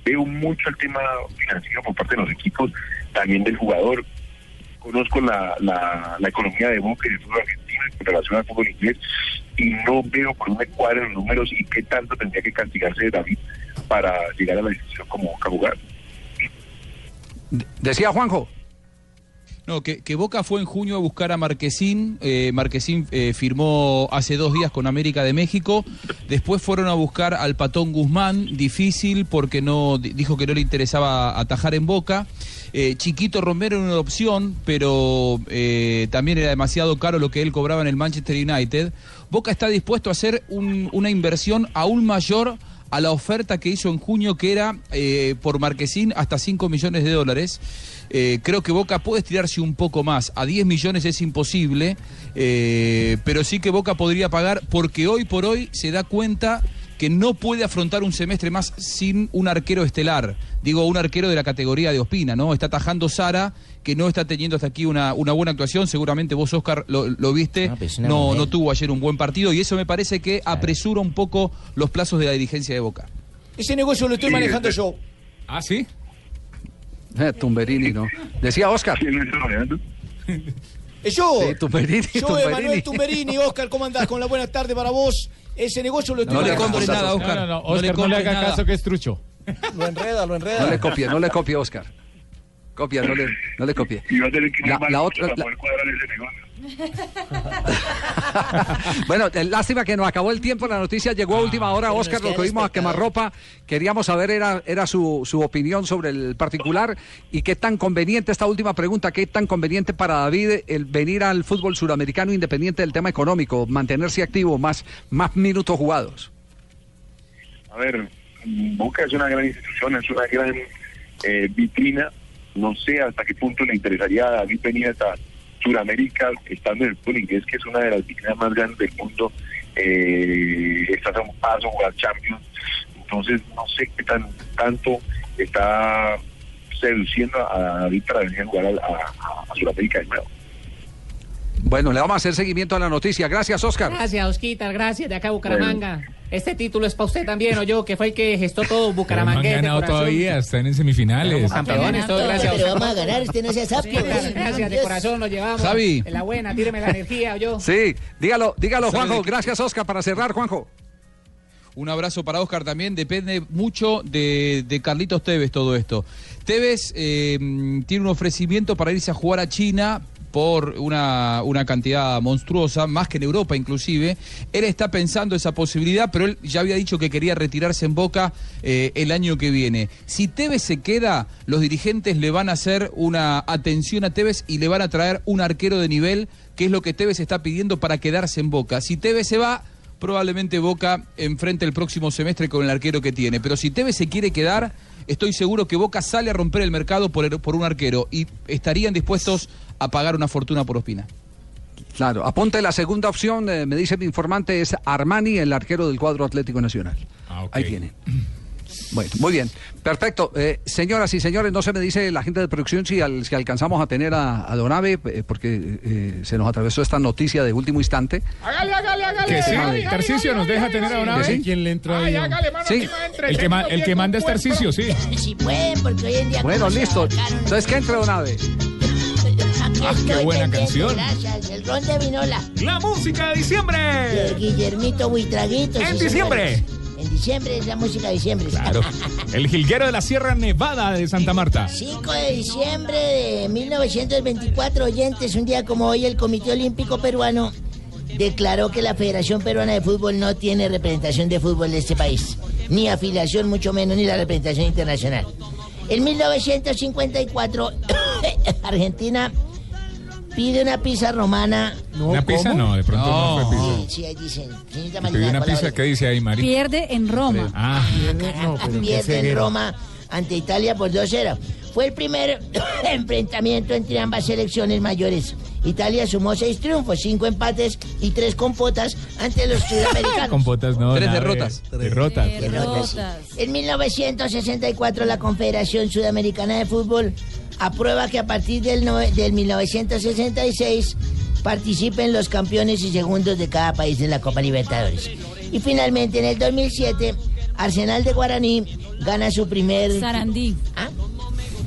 [SPEAKER 41] veo mucho el tema financiero por parte de los equipos, también del jugador. Conozco la, la, la economía de Boca y del fútbol argentino en relación al fútbol inglés y no veo por dónde cuadran los números y qué tanto tendría que castigarse David para llegar a la decisión como Boca jugar.
[SPEAKER 3] Decía Juanjo.
[SPEAKER 5] No, que, que Boca fue en junio a buscar a Marquesín. eh, Marquesín eh, firmó hace dos días con América de México. Después fueron a buscar al Patón Guzmán. Difícil porque no di- dijo que no le interesaba atajar en Boca. Eh, Chiquito Romero era una opción, pero eh, también era demasiado caro lo que él cobraba en el Manchester United. Boca está dispuesto a hacer un- una inversión aún mayor a la oferta que hizo en junio, que era eh, por Marquesín hasta 5 millones de dólares. Creo que Boca puede estirarse un poco más. A 10 millones es imposible, pero sí que Boca podría pagar porque hoy por hoy se da cuenta que no puede afrontar un semestre más sin un arquero estelar. Digo, un arquero de la categoría de Ospina, ¿no? Está atajando Sara, que no está teniendo hasta aquí una, una buena actuación. Seguramente vos, Oscar, lo, lo viste.
[SPEAKER 42] pues una
[SPEAKER 5] no, no tuvo ayer un buen partido y eso me parece que apresura un poco los plazos de la dirigencia de Boca.
[SPEAKER 22] Ese negocio lo estoy manejando
[SPEAKER 5] este-
[SPEAKER 22] yo.
[SPEAKER 25] Ah, sí.
[SPEAKER 3] Eh, Tumberini, ¿no? Decía Oscar.
[SPEAKER 22] Eh, Yo,
[SPEAKER 3] Sí, Tumberini,
[SPEAKER 22] yo
[SPEAKER 3] Tumberini.
[SPEAKER 22] Emanuel Tumberini, Oscar, ¿cómo andás? Con la buena tarde para vos. Ese negocio lo estoy
[SPEAKER 5] No le compres nada, Oscar.
[SPEAKER 14] No, no, no,
[SPEAKER 5] No le
[SPEAKER 14] Oscar, no le,
[SPEAKER 5] compres
[SPEAKER 14] haga
[SPEAKER 5] nada.
[SPEAKER 14] caso que es trucho.
[SPEAKER 22] Lo enreda, lo enreda.
[SPEAKER 3] No le copie, no le copie, Oscar. Copia, no le, no le copie.
[SPEAKER 41] Y va a tener que
[SPEAKER 3] La- la otra-
[SPEAKER 41] para
[SPEAKER 3] la-
[SPEAKER 41] poder cuadrar ese negocio. [laughs]
[SPEAKER 3] Bueno, eh, lástima que nos acabó el tiempo. La noticia llegó a última hora. Oscar, lo que vimos a quemarropa. Queríamos saber era, era su, su opinión sobre el particular y qué tan conveniente, esta última pregunta, qué tan conveniente para David el venir al fútbol suramericano independiente del tema económico, mantenerse activo, más, más minutos jugados.
[SPEAKER 41] A ver, Boca es una gran institución, es una gran eh, vitrina. No sé hasta qué punto le interesaría a David venir hasta Sudamérica, estando en el fútbol inglés, que es una de las vitrinas más grandes del mundo. Eh, estás a un paso a jugar Champions. Entonces, no sé qué tan tanto está seduciendo a David para venir a jugar a, a, a Sudamérica de nuevo.
[SPEAKER 3] Bueno, le vamos a hacer seguimiento a la noticia. Gracias, Oscar.
[SPEAKER 13] Gracias, Osquitar, gracias, de acá a Bucaramanga. Este título es para usted también, o yo, que fue el que gestó todo
[SPEAKER 25] No han
[SPEAKER 13] Bucaramanga.
[SPEAKER 25] ganado todavía, están en semifinales.
[SPEAKER 13] Campeones, todo gracias.
[SPEAKER 7] Pero vamos a ganar, usted no sea
[SPEAKER 13] gracias, de corazón lo llevamos.
[SPEAKER 3] Xavi.
[SPEAKER 13] En la buena, tíreme la energía, o yo.
[SPEAKER 3] Sí, dígalo, dígalo,
[SPEAKER 5] ¿Sabe
[SPEAKER 3] Juanjo. Gracias, Oscar, para cerrar, Juanjo.
[SPEAKER 5] Un abrazo para Oscar también. Depende mucho de, de Carlitos Tevez todo esto. Tevez eh, tiene un ofrecimiento para irse a jugar a China por una, una cantidad monstruosa, más que en Europa inclusive. Él está pensando esa posibilidad, pero él ya había dicho que quería retirarse en Boca eh, el año que viene. Si Tevez se queda, los dirigentes le van a hacer una atención a Tevez y le van a traer un arquero de nivel, que es lo que Tevez está pidiendo para quedarse en Boca. Si Tevez se va, probablemente Boca enfrente el próximo semestre con el arquero que tiene. Pero si Tevez se quiere quedar, estoy seguro que Boca sale a romper el mercado por, el- por un arquero y estarían dispuestos a pagar una fortuna por Ospina.
[SPEAKER 3] Claro, apunte la segunda opción, eh, me dice mi informante, es Armani, el arquero del cuadro Atlético Nacional. Ahí tiene. Bueno, muy bien, perfecto. Eh, señoras y señores, no se me dice la gente de producción si, al- si alcanzamos a tener a, a Donave, eh, porque eh, se nos atravesó esta noticia de último instante.
[SPEAKER 25] Hágale, hágale, hágale. Que sí, Tarcicio nos deja tener a
[SPEAKER 3] ¿Que sí?
[SPEAKER 25] vez.
[SPEAKER 3] ¿Quién
[SPEAKER 25] le entra
[SPEAKER 36] Ay, hágale, mano,
[SPEAKER 3] Sí.
[SPEAKER 36] que
[SPEAKER 25] El que, ma- el que manda es Tarcicio, sí.
[SPEAKER 7] Si pueden, porque hoy en día.
[SPEAKER 3] Bueno,
[SPEAKER 7] ¿cómo se
[SPEAKER 3] listo. Entonces, ¿qué entre Donave?
[SPEAKER 25] Ah, qué buena canción.
[SPEAKER 7] Gracias, el ron de vinola.
[SPEAKER 25] La música de diciembre.
[SPEAKER 7] De Guillermito Buitraguito.
[SPEAKER 25] En
[SPEAKER 7] sí,
[SPEAKER 25] diciembre.
[SPEAKER 7] señores. Diciembre es la música de diciembre.
[SPEAKER 25] Claro. El jilguero de la Sierra Nevada de Santa Marta.
[SPEAKER 7] 5 de diciembre de 1924, oyentes, un día como hoy el Comité Olímpico Peruano declaró que la Federación Peruana de Fútbol no tiene representación de fútbol de este país, ni afiliación, mucho menos, ni la representación internacional. En 1954, [coughs] Argentina pide una pizza romana.
[SPEAKER 25] ¿Una pizza? No, de pronto no, fue pizza.
[SPEAKER 7] Sí, sí, ahí dicen.
[SPEAKER 25] pidió una
[SPEAKER 7] palabra.
[SPEAKER 25] pizza, ¿qué dice ahí, Mari?
[SPEAKER 6] Pierde en Roma.
[SPEAKER 25] Ah,
[SPEAKER 7] pierde en Roma ante Italia por 2-0. Fue el primer [coughs] enfrentamiento entre ambas selecciones mayores. Italia sumó seis triunfos, cinco empates y tres compotas ante los sudamericanos.
[SPEAKER 25] Con botas no.
[SPEAKER 5] Tres derrotas.
[SPEAKER 25] Derrotas.
[SPEAKER 7] En 1964 la Confederación Sudamericana de Fútbol aprueba que a partir del, nove- del 1966 participen los campeones y segundos de cada país en la Copa Libertadores. Y finalmente en el 2007 Arsenal de Guaraní gana su primer...
[SPEAKER 6] Sarandí.
[SPEAKER 7] ¿Ah?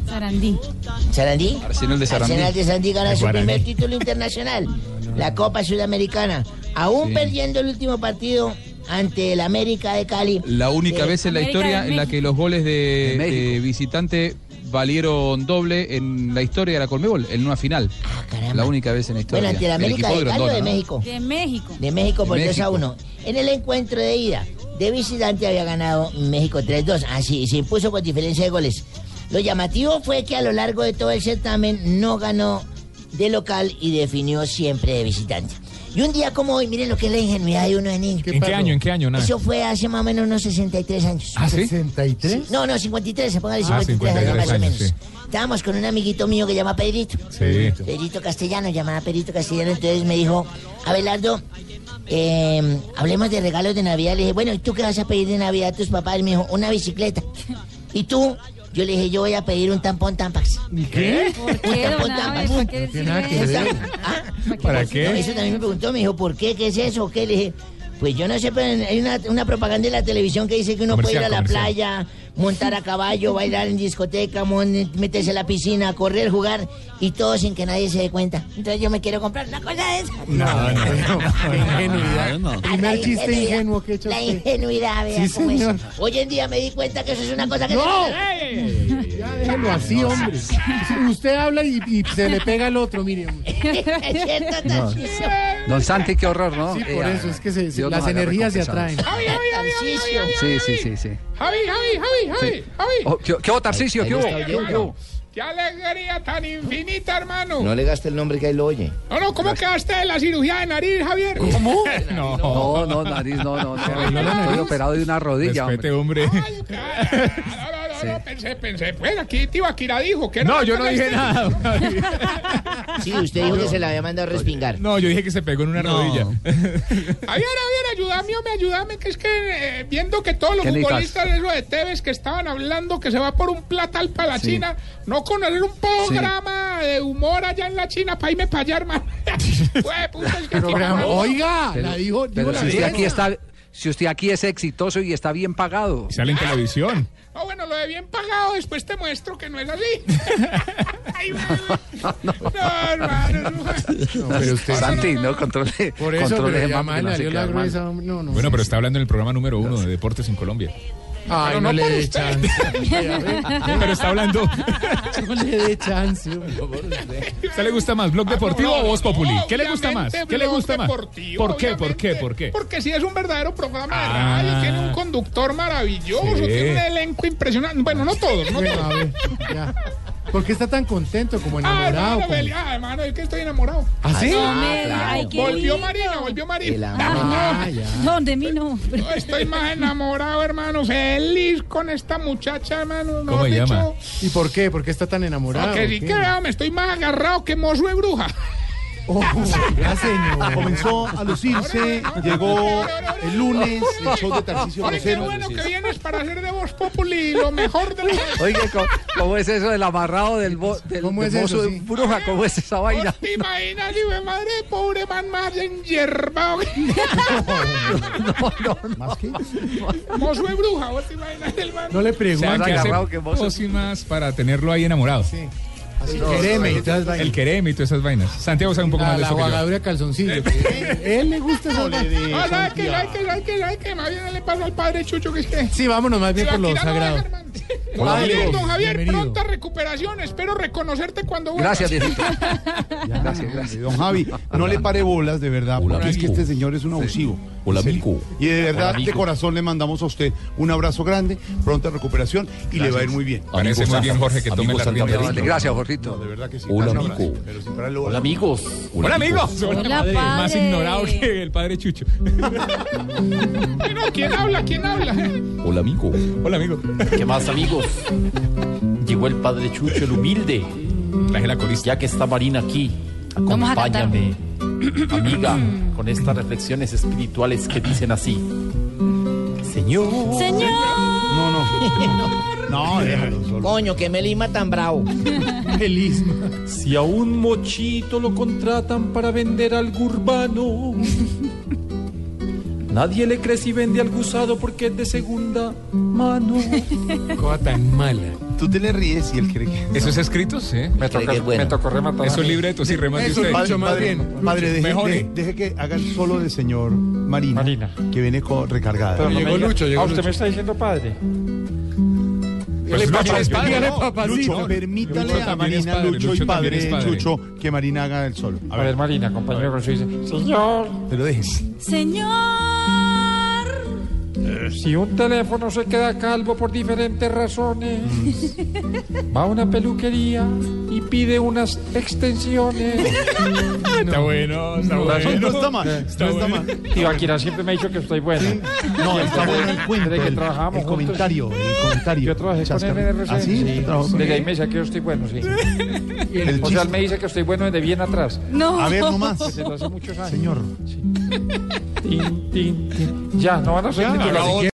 [SPEAKER 6] Sarandí.
[SPEAKER 7] ¿Sarandí?
[SPEAKER 5] Arsenal de Sarandí.
[SPEAKER 7] Arsenal de Sarandí gana
[SPEAKER 5] De
[SPEAKER 7] su primer título internacional, la Copa Sudamericana. Aún
[SPEAKER 5] Sí.
[SPEAKER 7] perdiendo el último partido ante el América de Cali.
[SPEAKER 5] La única
[SPEAKER 7] Eh,
[SPEAKER 5] vez en la
[SPEAKER 7] América
[SPEAKER 5] historia en la que los goles de, de visitante valieron doble en la historia de la Colmebol, en una final. la única vez en la historia.
[SPEAKER 7] Bueno, ante el América de o
[SPEAKER 5] Grondona,
[SPEAKER 7] de
[SPEAKER 5] ¿no?
[SPEAKER 7] México.
[SPEAKER 6] De México.
[SPEAKER 7] De México por
[SPEAKER 5] De
[SPEAKER 7] 2 a
[SPEAKER 5] México.
[SPEAKER 7] 1. En el encuentro de ida, de visitante había ganado México 3-2. Así, se impuso por diferencia de goles. Lo llamativo fue que a lo largo de todo el certamen no ganó de local y definió siempre de visitante. Y un día como hoy, miren lo que es la ingenuidad de uno de niño.
[SPEAKER 25] ¿En qué año? ¿En qué año? Nada.
[SPEAKER 7] Eso fue hace más o menos unos 63 años.
[SPEAKER 25] ¿Ah, sí?
[SPEAKER 7] ¿63? No, no, 53, se ponga de
[SPEAKER 25] Ah,
[SPEAKER 7] 53 años
[SPEAKER 25] 53
[SPEAKER 7] más o menos.
[SPEAKER 25] sí.
[SPEAKER 7] Estábamos con un amiguito mío que se llama Pedrito.
[SPEAKER 25] Sí.
[SPEAKER 7] Pedrito Castellano, llamaba Pedrito Castellano, entonces me dijo, Abelardo, eh, hablemos de regalos de Navidad. Le dije, bueno, ¿y tú qué vas a pedir de Navidad a tus papás? Me dijo, una bicicleta. ¿Y tú? Yo le dije, yo voy a pedir un tampón Tampax.
[SPEAKER 25] ¿Qué?
[SPEAKER 6] ¿Por qué, don Abe? ¿Para qué eso?
[SPEAKER 7] También me preguntó, me dijo, ¿por qué? ¿Qué es eso? ¿Qué? Le dije, pues yo no sé, pero hay una, una propaganda en la televisión que dice que uno puede ir a la
[SPEAKER 25] Comercial,
[SPEAKER 7] playa, montar a caballo, bailar en discoteca, meterse a la piscina, correr, jugar y todo sin que nadie se dé cuenta. Entonces yo me quiero comprar una cosa de esa.
[SPEAKER 25] No, no,
[SPEAKER 36] Qué [laughs] ingenuidad. Primer
[SPEAKER 7] La
[SPEAKER 36] chiste
[SPEAKER 7] ingenuidad.
[SPEAKER 36] ingenuo que he hecho
[SPEAKER 7] La ingenuidad, vea
[SPEAKER 36] Sí,
[SPEAKER 7] cómo es. Hoy en día me di cuenta que eso es una cosa que...
[SPEAKER 36] ¡No!
[SPEAKER 7] se-
[SPEAKER 36] Ya Déjelo así, hombre. Usted habla y, y se le pega al otro, mire. [laughs]
[SPEAKER 3] No. Don Santi, qué horror, ¿no?
[SPEAKER 36] Sí, por
[SPEAKER 3] Eh,
[SPEAKER 36] eso, es que se- las energías se atraen.
[SPEAKER 43] Javi, Javi, Javi, Javi, Javi, Javi,
[SPEAKER 3] Sí, sí, sí, sí.
[SPEAKER 43] Javi, Javi, Javi, Javi,
[SPEAKER 3] Sí.
[SPEAKER 43] Javi.
[SPEAKER 3] Oh, ¿Qué, qué Tarcisio? ¿Qué hubo? ¿Qué
[SPEAKER 43] alegría tan infinita, hermano.
[SPEAKER 42] No le gaste el nombre que ahí lo oye.
[SPEAKER 43] No, no, ¿cómo quedaste de la cirugía de nariz, Javier? ¿Cómo? [laughs]
[SPEAKER 3] No, no, no, nariz, no, no. no. Estoy operado de una rodilla.
[SPEAKER 25] Respete, hombre.
[SPEAKER 43] No, no, pensé, pensé. Pues aquí Tibaquira dijo que
[SPEAKER 25] No, yo no dije nada. [laughs]
[SPEAKER 42] Sí, usted dijo que se la había mandado a respingar.
[SPEAKER 25] No, yo dije que se pegó en una rodilla. [laughs]
[SPEAKER 43] Javier, Javier, ayúdame, hombre, ayúdame, que es que eh, viendo que todos los futbolistas de de Tevez que estaban hablando que se va por un platal para la
[SPEAKER 3] Sí.
[SPEAKER 43] China, no conocer un programa de humor allá en la China para irme para allá, hermano. [laughs]
[SPEAKER 36] Oiga,
[SPEAKER 3] Pero-
[SPEAKER 36] la dijo. dijo
[SPEAKER 3] Pero
[SPEAKER 36] la
[SPEAKER 3] si usted aquí está, si usted aquí es exitoso y está bien pagado.
[SPEAKER 25] Sale en televisión.
[SPEAKER 43] No, bueno, lo de bien pagado, después te muestro que no es así. [laughs] Ay, no, hermano. no.
[SPEAKER 36] pero usted-
[SPEAKER 3] Santi, no controle.
[SPEAKER 36] Por eso,
[SPEAKER 3] controle
[SPEAKER 36] pero ya la gruesa. No, no.
[SPEAKER 25] Bueno, pero está hablando en el programa número uno de Deportes en Colombia.
[SPEAKER 36] Ay,
[SPEAKER 43] Pero
[SPEAKER 36] no,
[SPEAKER 43] no
[SPEAKER 36] le
[SPEAKER 43] por
[SPEAKER 36] dé chance. [laughs]
[SPEAKER 25] Pero está hablando. [laughs]
[SPEAKER 36] No le dé chance.
[SPEAKER 25] ¿A usted le gusta más Blog Deportivo
[SPEAKER 43] Ah, no,
[SPEAKER 25] o Voz Populi? ¿Qué le gusta más? ¿Qué le gusta más? ¿Por qué? ¿Por qué? ¿Por qué?
[SPEAKER 43] Porque si es un verdadero programa de
[SPEAKER 25] Ah.
[SPEAKER 43] radio, tiene un conductor maravilloso,
[SPEAKER 25] Sí.
[SPEAKER 43] tiene un elenco impresionante. Bueno, no todos, no todos. [laughs]
[SPEAKER 36] ¿Por qué está tan contento como
[SPEAKER 43] Ah,
[SPEAKER 36] enamorado?
[SPEAKER 43] hermano,
[SPEAKER 36] como-
[SPEAKER 43] Beli, ah, hermano, es que estoy enamorado.
[SPEAKER 36] ¿Ah, sí?
[SPEAKER 38] No
[SPEAKER 42] claro.
[SPEAKER 38] ay, qué
[SPEAKER 43] Volvió. Marina, volvió Marina.
[SPEAKER 36] Ah.
[SPEAKER 38] No, de mí no.
[SPEAKER 43] No, estoy más enamorado, hermano. Feliz con esta muchacha, hermano.
[SPEAKER 25] ¿Cómo
[SPEAKER 43] mejor
[SPEAKER 25] se llama?
[SPEAKER 43] dicho.
[SPEAKER 36] ¿Y por qué? ¿Por qué está tan enamorado?
[SPEAKER 43] No, que sí
[SPEAKER 36] ¿Qué?
[SPEAKER 43] que me estoy más agarrado que mozo de bruja.
[SPEAKER 36] Oh, señor.
[SPEAKER 44] Comenzó a lucirse, llegó el lunes el show de Tarcisio
[SPEAKER 43] Oye, qué
[SPEAKER 44] Rosero.
[SPEAKER 43] bueno que vienes para hacer de Voz Populi lo mejor de lo [laughs]
[SPEAKER 3] Oye, ¿cómo, cómo es eso del amarrado del, bo- del,
[SPEAKER 36] ¿Cómo
[SPEAKER 3] del
[SPEAKER 36] es
[SPEAKER 3] mozo
[SPEAKER 36] eso,
[SPEAKER 3] de
[SPEAKER 36] sí?
[SPEAKER 3] bruja? ¿Cómo es esa vaina?
[SPEAKER 43] ¿Te imaginas, hijo de madre, pobre man más enyerbado? [laughs]
[SPEAKER 44] ¿Más que? [laughs]
[SPEAKER 43] Mozo de bruja, ¿vos te imaginas el man?
[SPEAKER 36] No le pregunto.
[SPEAKER 3] Más agarrado que mozo.
[SPEAKER 25] pócimas para tenerlo ahí enamorado.
[SPEAKER 36] Sí. Así, quereme vainas.
[SPEAKER 25] El quereme y todas esas vainas. Santiago sabe un poco
[SPEAKER 36] La,
[SPEAKER 25] más de
[SPEAKER 36] la
[SPEAKER 25] eso que yo.
[SPEAKER 36] jugadura de calzoncillo. Él le gusta esa vaina.
[SPEAKER 43] Ah. ¿Sabes qué? ¿Sabes qué? Más bien le pasó al padre Chucho que es que...
[SPEAKER 36] Sí, vámonos más bien por lo sagrado. Hola, amigos.
[SPEAKER 43] don Javier,
[SPEAKER 36] Bienvenido.
[SPEAKER 43] pronta recuperación. Espero reconocerte cuando vuelvas.
[SPEAKER 3] Gracias. [laughs]
[SPEAKER 44] Ya,
[SPEAKER 3] Gracias, gracias.
[SPEAKER 44] Don Javi, no le pare bolas, de verdad,
[SPEAKER 40] Hola,
[SPEAKER 44] porque es que
[SPEAKER 40] amigo.
[SPEAKER 44] este señor es un abusivo.
[SPEAKER 40] Hola, amigo.
[SPEAKER 44] Y de verdad,
[SPEAKER 40] Hola,
[SPEAKER 44] de
[SPEAKER 40] amigo.
[SPEAKER 44] corazón le mandamos a usted un abrazo grande, pronta recuperación y le va a ir muy bien.
[SPEAKER 25] Parece muy bien, Jorge, que tome
[SPEAKER 40] Amigo
[SPEAKER 25] la rienda.
[SPEAKER 3] Gracias, Jorgito.
[SPEAKER 44] De verdad que sí.
[SPEAKER 40] Hola, amigo.
[SPEAKER 44] abrazo, Pero sin pararle bolas.
[SPEAKER 40] Hola, amigos.
[SPEAKER 25] Hola, amigos.
[SPEAKER 38] Hola,
[SPEAKER 25] Más
[SPEAKER 38] padre.
[SPEAKER 25] ignorado que el padre Chucho. [laughs] [laughs]
[SPEAKER 43] Bueno, ¿quién habla? ¿Quién habla?
[SPEAKER 40] Hola, amigo.
[SPEAKER 25] Hola, amigo.
[SPEAKER 40] ¿Qué más, Llegó el padre Chucho, el humilde.
[SPEAKER 25] Traje la corista.
[SPEAKER 40] Ya que está Marina aquí, acompáñame, amiga, con estas reflexiones espirituales que dicen así. Señor.
[SPEAKER 38] Señor.
[SPEAKER 44] No, no. [laughs] No, déjalo solo.
[SPEAKER 42] Coño, que me lima tan bravo. [laughs]
[SPEAKER 36] Feliz.
[SPEAKER 40] Si a un mochito lo contratan para vender algo urbano, nadie le cree si vende algo usado porque es de segunda mano. [laughs]
[SPEAKER 36] Cosa tan mala.
[SPEAKER 44] Tú te le ríes y él cree que...
[SPEAKER 25] ¿Eso es escrito? Sí.
[SPEAKER 42] Me toca, me tocó
[SPEAKER 25] rematar. Eso es libreto, sí, remate
[SPEAKER 36] Eso,
[SPEAKER 25] usted.
[SPEAKER 36] Mucho más
[SPEAKER 44] padre,
[SPEAKER 36] bien.
[SPEAKER 44] padre, deje, deje- deje que haga el solo del señor Marina,
[SPEAKER 40] Marina.
[SPEAKER 44] que viene recargada.
[SPEAKER 36] Llegó Lucho, llegó Lucho.
[SPEAKER 40] está diciendo padre.
[SPEAKER 25] Pues Lucho es padre. ¿no?
[SPEAKER 44] permítale
[SPEAKER 25] Lucho
[SPEAKER 44] a Marina,
[SPEAKER 25] padre,
[SPEAKER 44] Lucho, y padre,
[SPEAKER 25] padre.
[SPEAKER 44] Que Marina haga el solo. A ver,
[SPEAKER 40] Marina, compañero dice, Señor,
[SPEAKER 44] pero dejen.
[SPEAKER 38] Señor.
[SPEAKER 40] Si un teléfono se queda calvo por diferentes razones, va a una peluquería y pide unas extensiones. [laughs]
[SPEAKER 25] Está bueno, está
[SPEAKER 44] No,
[SPEAKER 25] bueno.
[SPEAKER 44] no está mal,
[SPEAKER 25] Está
[SPEAKER 44] no está
[SPEAKER 25] bueno.
[SPEAKER 44] mal.
[SPEAKER 40] Tibaquira siempre me ha dicho que estoy bueno.
[SPEAKER 44] No, está bueno el cuento,
[SPEAKER 40] Desde que
[SPEAKER 44] el,
[SPEAKER 40] trabajamos
[SPEAKER 44] el
[SPEAKER 40] juntos.
[SPEAKER 44] comentario, el comentario.
[SPEAKER 40] Yo trabajé con él en. RCN.
[SPEAKER 44] ¿Ah, sí?
[SPEAKER 40] sí.
[SPEAKER 44] ¿Trabajó con
[SPEAKER 40] Desde ahí me dice que yo estoy bueno, sí. [laughs]
[SPEAKER 44] El
[SPEAKER 40] O sea, él
[SPEAKER 44] chiste-
[SPEAKER 40] me dice que estoy bueno desde bien atrás.
[SPEAKER 38] No.
[SPEAKER 44] A ver, nomás.
[SPEAKER 40] Desde hace muchos años.
[SPEAKER 44] Señor.
[SPEAKER 40] Tin, tin, tin. Ya, no van a hacer
[SPEAKER 44] Ya,
[SPEAKER 40] titular.
[SPEAKER 44] ahora